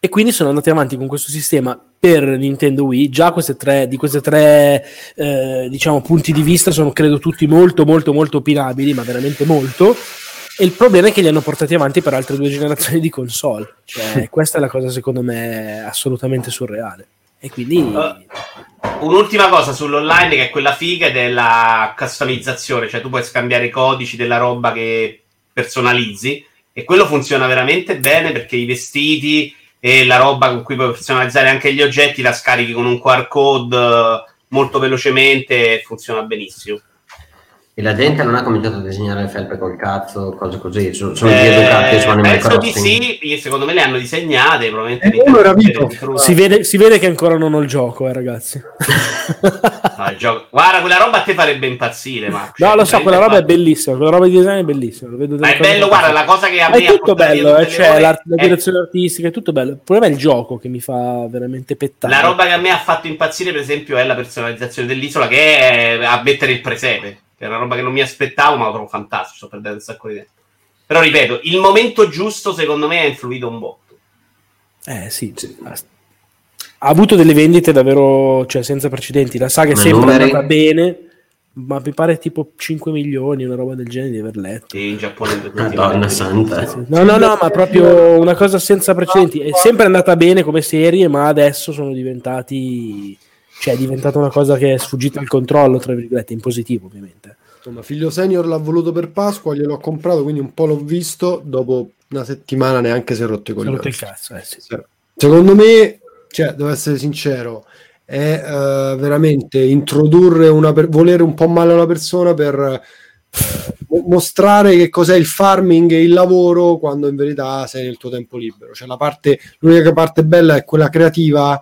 E quindi sono andati avanti con questo sistema per Nintendo Wii. Già queste tre, di questi tre eh, diciamo, punti di vista sono credo tutti molto molto molto opinabili, ma veramente molto. E il problema è che li hanno portati avanti per altre due generazioni di console. Cioè, questa è la cosa, secondo me, assolutamente surreale. E quindi. Uh, un'ultima cosa sull'online che è quella figa ed è la customizzazione, cioè tu puoi scambiare i codici della roba che personalizzi e quello funziona veramente bene perché i vestiti e la roba con cui puoi personalizzare anche gli oggetti la scarichi con un QR code eh, molto velocemente e funziona benissimo. E la gente non ha cominciato a disegnare le felpe col cazzo, cose così, sono, sono Eh, educati su Animal penso di Crossing. sì, io- secondo me le hanno disegnate, probabilmente Eh, di- di frutta. Si vede, si vede che ancora non ho il gioco, eh, ragazzi. No, il gioco- Guarda, quella roba a te farebbe impazzire, Marco. No, Cioè, lo so, quella roba è fa- bellissima. Quella roba di design è bellissima. lo vedo Ma è bello, guarda, la cosa che a Ma me è tutto bello, eh, cioè la è- direzione artistica è tutto bello. Il problema è il gioco che mi fa veramente pettare. La roba che a me ha fatto impazzire, per esempio, è la personalizzazione dell'isola, che è a mettere il presepe, è una roba che non mi aspettavo, ma lo trovo fantastico. Sto perdendo un sacco di tempo. Però ripeto, il momento giusto, secondo me, ha influito un botto. Eh sì, ha avuto delle vendite davvero cioè, senza precedenti. La saga è sempre numeri? andata bene, ma mi pare tipo 5 milioni, una roba del genere di aver letto. E in Giappone Madonna santa. No, no, no, ma proprio una cosa senza precedenti. È sempre andata bene come serie, ma adesso sono diventati. Cioè, è diventata una cosa che è sfuggita al controllo, tra virgolette, in positivo, ovviamente. Insomma, figlio senior l'ha voluto per Pasqua, gliel'ho comprato, quindi un po' l'ho visto. Dopo una settimana neanche si è rotto i Si è coglioni. rotto il cazzo, eh sì. Secondo me, cioè, devo essere sincero, è eh, veramente introdurre una per- volere un po' male una persona per eh, mo- mostrare che cos'è il farming e il lavoro quando in verità sei nel tuo tempo libero. Cioè, la parte, l'unica parte bella è quella creativa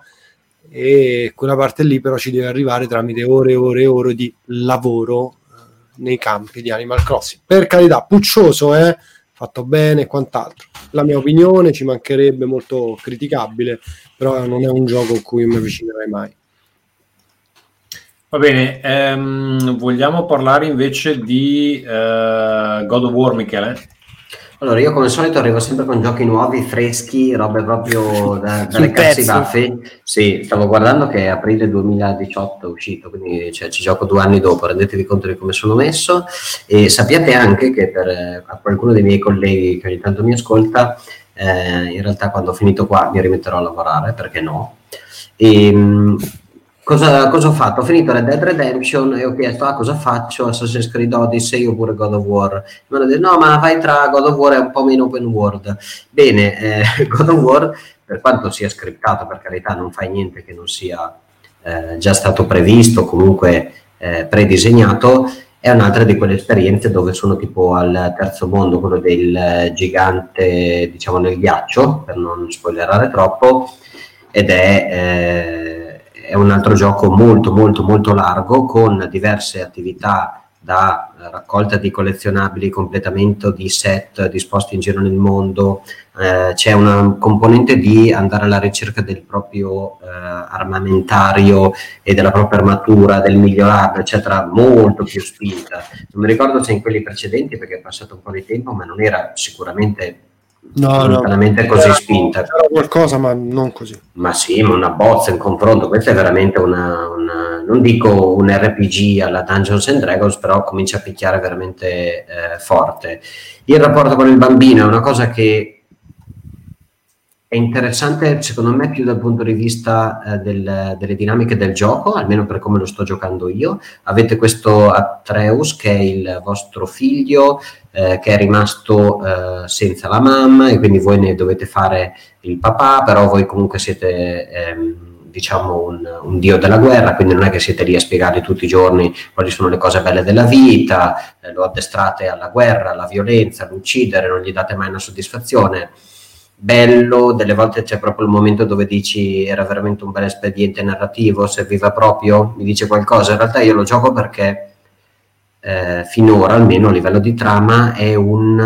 e quella parte lì però ci deve arrivare tramite ore e ore e ore di lavoro eh, nei campi di Animal Crossing. Per carità, puccioso, eh? fatto bene e quant'altro. La mia opinione ci mancherebbe molto criticabile, però non è un gioco a cui mi avvicinerei mai. Va bene, ehm, vogliamo parlare invece di eh, God of War, Michele? Allora, io come al solito arrivo sempre con giochi nuovi, freschi, robe proprio da, dalle cazzi baffi. Sì, stavo guardando che è aprile 2018 è uscito, quindi cioè, ci gioco due anni dopo, rendetevi conto di come sono messo. E sappiate anche che per qualcuno dei miei colleghi che ogni tanto mi ascolta, eh, in realtà quando ho finito qua mi rimetterò a lavorare, perché no? E, mh, cosa, cosa ho fatto? Ho finito Red Dead Redemption e ho chiesto ah, cosa faccio? Assassin's Creed Odyssey oppure God of War? Mi hanno detto no ma vai tra God of War e un po' meno open world. Bene, eh, God of War per quanto sia scriptato per carità non fai niente che non sia eh, già stato previsto, comunque eh, predisegnato, è un'altra di quelle esperienze dove sono tipo al terzo mondo, quello del gigante, diciamo nel ghiaccio, per non spoilerare troppo, ed è, eh, è un altro gioco molto molto molto largo con diverse attività da raccolta di collezionabili, completamento di set disposti in giro nel mondo, eh, c'è una componente di andare alla ricerca del proprio eh, armamentario e della propria armatura, del migliorarlo, eccetera, molto più spinta. Non mi ricordo se in quelli precedenti, perché è passato un po' di tempo, ma non era sicuramente No, lontanamente così C'era- spinta. c'era qualcosa, ma non così. Ma sì, ma una bozza in confronto, questa è veramente una, una- non dico un RPG alla Dungeons and Dragons, però comincia a picchiare veramente eh, forte. Il rapporto con il bambino è una cosa che è interessante secondo me più dal punto di vista eh, del- delle dinamiche del gioco, almeno per come lo sto giocando io. Avete questo Atreus che è il vostro figlio eh, che è rimasto eh, senza la mamma e quindi voi ne dovete fare il papà, però voi comunque siete ehm, diciamo un, un dio della guerra, quindi non è che siete lì a spiegargli tutti i giorni quali sono le cose belle della vita, eh, lo addestrate alla guerra, alla violenza, all'uccidere, non gli date mai una soddisfazione. Bello, delle volte c'è proprio il momento dove dici era veramente un bel espediente narrativo, serviva proprio, mi dice qualcosa. In realtà io lo gioco perché eh, finora, almeno a livello di trama, è, un,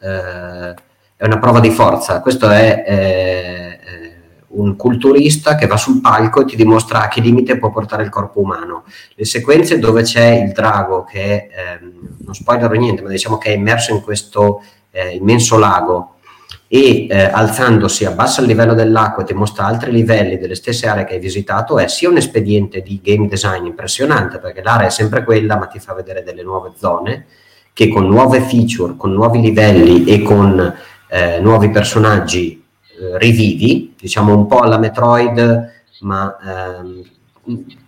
eh, è una prova di forza. Questo è eh, un culturista che va sul palco e ti dimostra a che limite può portare il corpo umano. Le sequenze dove c'è il drago, che ehm, non spoilerò niente, ma diciamo che è immerso in questo eh, immenso lago e eh, alzandosi abbassa il livello dell'acqua e ti mostra altri livelli delle stesse aree che hai visitato è sia un espediente di game design impressionante perché l'area è sempre quella ma ti fa vedere delle nuove zone che con nuove feature, con nuovi livelli e con eh, nuovi personaggi eh, rivivi, diciamo un po' alla Metroid, ma ehm,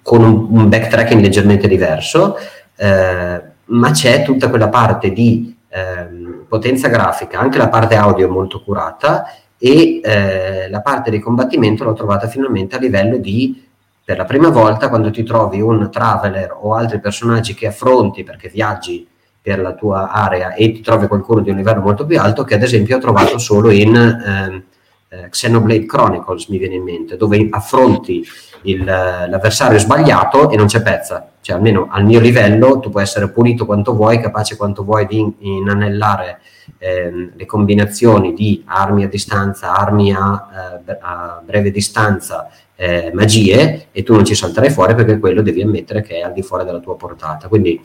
con un, un, backtracking leggermente diverso, eh, ma c'è tutta quella parte di ehm, potenza grafica, anche la parte audio molto curata e eh, la parte di combattimento l'ho trovata finalmente a livello di per la prima volta quando ti trovi un traveler o altri personaggi che affronti perché viaggi per la tua area e ti trovi qualcuno di un livello molto più alto che ad esempio ho trovato solo in eh, eh, Xenoblade Chronicles mi viene in mente dove affronti il, l'avversario sbagliato e non c'è pezza cioè almeno al mio livello tu puoi essere pulito quanto vuoi capace quanto vuoi di inanellare ehm, le combinazioni di armi a distanza, armi a, eh, a breve distanza, eh, magie e tu non ci salterai fuori perché quello devi ammettere che è al di fuori della tua portata. Quindi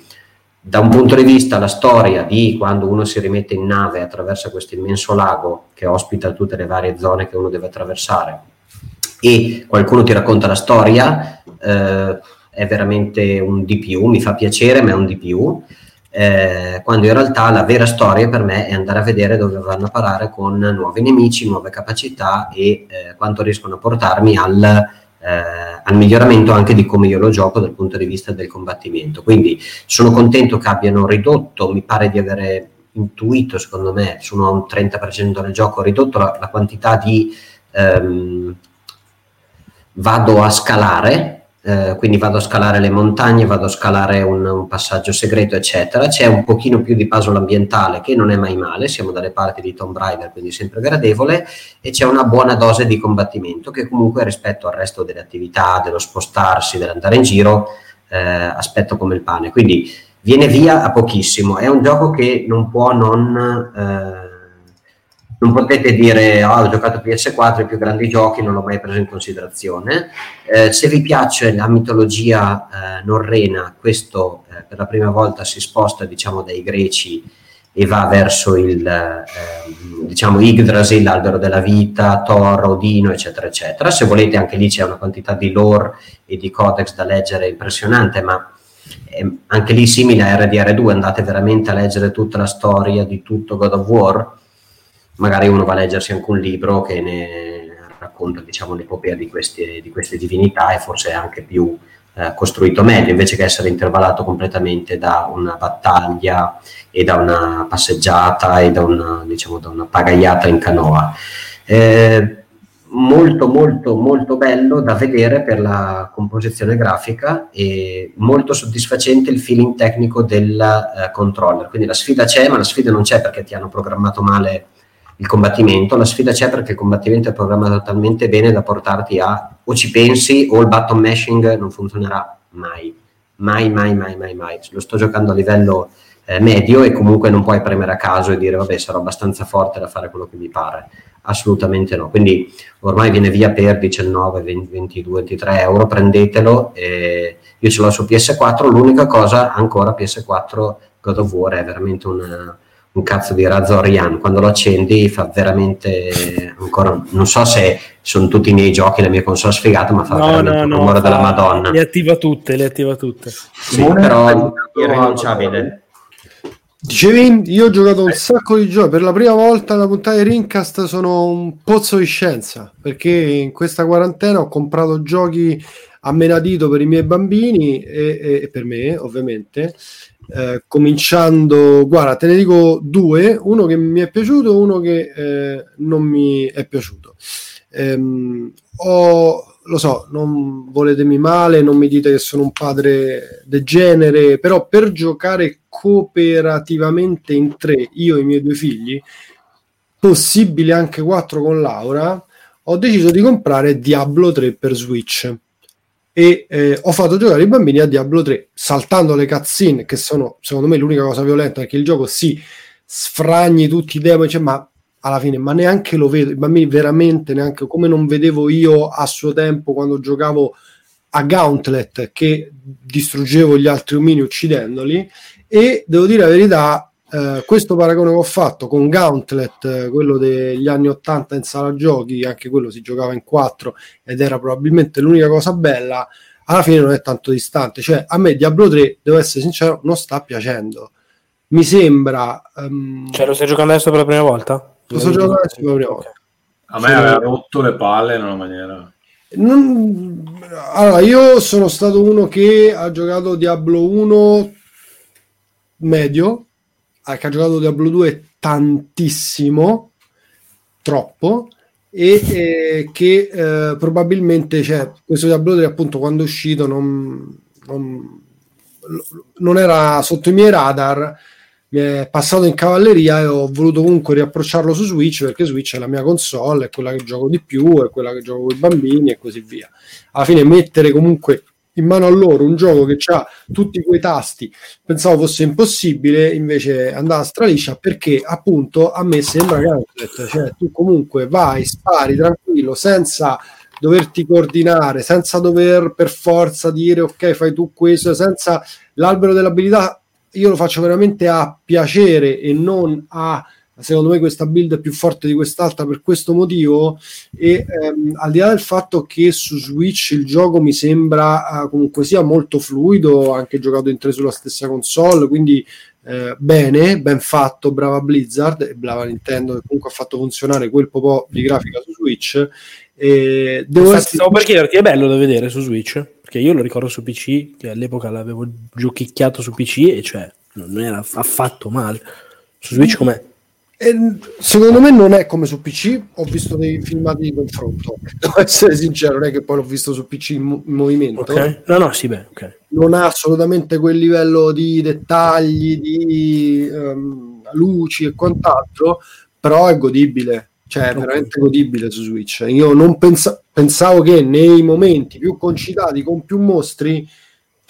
da un punto di vista la storia di quando uno si rimette in nave attraversa questo immenso lago che ospita tutte le varie zone che uno deve attraversare e qualcuno ti racconta la storia, eh, è veramente un di più, mi fa piacere ma è un di più eh, quando in realtà la vera storia per me è andare a vedere dove vanno a parare con nuovi nemici, nuove capacità e eh, quanto riescono a portarmi al, eh, al, miglioramento anche di come io lo gioco dal punto di vista del combattimento. Quindi sono contento che abbiano ridotto, mi pare di avere intuito, secondo me, sono a un 30% del gioco, ridotto la, la quantità di... Ehm, vado a scalare eh, quindi vado a scalare le montagne, vado a scalare un, un, passaggio segreto, eccetera. C'è un pochino più di puzzle ambientale che non è mai male, siamo dalle parti di Tomb Raider, quindi sempre gradevole, e c'è una buona dose di combattimento che comunque rispetto al resto delle attività, dello spostarsi, dell'andare in giro, eh, aspetto come il pane. Quindi viene via a pochissimo, è un gioco che non può non... Eh, non potete dire oh, ho giocato PS4, i più grandi giochi non l'ho mai preso in considerazione. Eh, se vi piace la mitologia eh, norrena, questo eh, per la prima volta si sposta diciamo dai greci e va verso il ehm, diciamo Yggdrasil, l'albero della vita, Thor, Odino, eccetera, eccetera. Se volete anche lì c'è una quantità di lore e di codex da leggere impressionante, ma ehm, anche lì simile a RDR2, andate veramente a leggere tutta la storia di tutto God of War magari uno va a leggersi anche un libro che ne racconta diciamo, l'epopea di queste, di queste divinità e forse è anche più eh, costruito meglio, invece che essere intervallato completamente da una battaglia e da una passeggiata e da una, diciamo, da una pagaiata in canoa. Eh, molto molto molto bello da vedere per la composizione grafica e molto soddisfacente il feeling tecnico del uh, controller quindi la sfida c'è ma la sfida non c'è perché ti hanno programmato male il combattimento, la sfida c'è perché il combattimento è programmato talmente bene da portarti a o ci pensi o il button mashing non funzionerà mai, mai, mai, mai, mai, mai. Lo sto giocando a livello eh, medio e comunque non puoi premere a caso e dire vabbè sarò abbastanza forte da fare quello che mi pare. Assolutamente no. Quindi ormai viene via per 19, 20, 22, 23 euro, prendetelo. Eh, io ce l'ho su PS4, l'unica cosa ancora PS4 God of War è veramente un un cazzo di razzo Ariane, quando lo accendi fa veramente ancora, non so se sono tutti i miei giochi, le mie console sfigate, ma fa no, veramente no, un rumore no, della fa, Madonna. Le attiva tutte, le attiva tutte. Sì, però è irrinunciabile. Dicevi, io ho giocato un sacco di giochi, per la prima volta alla puntata di Rincast sono un pozzo di scienza, perché in questa quarantena ho comprato giochi a menadito per i miei bambini e, e per me, ovviamente, eh, cominciando, guarda, te ne dico due, uno che mi è piaciuto e uno che eh, non mi è piaciuto. Ehm, ho, lo so, non voletemi male, non mi dite che sono un padre degenere, però per giocare cooperativamente in tre, io e i miei due figli, possibile anche quattro con Laura, ho deciso di comprare Diablo 3 per Switch e eh, ho fatto giocare i bambini a Diablo 3 saltando le cutscene che sono secondo me l'unica cosa violenta perché il gioco si sfragni tutti i demoni cioè, ma alla fine ma neanche lo vedo i bambini veramente neanche come non vedevo io a suo tempo quando giocavo a Gauntlet che distruggevo gli altri omini uccidendoli. E devo dire la verità eh, questo paragone che ho fatto con Gauntlet, quello degli anni 80 in sala giochi, anche quello si giocava in 4 ed era probabilmente l'unica cosa bella, alla fine non è tanto distante. Cioè, a me Diablo 3, devo essere sincero, non sta piacendo. mi sembra... ehm, Cioè, lo stai giocando adesso per la prima volta? lo sto giocando adesso per la prima volta. A me aveva rotto le palle in una maniera. Non- Allora, io sono stato uno che ha giocato Diablo 1 medio, eh, che ha giocato Diablo 2 tantissimo, troppo, e eh, che eh, probabilmente cioè, questo Diablo 3 appunto quando è uscito non, non, non era sotto i miei radar mi è passato in cavalleria e ho voluto comunque riapprocciarlo su Switch perché Switch è la mia console, è quella che gioco di più, è quella che gioco con i bambini e così via. Alla fine mettere comunque in mano a loro un gioco che ha tutti quei tasti. Pensavo fosse impossibile, invece andava straliscia perché appunto a me sembra Gauntlet, cioè tu comunque vai, spari tranquillo senza doverti coordinare, senza dover per forza dire ok fai tu questo, senza l'albero dell'abilità io lo faccio veramente a piacere e non a secondo me questa build è più forte di quest'altra per questo motivo e ehm, al di là del fatto che su Switch il gioco mi sembra eh, comunque sia molto fluido anche giocato in tre sulla stessa console quindi eh, bene, ben fatto, brava Blizzard e brava Nintendo che comunque ha fatto funzionare quel po' di grafica su Switch e devo Infatti, essere stavo per chiederti, è bello da vedere su Switch? Perché io lo ricordo su PC, che all'epoca l'avevo giochicchiato su PC e cioè non era affatto male. Su Switch com'è? Secondo me non è come su PC, ho visto dei filmati di confronto, devo essere sincero, non è che poi l'ho visto su PC in, mo- in movimento, Ok? No, no, sì, beh, ok. non ha assolutamente quel livello di dettagli, di ehm, luci e quant'altro, però è godibile, cioè è veramente godibile su Switch. Io non pensa- pensavo che nei momenti più concitati con più mostri,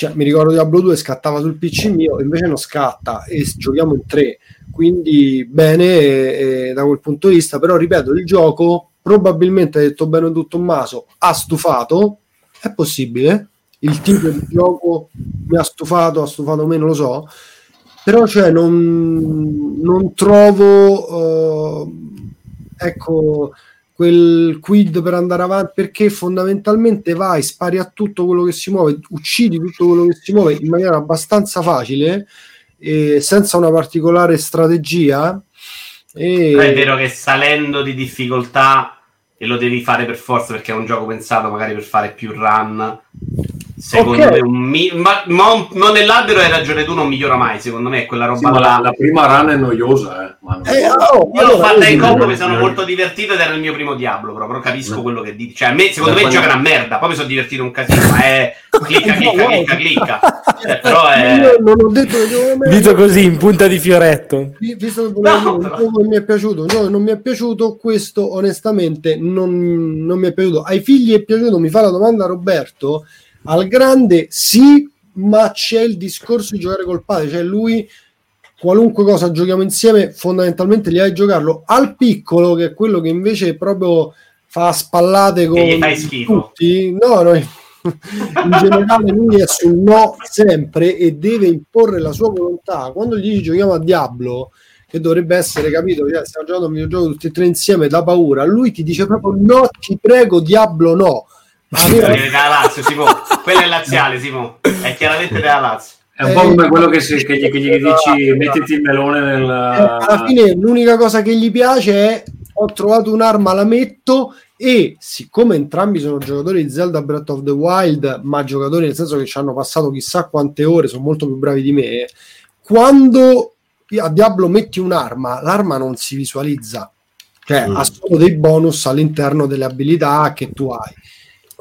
cioè mi ricordo Diablo 2 scattava sul PC mio, invece non scatta e giochiamo in tre, quindi bene eh, da quel punto di vista, però ripeto, il gioco probabilmente, detto bene tutto Tommaso, ha stufato, è possibile, il tipo di gioco mi ha stufato, ha stufato me, non lo so, però cioè non, non trovo eh, ecco quel quid per andare avanti perché fondamentalmente vai, spari a tutto quello che si muove, uccidi tutto quello che si muove in maniera abbastanza facile e senza una particolare strategia e è vero che salendo di difficoltà e lo devi fare per forza perché è un gioco pensato magari per fare più run. Secondo Ok. me, un mi- ma, ma un- ma nell'albero hai ragione tu, non migliora mai. Secondo me è quella roba Sì, ma la, la prima run è noiosa, eh. Ma non- Eh, oh, Io l'ho fatta in combo, mi sono molto divertito ed era il mio primo Diablo. Però, però capisco quello che dici. Cioè, a me, secondo me è una merda. Poi mi sono divertito un casino. Ma è clicca, clicca, clicca, clicca. Cioè, però è. io non ho detto Dito così, in punta di fioretto. Vi- visto No, però- che mi è piaciuto, che non mi è piaciuto, questo onestamente non, non mi è piaciuto. Ai figli è piaciuto, mi fa la domanda Roberto, al grande sì, ma c'è il discorso di giocare col padre, cioè lui qualunque cosa giochiamo insieme fondamentalmente gli hai giocarlo al piccolo che è quello che invece proprio fa spallate con tutti. No, no in generale lui è sul no sempre e deve imporre la sua volontà. Quando gli dici giochiamo a Diablo che dovrebbe essere capito cioè, stiamo giocando a un videogioco tutti e tre insieme da paura lui ti dice proprio no ti prego Diablo no A me- Perché della Lazio, Simo. Quello è laziale, Simo. È chiaramente della Lazio. È un po' come quello che, se- che gli, che gli dici mettiti il melone nel... Eh, alla fine l'unica cosa che gli piace è ho trovato un'arma, la metto e siccome entrambi sono giocatori di Zelda Breath of the Wild, ma giocatori nel senso che ci hanno passato chissà quante ore, sono molto più bravi di me, quando a Diablo metti un'arma, l'arma non si visualizza, cioè Mm. ha solo dei bonus all'interno delle abilità che tu hai.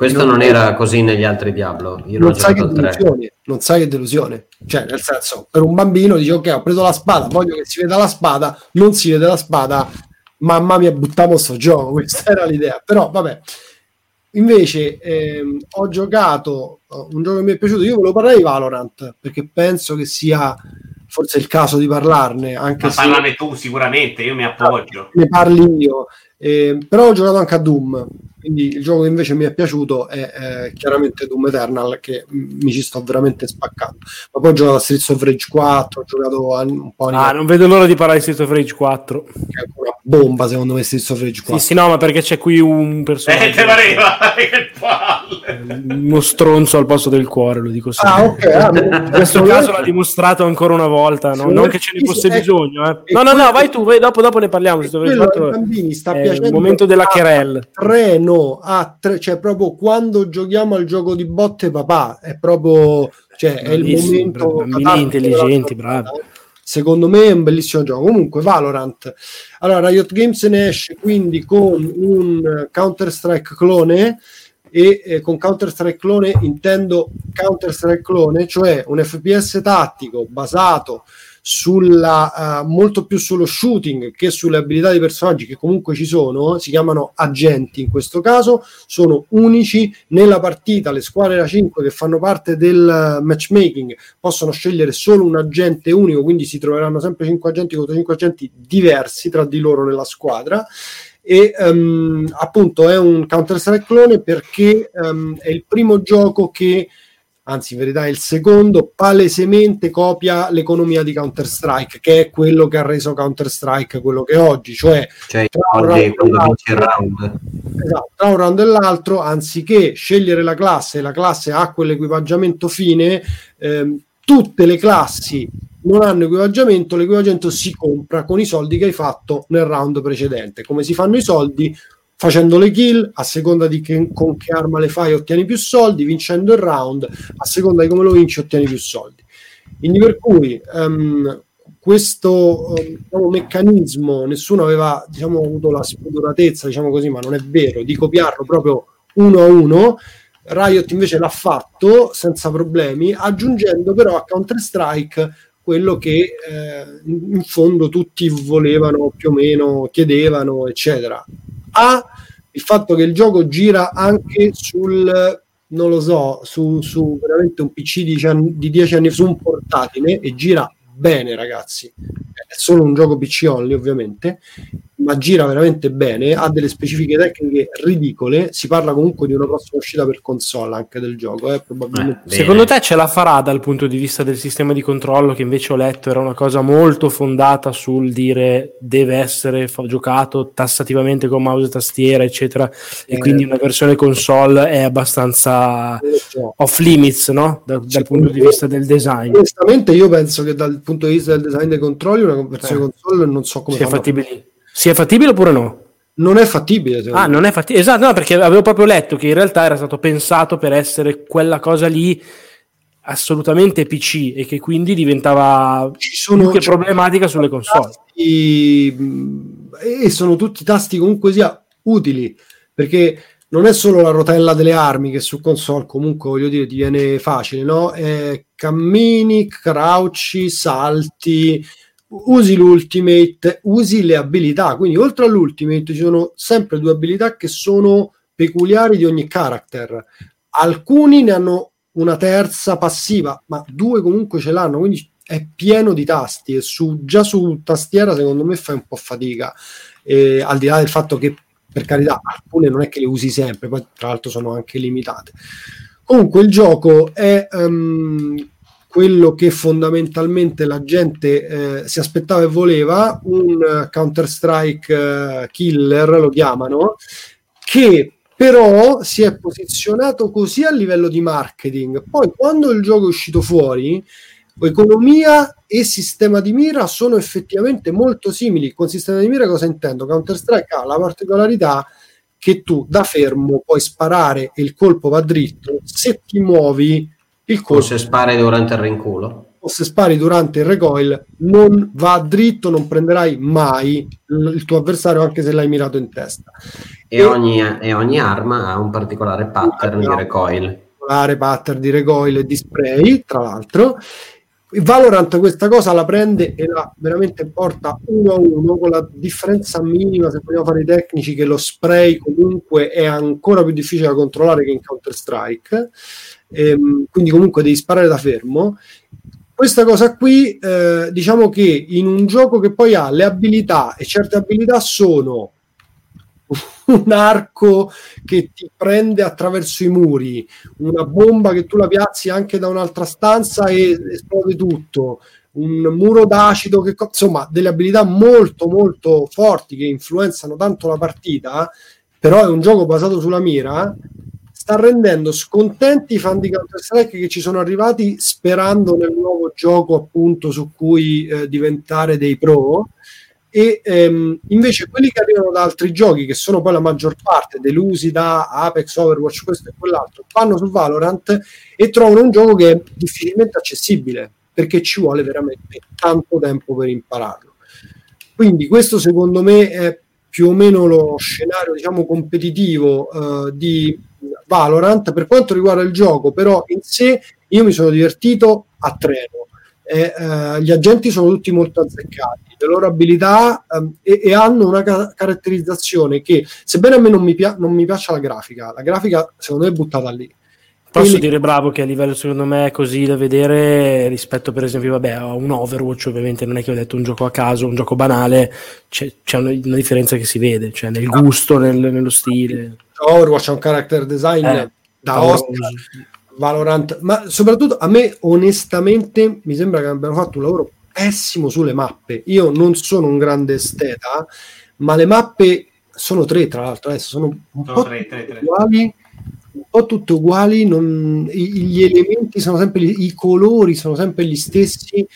Questo non era così negli altri Diablo. Io non non sai, che giocato al 3. delusione, non sai che delusione, cioè nel senso per un bambino dici ok ho preso la spada, voglio che si veda la spada, non si vede la spada, mamma mia buttiamo sto gioco, questa era l'idea, però vabbè. Invece ehm, ho giocato eh, un gioco che mi è piaciuto, io volevo parlare di Valorant perché penso che sia forse il caso di parlarne, anche Ma se parlane tu sicuramente, io mi appoggio. ne parli io. Eh, però ho giocato anche a Doom, quindi il gioco che invece mi è piaciuto è eh, chiaramente Doom Eternal, che m- mi ci sto veramente spaccando. Ma poi ho giocato a Streets of Rage 4, ho giocato a un po' a Ah, non vedo l'ora di parlare di Street of Rage 4. che è una bomba secondo me Streets of Rage 4. Sì, sì, no, ma perché c'è qui un personaggio. Eh, te pareva? che palle. Uno stronzo al posto del cuore, lo dico sempre. Ah, ok. ah, In questo caso l'ha dimostrato ancora una volta, no? non che ce ne fosse bisogno. eh. e No, no, no, vai tu, vai, dopo, dopo ne parliamo. Streets of Rage quello ai 4 bambini sta è piacendo il momento della a querel. treno a tre, cioè proprio quando giochiamo al gioco di botte papà è proprio cioè è il momento bambini intelligenti, bravi. Secondo me è un bellissimo gioco. Comunque Valorant. Allora Riot Games ne esce quindi con un Counter Strike clone e eh, con Counter Strike clone intendo Counter Strike clone cioè un FPS tattico basato sulla, eh, molto più sullo shooting che sulle abilità dei personaggi che comunque ci sono, si chiamano agenti in questo caso, sono unici. Nella partita, le squadre da 5 che fanno parte del eh, matchmaking possono scegliere solo un agente unico, quindi si troveranno sempre 5 agenti contro 5 agenti diversi tra di loro nella squadra. E ehm, appunto è un Counter Strike clone perché ehm, è il primo gioco che anzi in verità è il secondo, palesemente copia l'economia di Counter-Strike, che è quello che ha reso Counter-Strike quello che è oggi, cioè Cioè, tra un round e l'altro- round. esatto, tra un round e l'altro, anziché scegliere la classe, e la classe ha quell'equipaggiamento fine, ehm, tutte le classi non hanno equipaggiamento, l'equipaggiamento si compra con i soldi che hai fatto nel round precedente. Come si fanno i soldi? Facendo le kill, a seconda di che- con che arma le fai ottieni più soldi, vincendo il round, a seconda di come lo vinci ottieni più soldi. Quindi per cui ehm, questo eh, diciamo, meccanismo nessuno aveva diciamo, avuto la spudoratezza, diciamo così, ma non è vero, di copiarlo proprio uno a uno. Riot invece l'ha fatto senza problemi, aggiungendo però a Counter-Strike quello che eh, in fondo tutti volevano più o meno, chiedevano, eccetera. A il fatto che il gioco gira anche sul non lo so, su, su veramente un PC di 10 anni, di 10 anni su un portatile e gira bene, ragazzi. È solo un gioco PC only, ovviamente, ma gira veramente bene. Ha delle specifiche tecniche ridicole. Si parla comunque di una prossima uscita per console anche del gioco. Eh, probabilmente. Secondo te ce la farà dal punto di vista del sistema di controllo, che invece ho letto era una cosa molto fondata sul dire deve essere fa- giocato tassativamente con mouse e tastiera, eccetera, e Eh. quindi una versione console è abbastanza off limits, no? Da- dal punto di vista del design. Onestamente, io penso che dal punto di vista del design dei controlli, una versione Eh. console non so come Sia fattibile. Sia fattibile oppure no? Non è fattibile. Ah, non è fattibile. Esatto, no, perché avevo proprio letto che in realtà era stato pensato per essere quella cosa lì assolutamente PC e che quindi diventava sono- più che cioè, problematica sulle console. tasti, mh, e sono tutti tasti comunque sia utili perché non è solo la rotella delle armi che su console comunque voglio dire ti viene facile no? Eh, cammini, crouci, salti usi l'ultimate usi le abilità. Quindi oltre all'ultimate ci sono sempre due abilità che sono peculiari di ogni character. Alcuni ne hanno una terza passiva ma due comunque ce l'hanno quindi è pieno di tasti. E su, già su tastiera secondo me fai un po' fatica. E, al di là del fatto che per carità alcune non è che le usi sempre poi tra l'altro sono anche limitate. Comunque il gioco è ehm, quello che fondamentalmente la gente eh, si aspettava e voleva un Counter Strike killer lo chiamano che però si è posizionato così a livello di marketing poi quando il gioco è uscito fuori economia e sistema di mira sono effettivamente molto simili. Con sistema di mira cosa intendo? Counter-Strike ha la particolarità che tu da fermo puoi sparare e il colpo va dritto, se ti muovi il O colpo se spari durante il rinculo. o se spari durante il recoil non va dritto, non prenderai mai il tuo avversario anche se l'hai mirato in testa. E ogni, e ogni arma ha un particolare pattern di recoil. particolare pattern di recoil e di spray, tra l'altro. Valorant questa cosa la prende e la veramente porta uno a uno con la differenza minima, se vogliamo fare i tecnici, che lo spray comunque è ancora più difficile da controllare che in Counter Strike. Ehm, quindi comunque devi sparare da fermo. Questa cosa qui, eh, diciamo che in un gioco che poi ha le abilità e certe abilità sono un arco che ti prende attraverso i muri, una bomba che tu la piazzi anche da un'altra stanza e esplode tutto, un muro d'acido, che, insomma, delle abilità molto molto forti che influenzano tanto la partita, però è un gioco basato sulla mira, sta rendendo scontenti i fan di Counter-Strike che ci sono arrivati sperando nel nuovo gioco appunto su cui eh, diventare dei pro. E ehm, invece quelli che arrivano da altri giochi che sono poi la maggior parte delusi da Apex, Overwatch, questo e quell'altro vanno su Valorant e trovano un gioco che è difficilmente accessibile perché ci vuole veramente tanto tempo per impararlo. Quindi questo secondo me è più o meno lo scenario diciamo competitivo eh, di Valorant. Per quanto riguarda il gioco però in sé io mi sono divertito a treno. E, eh, gli agenti sono tutti molto azzeccati. Le loro abilità ehm, e, e hanno una ca- caratterizzazione che sebbene a me non mi, pia- non mi piaccia la grafica la grafica secondo me è buttata lì. Posso dire bravo che a livello secondo me è così da vedere rispetto per esempio vabbè, a un Overwatch ovviamente non è che ho detto un gioco a caso, un gioco banale, c'è, c'è una, una differenza che si vede, cioè nel gusto, nel- nello stile. Overwatch ha un character design Eh, da. Oscar Valorant ma soprattutto a me onestamente mi sembra che abbiano fatto un lavoro pessimo sulle mappe io non sono un grande esteta ma le mappe sono tre tra l'altro adesso sono un Sono po' tre, tre, tre. uguali un po' tutte uguali non- gli elementi sono sempre gli- i colori sono sempre gli stessi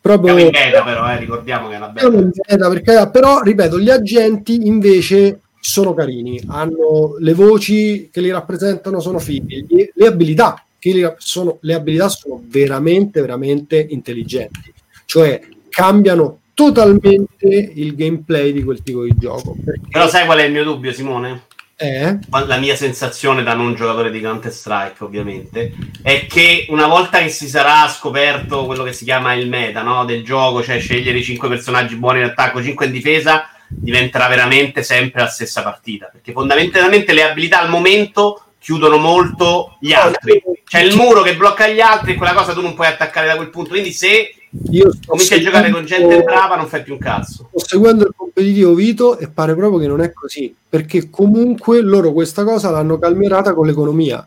proprio Siamo in beta però, eh, ricordiamo che è una beta. in beta, per carità, però ripeto, gli agenti invece sono carini, hanno le voci che li rappresentano, sono fighi, le abilità che li sono, le abilità sono veramente, veramente intelligenti, cioè cambiano totalmente il gameplay di quel tipo di gioco. Però sai qual è il mio dubbio, Simone? eh, la mia sensazione da non giocatore di Counter Strike, ovviamente, è che una volta che si sarà scoperto quello che si chiama il meta no, del gioco, cioè scegliere i 5 personaggi buoni in attacco, 5 in difesa, diventerà veramente sempre la stessa partita. Perché fondamentalmente le abilità al momento chiudono molto gli altri. C'è il muro che blocca gli altri e quella cosa tu non puoi attaccare da quel punto. Quindi se io cominci a giocare con gente brava non fai più un cazzo. sto seguendo il competitivo Vito e pare proprio che non è così perché comunque loro questa cosa l'hanno calmierata con l'economia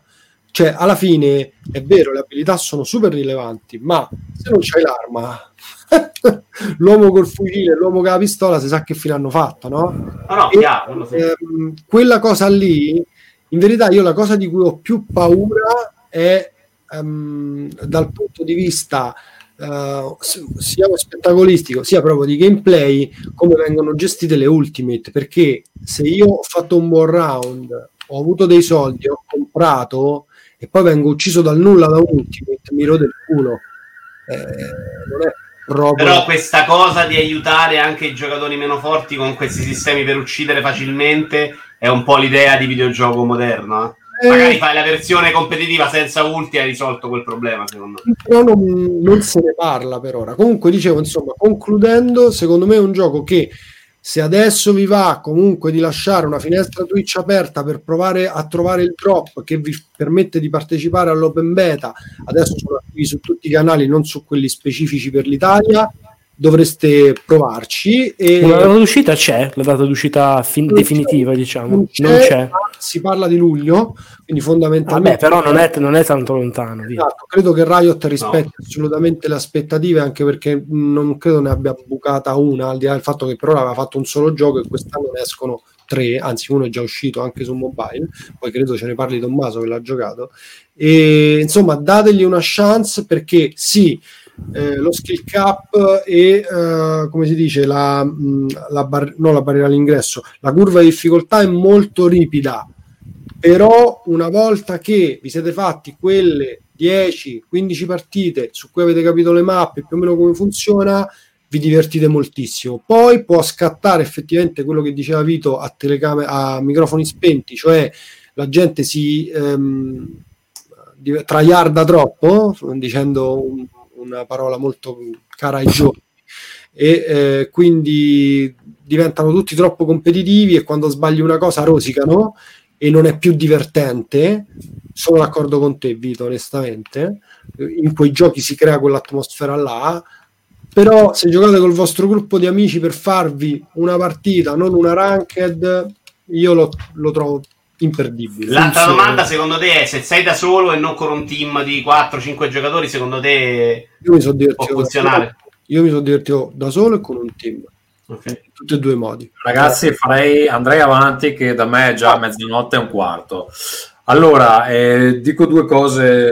cioè alla fine è vero le abilità sono super rilevanti ma se non c'hai l'arma l'uomo col fucile l'uomo con la pistola si sa che fine hanno fatto no? No, no, E, chiaro, ehm, quella cosa lì in verità io la cosa di cui ho più paura è ehm, dal punto di vista eh, sia spettacolistico sia proprio di gameplay come vengono gestite le ultimate. Perché se io ho fatto un buon round ho avuto dei soldi ho comprato e poi vengo ucciso dal nulla da ultimate mi rode il culo. Eh, non è proprio Però questa cosa di aiutare anche i giocatori meno forti con questi sistemi per uccidere facilmente è un po' l'idea di videogioco moderno. eh. Eh. Magari fai la versione competitiva senza ulti e hai risolto quel problema, secondo me. però non, non se ne parla per ora. Comunque dicevo, insomma, concludendo, secondo me è un gioco che se adesso vi va comunque di lasciare una finestra Twitch aperta per provare a trovare il drop che vi permette di partecipare all'open beta, adesso sono attivi su tutti i canali, non su quelli specifici per l'Italia, dovreste provarci. E La data d'uscita c'è, la data d'uscita fin- Non definitiva, c'è, diciamo. non c'è, Non c'è. ma si parla di luglio, quindi fondamentalmente... Vabbè, però non è, non è tanto lontano. Esatto, credo che Riot rispetti assolutamente le aspettative anche perché non credo ne abbia bucata una al di là del fatto che per ora aveva fatto un solo gioco e quest'anno ne escono tre anzi uno è già uscito anche su mobile poi credo ce ne parli Tommaso che l'ha giocato e insomma dategli una chance perché sì eh, lo skill cap e eh, come si dice la, mh, la bar- no, la barriera all'ingresso. La curva di difficoltà è molto ripida però una volta che vi siete fatti quelle 10-15 partite su cui avete capito le mappe più o meno come funziona vi divertite moltissimo. Poi può scattare effettivamente quello che diceva Vito a, telecam- a microfoni spenti cioè la gente si ehm, traiarda troppo dicendo un- una parola molto cara ai giovani e eh, quindi diventano tutti troppo competitivi e quando sbagli una cosa rosicano e non è più divertente. Sono d'accordo con te, Vito, onestamente. In quei giochi si crea quell'atmosfera là. Però se giocate col vostro gruppo di amici per farvi una partita, non una ranked, io lo, lo trovo imperdibile. L'altra Funziona. domanda, secondo te, è se sei da solo e non con un team di 4-5 giocatori, secondo te Io mi sono può funzionare? io mi sono divertito da solo e con un team, in tutti e due i modi. Ragazzi, farei, andrei avanti che da me è già mezzanotte e un quarto. Allora, eh, dico due cose.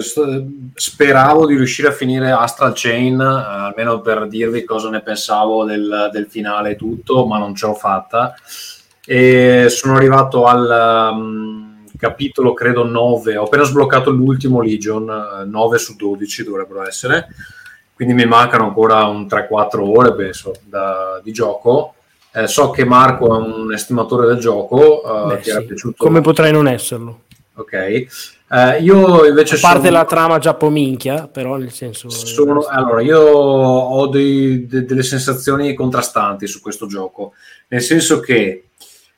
Speravo di riuscire a finire Astral Chain, eh, almeno per dirvi cosa ne pensavo del, del finale e tutto, ma non ce l'ho fatta. E sono arrivato al um, capitolo, credo, 9. Ho appena sbloccato l'ultimo Legion, eh, 9 su 12 dovrebbero essere. Quindi mi mancano ancora un 3-4 ore, penso, da- di gioco. Eh, so che Marco è un estimatore del gioco, eh, Beh, ti era sì. piaciuto. Come potrei non esserlo? Ok. Eh, io invece A parte sono, la trama giappominchia, però nel senso... sono- allora, io ho dei- de- delle sensazioni contrastanti su questo gioco, nel senso che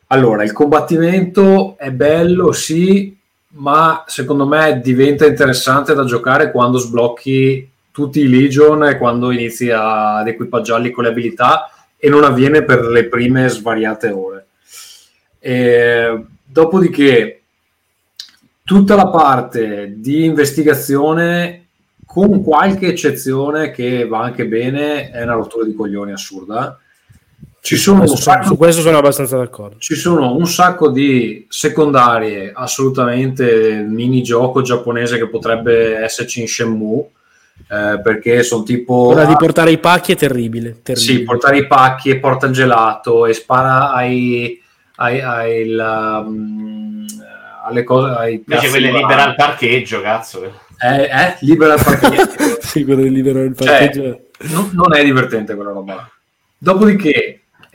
allora, il combattimento è bello, sì, ma secondo me diventa interessante da giocare quando sblocchi tutti i Legion e quando inizi ad equipaggiarli con le abilità e non avviene per le prime svariate ore. E, dopodiché, tutta la parte di investigazione, con qualche eccezione che va anche bene, è una rottura di coglioni assurda. Ci sono, sacco, su questo sono abbastanza d'accordo. ci sono un sacco di secondarie, assolutamente mini gioco giapponese che potrebbe esserci in Shenmue, eh, perché sono tipo... Quella di portare i pacchi è terribile. terribile. Sì, portare i pacchi e porta il gelato e spara ai, ai, ai- la- mm, alle cose. Ai Invece quelle libera al parcheggio, cazzo. Eh, eh, libera il parcheggio. sì, di liberare il Cioè, parcheggio. non, non è divertente quella roba. Dopodiché,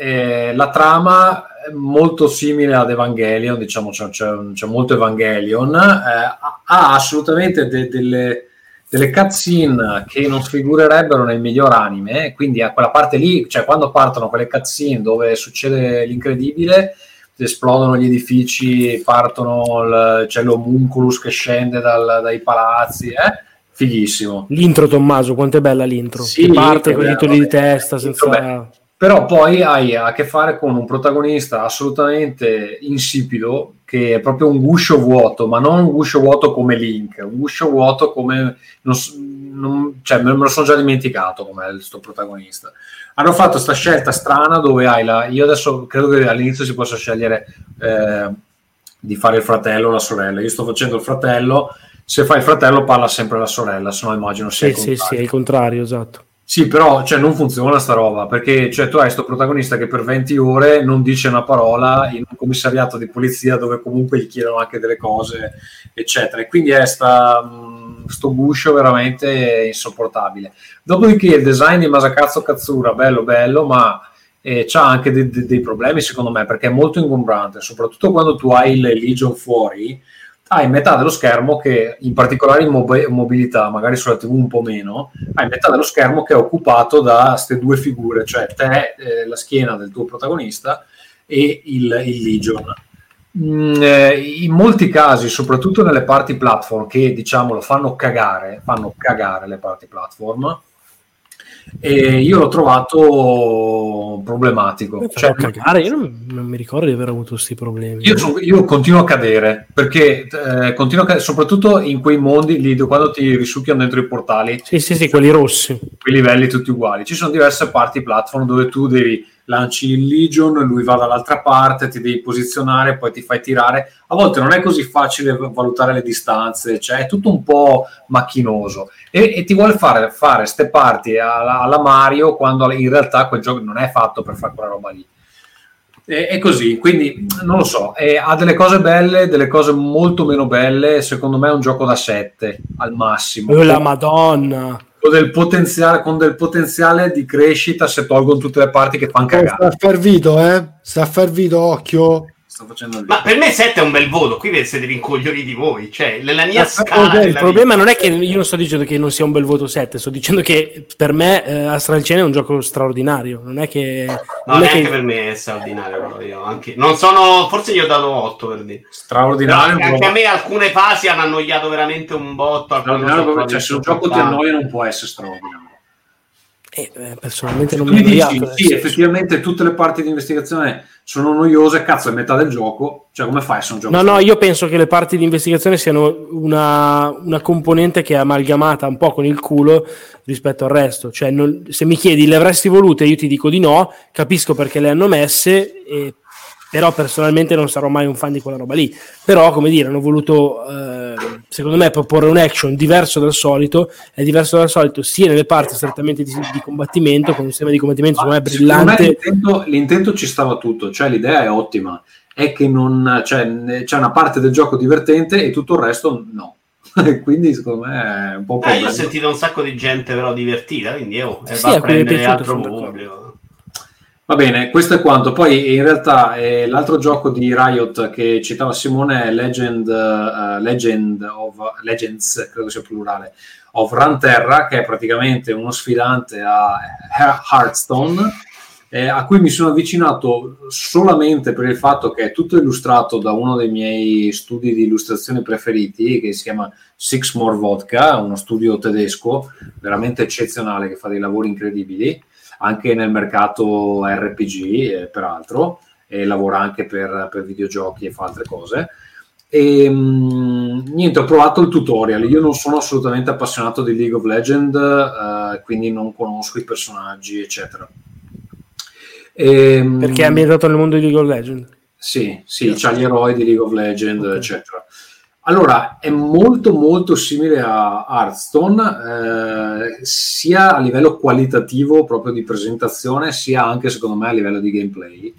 eh, la trama è molto simile ad Evangelion, diciamo c'è, c'è- c'è molto Evangelion, eh, ha, ha assolutamente de- delle, delle cutscene che non sfigurerebbero nel miglior anime, quindi a quella parte lì, cioè quando partono quelle cutscene dove succede l'incredibile, esplodono gli edifici, partono, il- c'è l'homunculus che scende dal- dai palazzi, eh? fighissimo. L'intro, Tommaso, quanto è bella l'intro. Sì, che parte con i titoli di testa, senza... Però poi hai a che fare con un protagonista assolutamente insipido, che è proprio un guscio vuoto, ma non un guscio vuoto come Link, un guscio vuoto come... Non, non- cioè, me lo sono già dimenticato com'è questo protagonista. Hanno fatto questa scelta strana dove hai la... Io adesso credo che all'inizio si possa scegliere eh, di fare il fratello o la sorella. Io sto facendo il fratello, se fai il fratello parla sempre la sorella, se no immagino sia Sì, il sì, contrario. sì, è il contrario, esatto. Sì, però cioè, non funziona sta roba perché cioè, tu hai questo protagonista che per 20 ore non dice una parola in un commissariato di polizia dove comunque gli chiedono anche delle cose, eccetera. E quindi è sta, mh, sto guscio veramente insopportabile. Dopodiché il design di Masakazzo Katsura, bello, bello, ma eh, c'ha anche de- de- dei problemi secondo me perché è molto ingombrante, soprattutto quando tu hai il Legion fuori hai metà dello schermo che, in particolare in mob- mobilità, magari sulla TV un po' meno, hai metà dello schermo che è occupato da queste due figure, cioè te, eh, la schiena del tuo protagonista e il, il Legion. Mm, eh, in molti casi, soprattutto nelle parti platform, che diciamo lo fanno cagare, fanno cagare le parti platform, e io l'ho trovato problematico. Cioè, cagare, io non, non mi ricordo di aver avuto questi problemi. io, so- io continuo a cadere perché eh, continuo a cadere, soprattutto in quei mondi lì quando ti risucchiano dentro i portali, Sì, sì, sì, quelli rossi. quei livelli tutti uguali. Ci sono diverse parti platform dove tu devi lanci il Legion, lui va dall'altra parte, ti devi posizionare, poi ti fai tirare. A volte non è così facile valutare le distanze, cioè è tutto un po' macchinoso e, e ti vuole fare fare ste parti alla, alla Mario quando in realtà quel gioco non è fatto per fare quella roba lì. E, è così, quindi non lo so, e ha delle cose belle, delle cose molto meno belle, secondo me è un gioco da 7 al massimo. Oh, la Madonna. Con del, potenziale, con del potenziale di crescita se tolgono tutte le parti che fanno Sta cagare. fervito, eh? Sta fervito, occhio. Sto facendo il Ma per me 7 è un bel voto, qui siete rincoglioniti voi, cioè nella mia scala ok, il problema non è che io non sto dicendo che non sia un bel voto 7, sto dicendo che per me eh, Astral Chain è un gioco straordinario. Non è che. No, non è neanche che- per me è straordinario. però io anche- Non sono, forse gli ho dato 8 per dire. straordinario. No, anche a me alcune fasi hanno annoiato veramente un botto. straordinario cioè, se un gioco ti annoia non può essere straordinario. Eh, personalmente non mi dici, annoiato, sì, effettivamente tutte le parti di investigazione sono noiose, cazzo, è metà del gioco, cioè come fai se un gioco No, no, io penso che le parti di investigazione siano una, una componente che è amalgamata un po' con il culo rispetto al resto. Cioè, non- se mi chiedi le avresti volute, io ti dico di no, capisco perché le hanno messe, e- però personalmente non sarò mai un fan di quella roba lì. Però, come dire, hanno voluto, eh, secondo me, proporre un action diverso dal solito, è diverso dal solito sia nelle parti strettamente di, di combattimento, con un sistema di combattimento secondo me Secondo me brillante. l'intento, l'intento ci stava tutto, cioè l'idea è ottima, è che non, cioè, c'è una parte del gioco divertente e tutto il resto no. quindi secondo me è un po' Eh, io ho sentito un sacco di gente però divertita, quindi io eh, Sì, va a prendere altro pubblico. Va bene, questo è quanto. Poi in realtà eh, l'altro gioco di Riot che citava Simone è Legend, eh, Legend of Legends, credo sia plurale, of Runeterra, che è praticamente uno sfidante a Hearthstone, eh, a cui mi sono avvicinato solamente per il fatto che è tutto illustrato da uno dei miei studi di illustrazione preferiti, che si chiama Six More Vodka, uno studio tedesco veramente eccezionale che fa dei lavori incredibili anche nel mercato RPG, eh, peraltro, e lavora anche per, per videogiochi e fa altre cose. E mh, niente, ho provato il tutorial. Io non sono assolutamente appassionato di League of Legends, eh, quindi non conosco i personaggi, eccetera. Ehm, Perché è ambientato nel mondo di League of Legends. sì, sì, c'ha gli eroi di League of Legends, eccetera. Allora, è molto molto simile a Hearthstone, eh, sia a livello qualitativo proprio di presentazione, sia anche secondo me a livello di gameplay.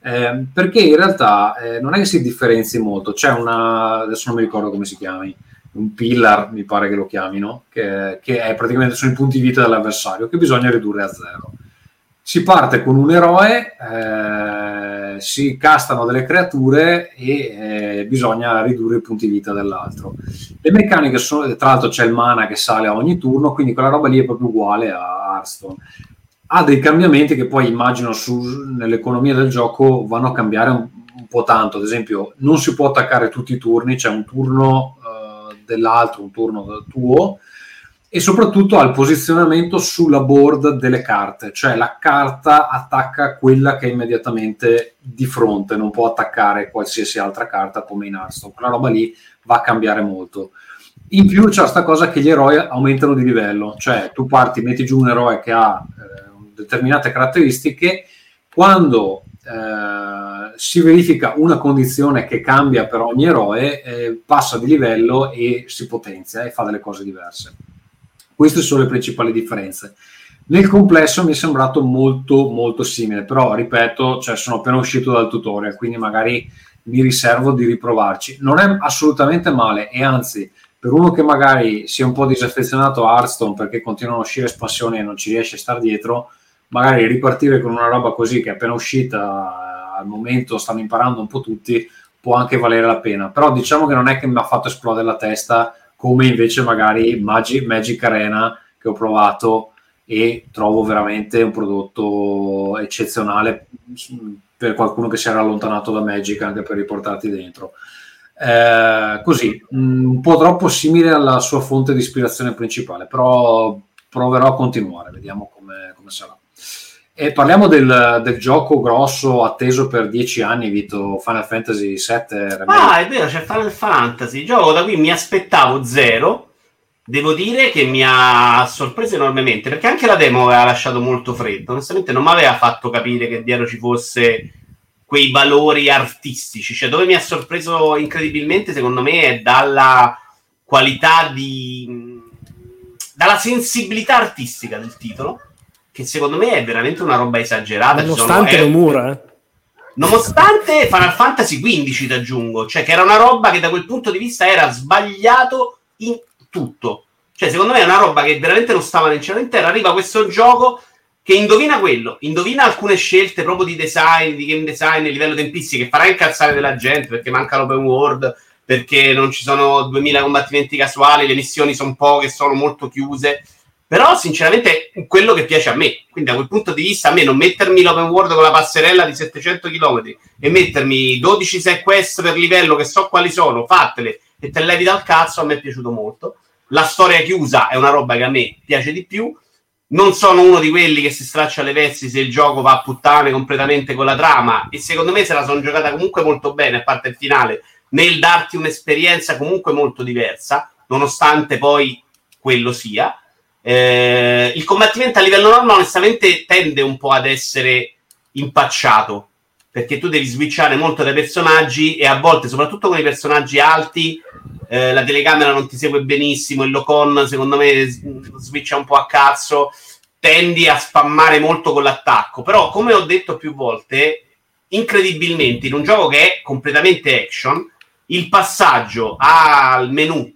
Eh, perché in realtà eh, non è che si differenzi molto, c'è una, adesso non mi ricordo come si chiami, un pillar mi pare che lo chiamino, che, che è praticamente sono i punti vita dell'avversario che bisogna ridurre a zero. Si parte con un eroe, eh, si castano delle creature e eh, bisogna ridurre i punti vita dell'altro. Le meccaniche sono, tra l'altro c'è il mana che sale a ogni turno, quindi quella roba lì è proprio uguale a Hearthstone. Ha dei cambiamenti che poi immagino su, nell'economia del gioco vanno a cambiare un, un po' tanto. Ad esempio, non si può attaccare tutti i turni, c'è un turno eh, dell'altro, un turno tuo, e soprattutto al posizionamento sulla board delle carte, cioè la carta attacca quella che è immediatamente di fronte, non può attaccare qualsiasi altra carta come in Hearthstone. Quella roba lì va a cambiare molto. In più c'è questa cosa che gli eroi aumentano di livello, cioè tu parti, metti giù un eroe che ha eh, determinate caratteristiche, quando eh, si verifica una condizione che cambia per ogni eroe, eh, passa di livello e si potenzia e fa delle cose diverse. Queste sono le principali differenze. Nel complesso mi è sembrato molto molto simile, però ripeto, cioè sono appena uscito dal tutorial, quindi magari mi riservo di riprovarci. Non è assolutamente male e anzi, per uno che magari sia un po' disaffezionato a Hearthstone perché continuano a uscire espansioni e non ci riesce a stare dietro, magari ripartire con una roba così che è appena uscita, al momento stanno imparando un po' tutti, può anche valere la pena. Però diciamo che non è che mi ha fatto esplodere la testa come invece magari Magic, Magic Arena che ho provato e trovo veramente un prodotto eccezionale per qualcuno che si era allontanato da Magic anche per riportarti dentro. Eh, così, mh, un po' troppo simile alla sua fonte di ispirazione principale, però proverò a continuare, vediamo come, come sarà. E parliamo del, del, gioco grosso atteso per dieci anni, Vito, Final Fantasy VII. Ah, è vero, c'è Final Fantasy. Gioco da cui mi aspettavo zero. Devo dire che mi ha sorpreso enormemente perché anche la demo aveva lasciato molto freddo. Onestamente, non mi aveva fatto capire che dietro ci fosse quei valori artistici. Cioè, dove mi ha sorpreso incredibilmente, secondo me, è dalla qualità di. dalla sensibilità artistica del titolo che secondo me è veramente una roba esagerata. Nonostante le mura, eh. Nonostante Final Fantasy XV, ti aggiungo, cioè che era una roba che da quel punto di vista era sbagliato in tutto. Cioè, secondo me è una roba che veramente non stava nel cielo in terra. Arriva questo gioco che indovina quello, indovina alcune scelte proprio di design, di game design a livello tempistico, che farà incazzare della gente perché manca l'open world, perché non ci sono 2000 combattimenti casuali, le missioni sono poche, sono molto chiuse. Però, sinceramente, è quello che piace a me. Quindi, da quel punto di vista, a me non mettermi l'open world con la passerella di 700 km e mettermi 12 side quest per livello che so quali sono, fatele e te levi dal cazzo, a me è piaciuto molto. La storia chiusa è una roba che a me piace di più. non sono uno di quelli che si straccia le vesti se il gioco va a puttane completamente con la trama e secondo me se la sono giocata comunque molto bene, a parte il finale, nel darti un'esperienza comunque molto diversa, nonostante poi quello sia. Eh, il combattimento a livello normale onestamente tende un po' ad essere impacciato perché tu devi switchare molto dai personaggi e a volte, soprattutto con i personaggi alti, eh, la telecamera non ti segue benissimo, il locon secondo me switcha un po' a cazzo, tendi a spammare molto con l'attacco, però come ho detto più volte, incredibilmente in un gioco che è completamente action, il passaggio al menu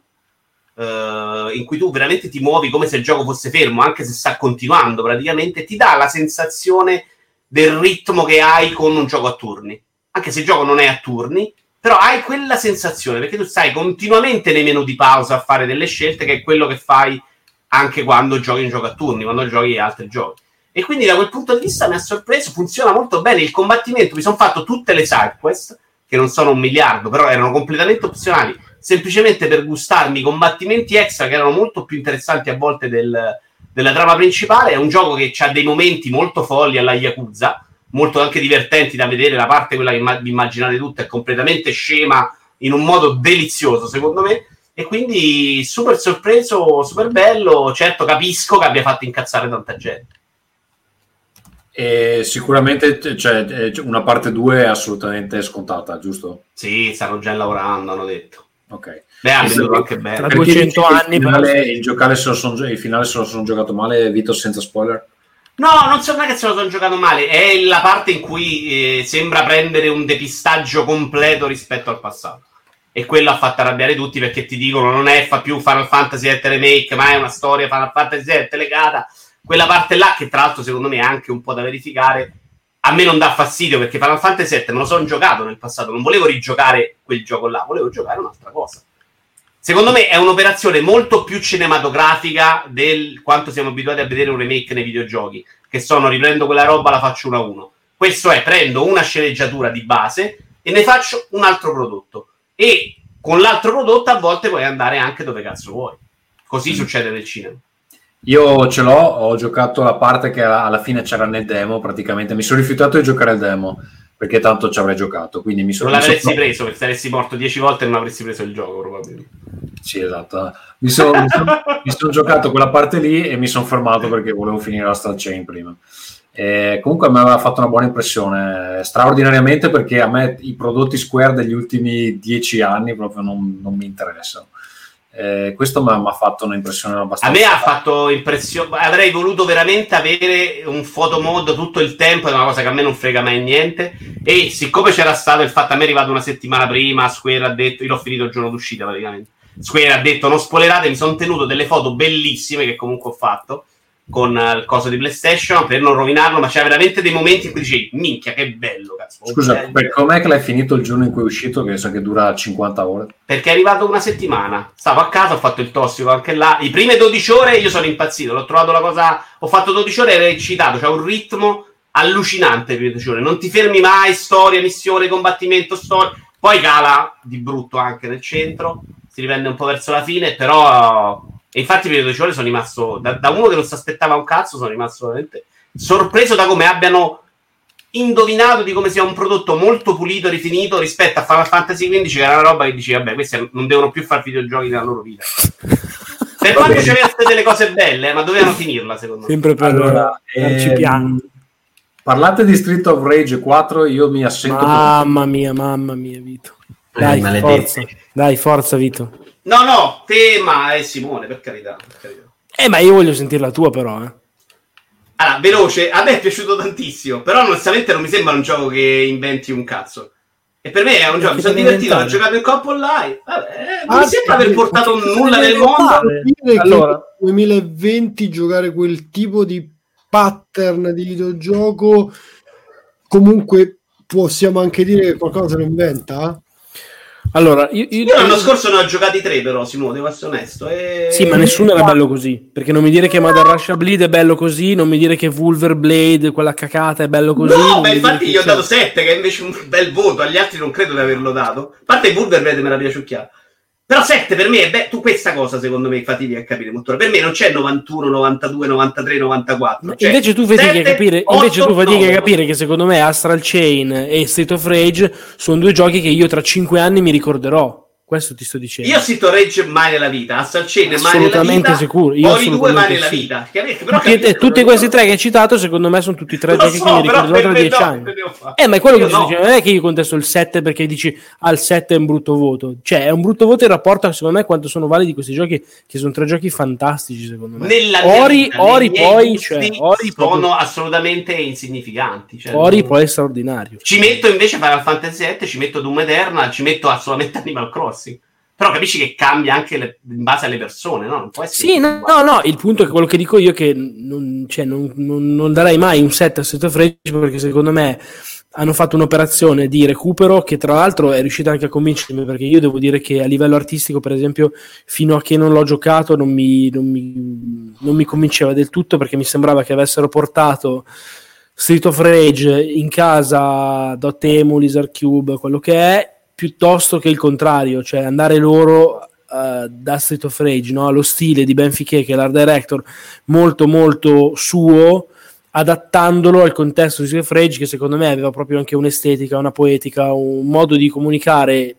Uh, in cui tu veramente ti muovi come se il gioco fosse fermo, anche se sta continuando praticamente, ti dà la sensazione del ritmo che hai con un gioco a turni. Anche se il gioco non è a turni, però hai quella sensazione perché tu stai continuamente nei menu di pausa a fare delle scelte, che è quello che fai anche quando giochi un gioco a turni, quando giochi altri giochi. E quindi da quel punto di vista mi ha sorpreso, funziona molto bene il combattimento. Mi sono fatto tutte le side quest, che non sono un miliardo, però erano completamente opzionali semplicemente per gustarmi combattimenti extra che erano molto più interessanti a volte del, della trama principale. È un gioco che ha dei momenti molto folli alla Yakuza, molto anche divertenti da vedere. La parte quella che vi immaginate tutto è completamente scema in un modo delizioso, secondo me. E quindi super sorpreso, super bello. Certo, capisco che abbia fatto incazzare tanta gente. E sicuramente cioè, una parte 2 è assolutamente scontata, giusto? Sì, stanno già lavorando, hanno detto. Ok. Beh, ha venduto anche bene. Tra 200 anni. Il finale, il, giocare se lo son, il finale se lo sono giocato male, Vito, senza spoiler? No, non so mai che se lo sono giocato male. È la parte in cui eh, sembra prendere un depistaggio completo rispetto al passato. E quello ha fatto arrabbiare tutti perché ti dicono non è fa più Final Fantasy VII Remake, ma è una storia Final Fantasy VII legata. Quella parte là, che tra l'altro secondo me è anche un po' da verificare, a me non dà fastidio perché Final Fantasy VII me lo sono giocato nel passato, non volevo rigiocare quel gioco là, volevo giocare un'altra cosa. Secondo me è un'operazione molto più cinematografica del quanto siamo abituati a vedere un remake nei videogiochi, che sono riprendo quella roba, la faccio uno a uno. Questo è prendo una sceneggiatura di base e ne faccio un altro prodotto. E con l'altro prodotto a volte puoi andare anche dove cazzo vuoi. Così mm. succede nel cinema. Io ce l'ho, ho giocato la parte che alla fine c'era nel demo, praticamente mi sono rifiutato di giocare al demo perché tanto ci avrei giocato. Quindi mi sono, non l'avresti sono... preso perché saresti morto dieci volte e non avresti preso il gioco, probabilmente. Sì, esatto. Mi sono, mi mi sono giocato quella parte lì e mi sono fermato perché volevo finire la Star Chain prima. E comunque me aveva fatto una buona impressione, straordinariamente perché a me i prodotti Square degli ultimi dieci anni proprio non, non mi interessano. Eh, questo mi ha fatto un'impressione abbastanza. A me ha fatto impressione. Avrei voluto veramente avere un photomod tutto il tempo, è una cosa che a me non frega mai niente. E siccome c'era stato il fatto, a me è arrivato una settimana prima, Square ha detto, io l'ho finito il giorno d'uscita praticamente. Square ha detto non spoilerate, mi sono tenuto delle foto bellissime che comunque ho fatto con il coso di PlayStation per non rovinarlo, ma c'era veramente dei momenti in cui dicevi, minchia, che bello, cazzo. Scusa, per com'è che l'hai finito il giorno in cui è uscito, che so che dura 50 ore? Perché è arrivato una settimana, stavo a casa, ho fatto il tossico anche là, i prime 12 ore io sono impazzito, l'ho trovato la cosa, ho fatto 12 ore, era eccitato, c'è un ritmo allucinante prime 12 ore, non ti fermi mai, storia, missione, combattimento, storia, poi cala di brutto anche nel centro, si riprende un po' verso la fine, però e infatti, per le 12 ore sono rimasto da, da, uno che non si aspettava un cazzo, sono rimasto veramente sorpreso da come abbiano indovinato di come sia un prodotto molto pulito, rifinito rispetto a Final Fantasy XV, che era una roba che dici, vabbè, questi non devono più fare videogiochi nella loro vita. per quanto ci avesse delle cose belle, ma dovevano finirla, secondo me. Sempre per allora, ehm, Parlate di Street of Rage 4, io mi assento. Mamma mia, mamma mia, Vito. Dai, eh, forza. Dai, forza, Vito. No, no, tema è Simone, per carità, per carità. Eh, ma io voglio sentire la tua, però, eh. Allora, veloce, a me è piaciuto tantissimo, però onestamente non mi sembra un gioco che inventi un cazzo. E per me è un gioco, mi sono divertito, ho giocato in coppa online. Vabbè, non ah, mi sembra aver portato nulla nel mondo. Allora, 2020 giocare quel tipo di pattern di videogioco comunque possiamo anche dire che qualcosa lo inventa? Allora, io, io, io l'anno scorso ne ho giocati tre, però, Simone, devo essere onesto. E... Sì, ma nessuno era bello così. Perché non mi dire che Mother Russia Bleed è bello così, non mi dire che Vulver Blade, quella cacata, è bello così. No, ma infatti gli ho dato 7, che è invece un bel voto. Agli altri non credo di averlo dato. A parte Vulver Blade me la piaciucchiata. Però 7 per me è beh, tu questa cosa secondo me fatichi a capire molto. Per me non c'è 91, 92, 93, 94. Cioè, invece tu fatichi a 7, capire, 8, invece tu fatichi a 9. capire che secondo me Astral Chain e State of Rage sono due giochi che io tra 5 anni mi ricorderò. Questo ti sto dicendo. Io Sito Rage mai nella vita, Chain mai nella Assolutamente vita, sicuro, io Ori 2 mai assolutamente nella sì. vita. Però Tutti, capito, e tutti non- questi tre che hai citato, secondo me, sono tutti tre giochi so, che mi per tra 10 no, anni. Eh, ma è quello Io che ti sto no. dicendo, non è che io contesto il 7 perché dici al 7 è un brutto voto. Cioè, è un brutto voto in rapporto a secondo me quanto sono validi questi giochi, che sono tre giochi fantastici, secondo me. Nella Ori, vita, Ori poi, cioè, Ori, sono proprio- assolutamente insignificanti. Cioè, Ori non- poi è straordinario. Ci metto invece Final Fantasy VII, ci metto Doom Eternal, ci metto assolutamente Animal Crossing. Però capisci che cambia anche le- in base alle persone, no? Non può essere Sì, no, no, no, il punto è che quello che dico io è che non, cioè, non, non- non darei mai un set a State of Rage perché secondo me hanno fatto un'operazione di recupero che tra l'altro è riuscita anche a convincermi perché io devo dire che a livello artistico per esempio fino a che non l'ho giocato non mi, non mi- non mi convinceva del tutto perché mi sembrava che avessero portato Street of Rage in casa Dotemu, Lizard Cube, quello che è, piuttosto che il contrario, cioè andare loro eh, da Street of Rage, no? allo stile di Ben Fiché, che è l'art director, molto molto suo, adattandolo al contesto di Street of Rage, che secondo me aveva proprio anche un'estetica, una poetica, un modo di comunicare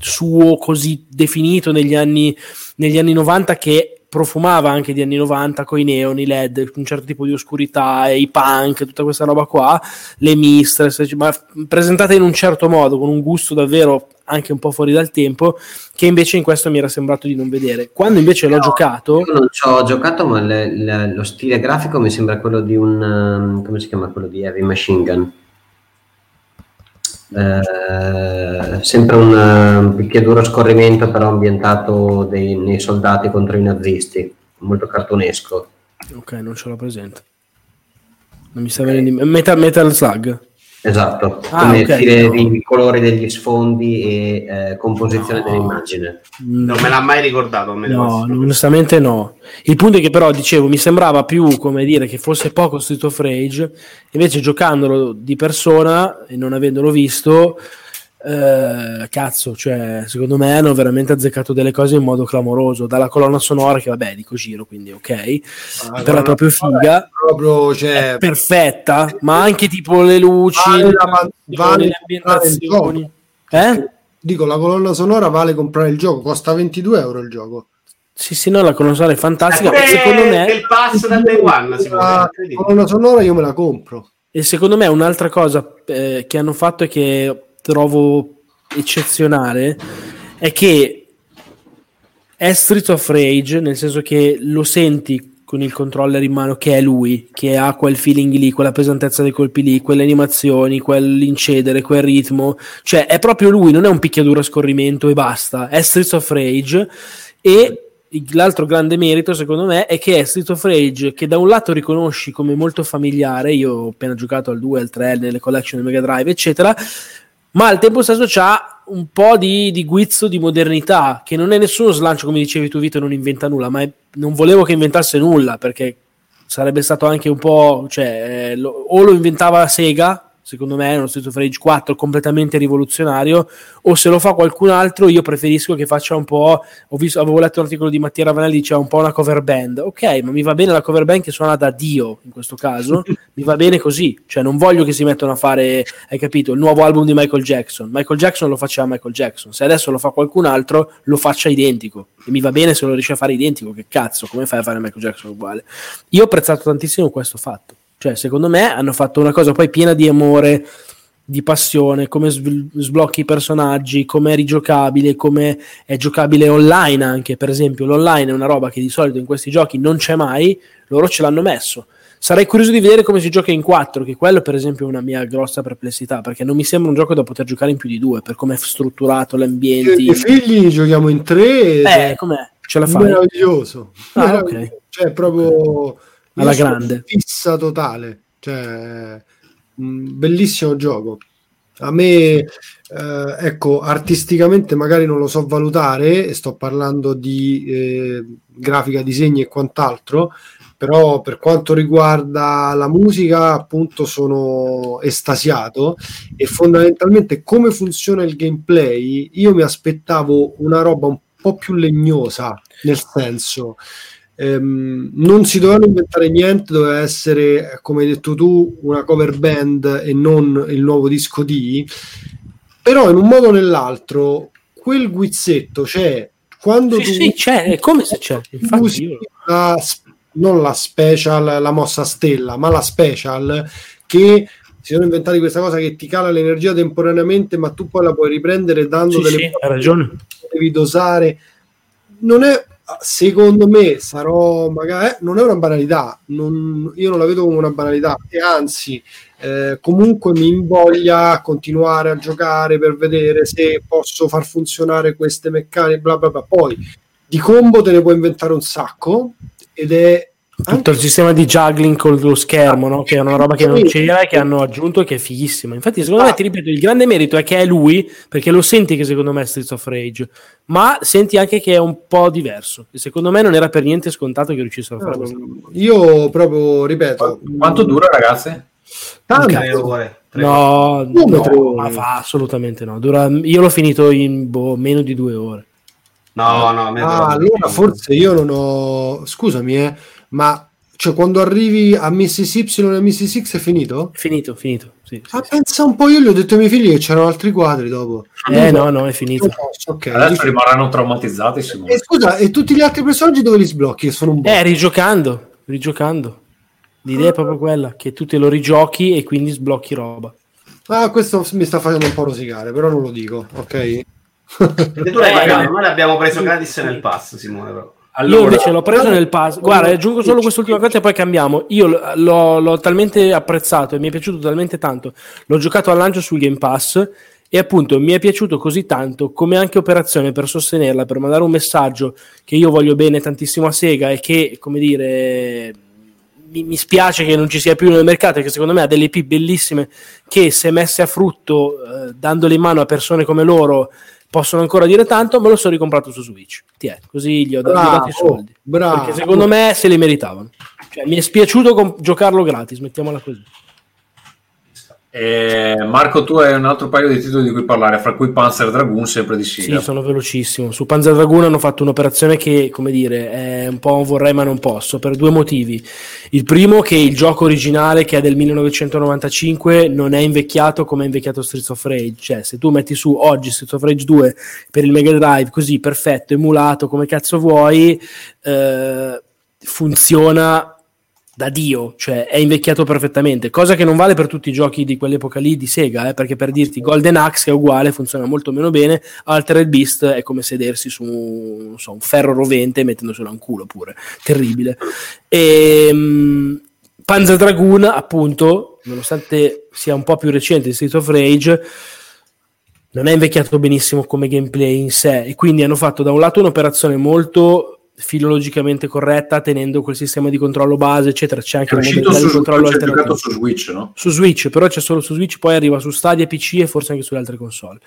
suo così definito negli anni, negli anni 90 che profumava anche di anni 90 con i neon, i led, un certo tipo di oscurità, e i punk, tutta questa roba qua, le mistress, ma presentate in un certo modo, con un gusto davvero anche un po' fuori dal tempo, che invece in questo mi era sembrato di non vedere. Quando invece l'ho giocato, Io non ci ho giocato, ma le- le- lo stile grafico mi sembra quello di un. um, come si chiama quello di Heavy Machine Gun? Eh, sempre un picchiaduro a scorrimento, però ambientato dei- nei soldati contro i nazisti, molto cartonesco. ok, non ce l'ho presente. Non mi sta venendo in- Metal, Metal Slug. Esatto, Ah, come ok, stile no. di colori degli sfondi e eh, composizione dell'immagine. Non me l'ha mai ricordato. No, onestamente no. Il punto è che però, dicevo, mi sembrava più come dire che fosse poco Street of Rage, invece giocandolo di persona e non avendolo visto, eh, cazzo, cioè, secondo me hanno veramente azzeccato delle cose in modo clamoroso. Dalla colonna sonora, che vabbè, dico giro, quindi ok, Ah, però è proprio figa, proprio cioè, perfetta, ma anche tipo le luci, Vale le, la- vale le ambientazioni. Eh? dico la colonna sonora vale comprare il gioco costa 22 euro il gioco Sì, sì, no, la colonna sonora è fantastica. Eh, secondo me... del pass da Day One, la colonna sonora io me la compro E secondo me un'altra cosa eh, che hanno fatto e che trovo eccezionale è che è Street of Rage, nel senso che lo senti con il controller in mano che è lui, che ha quel feeling lì, quella pesantezza dei colpi lì, quelle animazioni, quell'incedere, quel ritmo, cioè è proprio lui, non è un picchiaduro a scorrimento e basta, è Street of Rage e l'altro grande merito secondo me è che è Street of Rage che da un lato riconosci come molto familiare, io ho appena giocato al 2, al 3, nelle collection del Mega Drive eccetera, ma al tempo stesso c'ha un po' di, di guizzo di modernità, che non è nessuno slancio come dicevi tu Vito, non inventa nulla, ma è- non volevo che inventasse nulla perché sarebbe stato anche un po', cioè, eh, lo- o lo inventava Sega, secondo me, uno Street of Rage 4 completamente rivoluzionario, o se lo fa qualcun altro, io preferisco che faccia un po'. Ho visto, avevo letto un articolo di Mattia Ravanelli, diceva un po' una cover band. Ok, ma mi va bene la cover band che suona da Dio in questo caso, mi va bene così. Cioè, non voglio che si mettano a fare, hai capito, il nuovo album di Michael Jackson. Michael Jackson lo faceva Michael Jackson. Se adesso lo fa qualcun altro, lo faccia identico. E mi va bene se lo riesce a fare identico. Che cazzo, come fai a fare Michael Jackson uguale? Io ho apprezzato tantissimo questo fatto. Cioè, secondo me hanno fatto una cosa poi piena di amore, di passione, come sv- sblocchi i personaggi, come è rigiocabile, come è giocabile online anche. Per esempio, l'online è una roba che di solito in questi giochi non c'è mai, loro ce l'hanno messo. Sarei curioso di vedere come si gioca in 4, che quello per esempio è una mia grossa perplessità, perché non mi sembra un gioco da poter giocare in più di due, per come è strutturato io e l'ambiente. i figli giochiamo in tre ed Eh, è com'è? Ce la fai? meraviglioso Ah, Meraviglioso. ok. cioè proprio Alla grande. fissa totale cioè un bellissimo gioco a me eh, ecco artisticamente magari non lo so valutare e sto parlando di eh, grafica disegni e quant'altro però per quanto riguarda la musica appunto sono estasiato e fondamentalmente come funziona il gameplay io mi aspettavo una roba un po' più legnosa, nel senso ehm, non si dovevano inventare niente, doveva essere, come hai detto tu, una cover band e non il nuovo disco D, però in un modo o nell'altro quel guizzetto c'è quando Sì, tu sì, c'è, è come se c'è. Infatti io- la non la special, la mossa stella, ma la special che si sono inventati questa cosa che ti cala l'energia temporaneamente, ma tu poi la puoi riprendere dando Sì, delle sì, hai ragione. devi dosare. Non è secondo me sarò magari eh, non è una banalità, non- io non la vedo come una banalità e anzi eh, comunque mi invoglia a continuare a giocare per vedere se posso far funzionare queste meccaniche, bla bla bla. Poi di combo te ne puoi inventare un sacco ed è Tutto il sistema di juggling con lo schermo, no? che è una roba che non c'era e che hanno aggiunto e che è fighissima. Infatti, secondo me, ti ripeto, il grande merito è che è lui, perché lo senti che secondo me è Streets of Rage, ma senti anche che è un po' diverso. E secondo me non era per niente scontato che riuscissero a questo. io proprio ripeto Quanto dura, ragazzi? Tanto. Tre ore. Tre No, no, tre ore? ma fa assolutamente no. Dura- io l'ho finito in boh, meno di due ore. No, no, Ah, allora forse io non ho. Scusami, eh, ma cioè, quando arrivi a Mrs. Y e Mrs. X è finito? Finito, finito. Sì, sì, Ah, pensa un po', io gli ho detto ai miei figli che c'erano altri quadri dopo. Eh no, no, è finito. Ok. Adesso rimarranno traumatizzati. Simone. E scusa, e tutti gli altri personaggi dove li sblocchi? Sono un. Eh, rigiocando, rigiocando. L'idea è proprio quella, che tu te lo rigiochi e quindi sblocchi roba. Ah, questo mi sta facendo un po' rosicare, però non lo dico, ok? E tu l'hai pagato, noi l'abbiamo preso gratis nel pass, Simone. Però. Io invece l'ho preso nel pass. Guarda, aggiungo solo quest'ultima cosa e poi cambiamo. Io l'ho, l'ho talmente apprezzato e mi è piaciuto talmente tanto. L'ho giocato al lancio sul Game Pass e appunto mi è piaciuto così tanto come anche operazione per sostenerla, per mandare un messaggio che io voglio bene tantissimo a Sega e che, come dire, mi, mi spiace che non ci sia più nel mercato, che secondo me ha delle IP bellissime che se messe a frutto, eh, dandole in mano a persone come loro, possono ancora dire tanto, me lo sono ricomprato su Switch. Tiè, così gli ho, da- gli ho dati i Bravo, soldi. bravo. Perché secondo me se li meritavano. Cioè, mi è spiaciuto com- giocarlo gratis, mettiamola così. Eh, Marco, tu hai un altro paio di titoli di cui parlare, fra cui Panzer Dragoon, sempre di Sì, Sega. sono velocissimo. Su Panzer Dragoon hanno fatto un'operazione che, come dire, è un po' un vorrei ma non posso, per due motivi. Il primo che il gioco originale, che è del 1995, non è invecchiato come è invecchiato Streets of Rage. Cioè, se tu metti su oggi Streets of Rage 2 per il Mega Drive, così, perfetto, emulato, come cazzo vuoi, eh, funziona da Dio, cioè è invecchiato perfettamente, cosa che non vale per tutti i giochi di quell'epoca lì di Sega, eh, perché per dirti Golden Axe che è uguale, funziona molto meno bene, Altered Beast è come sedersi su so, un ferro rovente mettendoselo in culo pure, terribile. E, Panzer Dragoon, appunto, nonostante sia un po' più recente di Street of Rage, non è invecchiato benissimo come gameplay in sé e quindi hanno fatto da un lato un'operazione molto filologicamente corretta tenendo quel sistema di controllo base eccetera. C'è anche È modalità su, di controllo c'è giocato alternativo su Switch, no? su Switch però c'è solo su Switch poi arriva su Stadia PC e forse anche sulle altre console.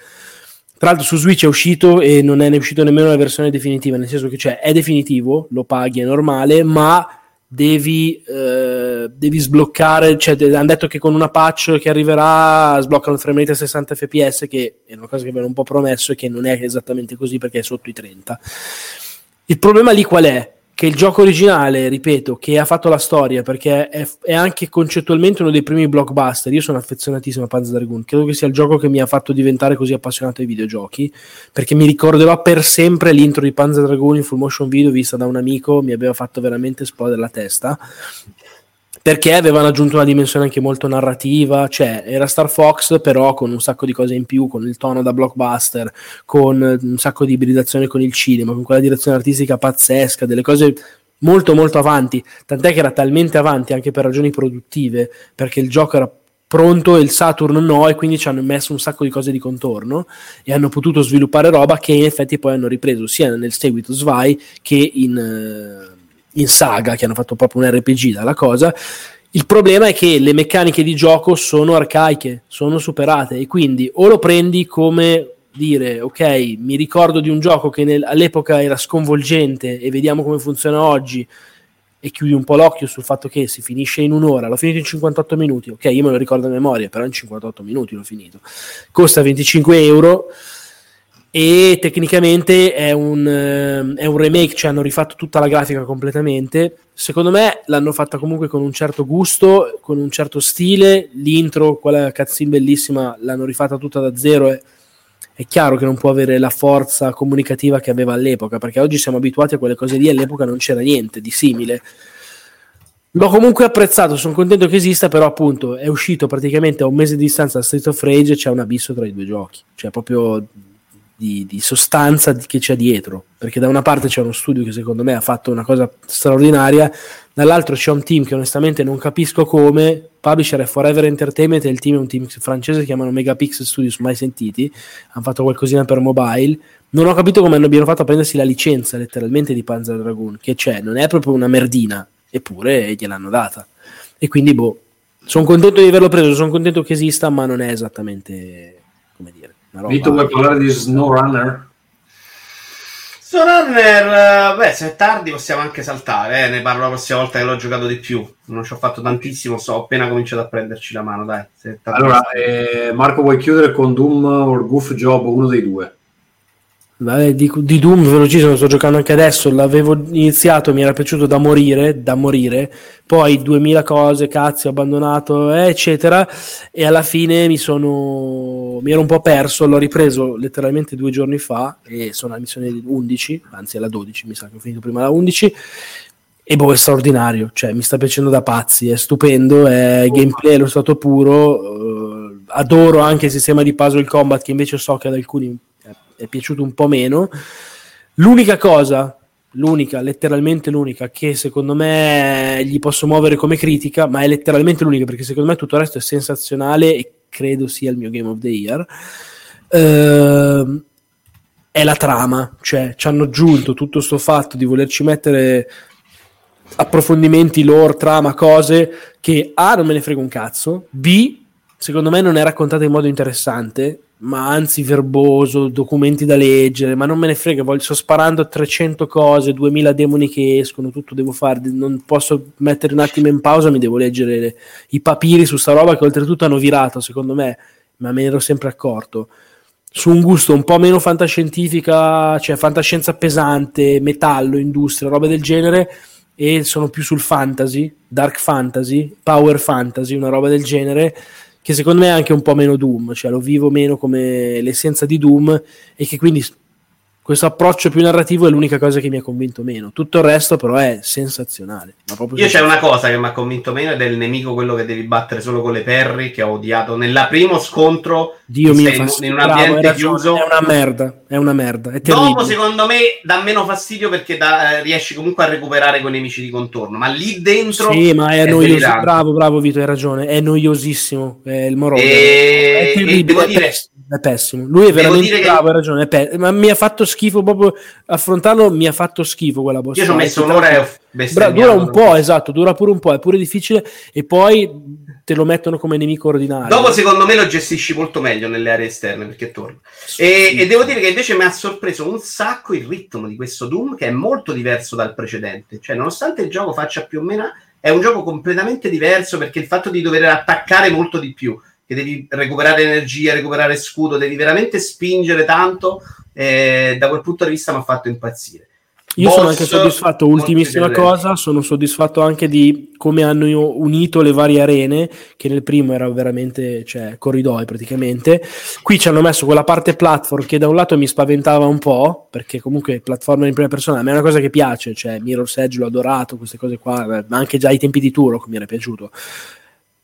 Tra l'altro su Switch è uscito e non è ne uscito nemmeno la versione definitiva nel senso che cioè, è definitivo lo paghi è normale ma devi, eh, devi sbloccare cioè de- hanno detto che con una patch che arriverà sbloccano il frame rate a 60 fps che è una cosa che avevano un po' promesso e che non è esattamente così perché è sotto i 30 il problema lì qual è? Che il gioco originale, ripeto, che ha fatto la storia perché è, è anche concettualmente uno dei primi blockbuster. Io sono affezionatissimo a Panzer Dragoon, credo che sia il gioco che mi ha fatto diventare così appassionato ai videogiochi. Perché mi ricorderò per sempre l'intro di Panzer Dragoon in full motion video vista da un amico, mi aveva fatto veramente esplodere la testa perché avevano aggiunto una dimensione anche molto narrativa, cioè era Star Fox però con un sacco di cose in più, con il tono da blockbuster, con eh, un sacco di ibridazione con il cinema, con quella direzione artistica pazzesca, delle cose molto molto avanti, tant'è che era talmente avanti anche per ragioni produttive, perché il gioco era pronto e il Saturn no e quindi ci hanno messo un sacco di cose di contorno e hanno potuto sviluppare roba che in effetti poi hanno ripreso sia nel seguito Svai che in, eh, in Saga che hanno fatto proprio un RPG dalla cosa il problema è che le meccaniche di gioco sono arcaiche, sono superate e quindi o lo prendi come dire ok, mi ricordo di un gioco che nel- all'epoca era sconvolgente e vediamo come funziona oggi e chiudi un po' l'occhio sul fatto che si finisce in un'ora, l'ho finito in 58 minuti, ok, io me lo ricordo a memoria, però in 58 minuti l'ho finito. Costa 25 euro e tecnicamente è un, eh, è un remake, cioè hanno rifatto tutta la grafica completamente. Secondo me l'hanno fatta comunque con un certo gusto, con un certo stile. L'intro, quella cutscene bellissima, l'hanno rifatta tutta da zero. E è chiaro che non può avere la forza comunicativa che aveva all'epoca, perché oggi siamo abituati a quelle cose lì, all'epoca non c'era niente di simile. L'ho comunque apprezzato, sono contento che esista, però appunto è uscito praticamente a un mese di distanza da Street of Rage e c'è un abisso tra i due giochi, cioè proprio di, di sostanza che c'è dietro, perché da una parte c'è uno studio che secondo me ha fatto una cosa straordinaria, dall'altro c'è un team che onestamente non capisco come, publisher è Forever Entertainment e il team è un team francese che chiamano Megapixel Studios, mai sentiti, hanno fatto qualcosina per mobile, non ho capito come abbiano fatto a prendersi la licenza letteralmente di Panzer Dragoon, che c'è, non è proprio una merdina, eppure gliel'hanno data. E quindi, boh, sono contento di averlo preso, sono contento che esista, ma non è esattamente, come dire, una roba... Vito, vuoi parlare di SnowRunner? SnowRunner, eh, beh, se è tardi possiamo anche saltare, eh, ne parlo la prossima volta che l'ho giocato di più. Non ci ho fatto tantissimo, so, ho appena cominciato a prenderci la mano, dai. se è tardi- Allora, eh, Marco, vuoi chiudere con Doom o Goof Job, uno dei due? Vabbè, di, di Doom velocissimo, sto giocando anche adesso, l'avevo iniziato, mi era piaciuto da morire, da morire, poi 2000 cose, cazzi, ho abbandonato, eh, eccetera, e alla fine mi sono, mi ero un po' perso, l'ho ripreso letteralmente due giorni fa, e sono alla missione 11, anzi alla 12, mi sa che ho finito prima la 11, e boh, è straordinario, cioè mi sta piacendo da pazzi, è stupendo, è gameplay allo stato puro, eh, adoro anche il sistema di puzzle combat che invece so che ad alcuni è piaciuto un po' meno. L'unica cosa, l'unica, letteralmente l'unica, che secondo me gli posso muovere come critica, ma è letteralmente l'unica perché secondo me tutto il resto è sensazionale e credo sia il mio Game of the Year. ehm, è la trama, cioè ci hanno aggiunto tutto sto fatto di volerci mettere approfondimenti, lore, trama, cose che A non me ne frega un cazzo, B secondo me non è raccontata in modo interessante, ma anzi verboso, documenti da leggere, ma non me ne frega, voglio, sto sparando 300 cose, 2000 demoni che escono, tutto devo fare, non posso mettere un attimo in pausa, mi devo leggere le- i papiri su sta roba che oltretutto hanno virato, secondo me, ma me ne ero sempre accorto. Su un gusto un po' meno fantascientifica, cioè fantascienza pesante, metallo, industria, robe del genere, e sono più sul fantasy, dark fantasy, power fantasy, una roba del genere, che secondo me è anche un po' meno Doom, cioè lo vivo meno come l'essenza di Doom e che quindi questo approccio più narrativo è l'unica cosa che mi ha convinto meno. Tutto il resto però è sensazionale. Ma proprio Io c'è una cosa che mi ha convinto meno ed è il nemico quello che devi battere solo con le perri, che ho odiato. Nel primo scontro Dio mio, in, in un bravo, ambiente ragione, chiuso. è una merda, è una merda, è. Dopo, secondo me, dà meno fastidio perché dà- eh, riesci comunque a recuperare quei nemici di contorno. Ma lì dentro Sì, ma è, è noioso. delirante. Bravo, bravo Vito, hai ragione. È noiosissimo. È il Moroder. E- È terribile. è, dire- pessimo. Lui è veramente bravo, hai ragione. pe- ma mi ha fatto schifo proprio affrontarlo. Mi ha fatto schifo quella boss. Io ci ho messo un'ora e Bra- dura un po', esatto, dura pure un po', è pure difficile. E poi te lo mettono come nemico ordinario. Dopo, secondo me, lo gestisci molto meglio nelle aree esterne perché torna. E, e devo dire che invece mi ha sorpreso un sacco il ritmo di questo Doom, che è molto diverso dal precedente. Cioè, nonostante il gioco faccia più o meno, è un gioco completamente diverso perché il fatto di dover attaccare molto di più, che devi recuperare energia, recuperare scudo, devi veramente spingere tanto. eh, da quel punto di vista mi ha fatto impazzire. Io sono Boss, anche soddisfatto, ultimissima cosa, sono soddisfatto anche di come hanno unito le varie arene, che nel primo era veramente, cioè, corridoi praticamente. Qui ci hanno messo quella parte platform che da un lato mi spaventava un po', perché comunque platform in prima persona a me è una cosa che piace, cioè Mirror's Edge l'ho adorato, queste cose qua, ma anche già ai tempi di Turok mi era piaciuto.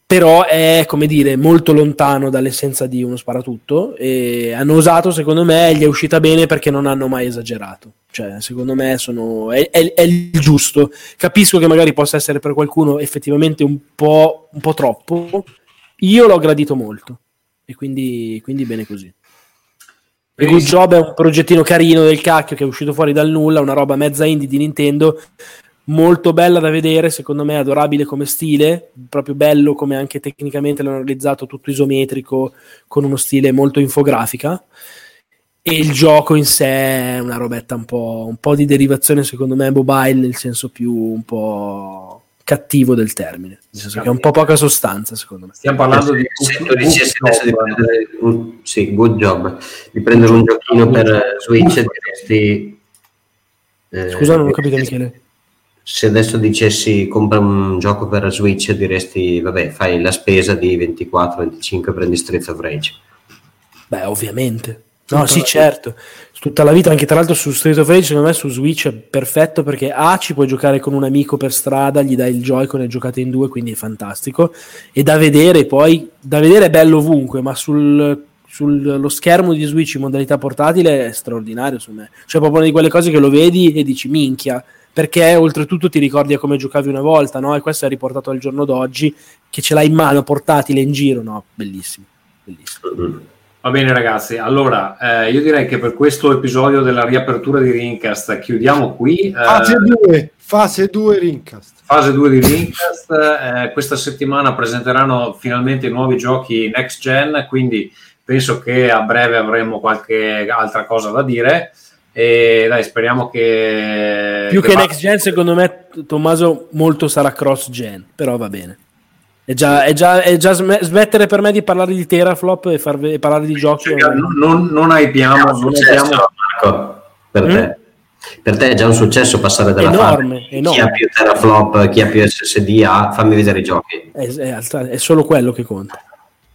Però è, come dire, molto lontano dall'essenza di uno sparatutto e hanno usato, secondo me, gli è uscita bene perché non hanno mai esagerato. Cioè, secondo me sono, è, è- è il giusto. Capisco che magari possa essere per qualcuno effettivamente un po', un po' troppo. Io l'ho gradito molto e quindi, quindi bene così. E Good Job è un progettino carino del cacchio che è uscito fuori dal nulla, una roba mezza indie di Nintendo, molto bella da vedere, secondo me adorabile come stile, proprio bello come anche tecnicamente l'hanno realizzato tutto isometrico con uno stile molto infografica. E il gioco in sé è una robetta un po', un po' di derivazione, secondo me, mobile, nel senso più un po' cattivo del termine, nel senso che è un po' poca sostanza secondo me. Stiamo parlando di un, sì, good job, di prendere un giochino per Switch diresti... eh, Scusa, non ho capito Michele. Se adesso dicessi compra un gioco per Switch diresti, vabbè, fai la spesa di 24-25 prendi Streets of Rage. Beh, ovviamente. No, sì, certo. Tutta la vita, anche tra l'altro su Street of Rage, secondo me su Switch è perfetto perché A, ci puoi giocare con un amico per strada, gli dai il Joy-Con e giocate in due, quindi è fantastico. E da vedere poi, da vedere è bello ovunque, ma sul, sullo schermo di Switch in modalità portatile è straordinario su me. Cioè proprio una di quelle cose che lo vedi e dici minchia, perché oltretutto ti ricordi a come giocavi una volta, no? E questo è riportato al giorno d'oggi, che ce l'hai in mano, portatile in giro, no? Bellissimo. Bellissimo. Va bene ragazzi, allora eh, io direi che per questo episodio della riapertura di Rincast chiudiamo qui. eh, Fase 2, fase 2 Rincast. fase 2 di Rincast. eh, questa settimana presenteranno finalmente i nuovi giochi next gen, quindi penso che a breve avremo qualche altra cosa da dire. E dai, speriamo che. Più che va- next gen, secondo me, Tommaso, molto sarà cross gen, però va bene. È già, è già, è già sm- smettere per me di parlare di teraflop e, farvi, e parlare di giochi. Non, non, non hypiamo, non Successo, hypiamo- Marco, per te. Per te è già un successo passare dalla Enorme, fase. enorme. Chi ha più teraflop, chi ha più SSD, ha, fammi vedere i giochi. È, è è solo quello che conta.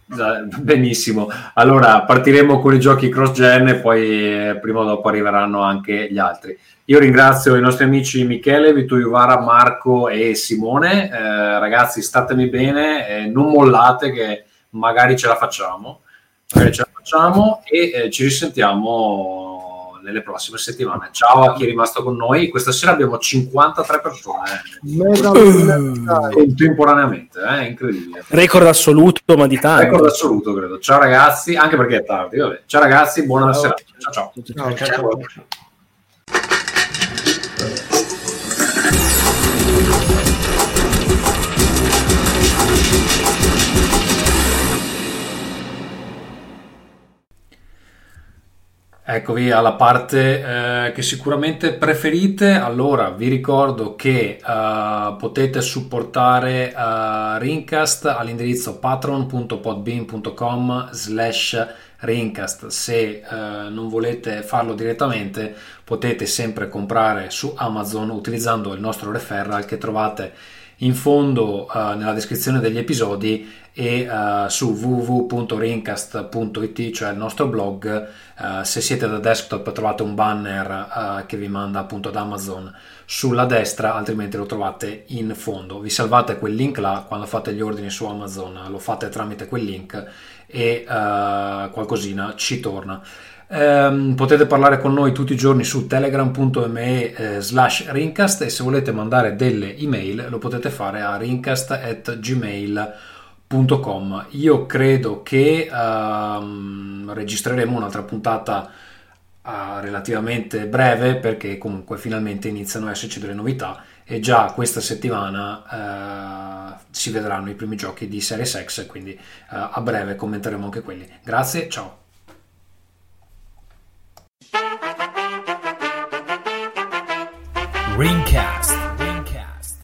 Benissimo, allora partiremo con i giochi cross-gen e poi eh, prima o dopo arriveranno anche gli altri. Io ringrazio i nostri amici Michele, Vito Juvara, Marco e Simone. Eh, ragazzi, statemi bene, eh, non mollate che magari ce la facciamo. Magari ce la facciamo e eh, ci risentiamo nelle prossime settimane. Ciao a chi è rimasto con noi. Questa sera abbiamo 53 persone eh, contemporaneamente, eh, incredibile. Record assoluto, ma di tanto. Record assoluto, credo. Ciao ragazzi, anche perché è tardi. Vabbè. Ciao ragazzi, buona Ciao. serata. Ciao ciao. Ciao, ciao. Eccovi alla parte eh, che sicuramente preferite. Allora, vi ricordo che eh, potete supportare eh, Rincast all'indirizzo patron.podbean.com slash Rincast. Se eh, non volete farlo direttamente, potete sempre comprare su Amazon utilizzando il nostro referral che trovate in fondo eh, nella descrizione degli episodi e eh, su www.rincast.it, cioè il nostro blog. Eh, se siete da desktop trovate un banner che vi manda appunto ad Amazon sulla destra, altrimenti lo trovate in fondo. Vi salvate quel link là quando fate gli ordini su Amazon, lo fate tramite quel link e qualcosina ci torna. Ehm, potete parlare con noi tutti i giorni su telegram.me eh, slash rincast e se volete mandare delle email lo potete fare a rincast.gmail.com io credo che ehm, registreremo un'altra puntata eh, relativamente breve perché comunque finalmente iniziano a esserci delle novità e già questa settimana eh, si vedranno i primi giochi di Series X quindi eh, a breve commenteremo anche quelli. Grazie ciao Ringcast.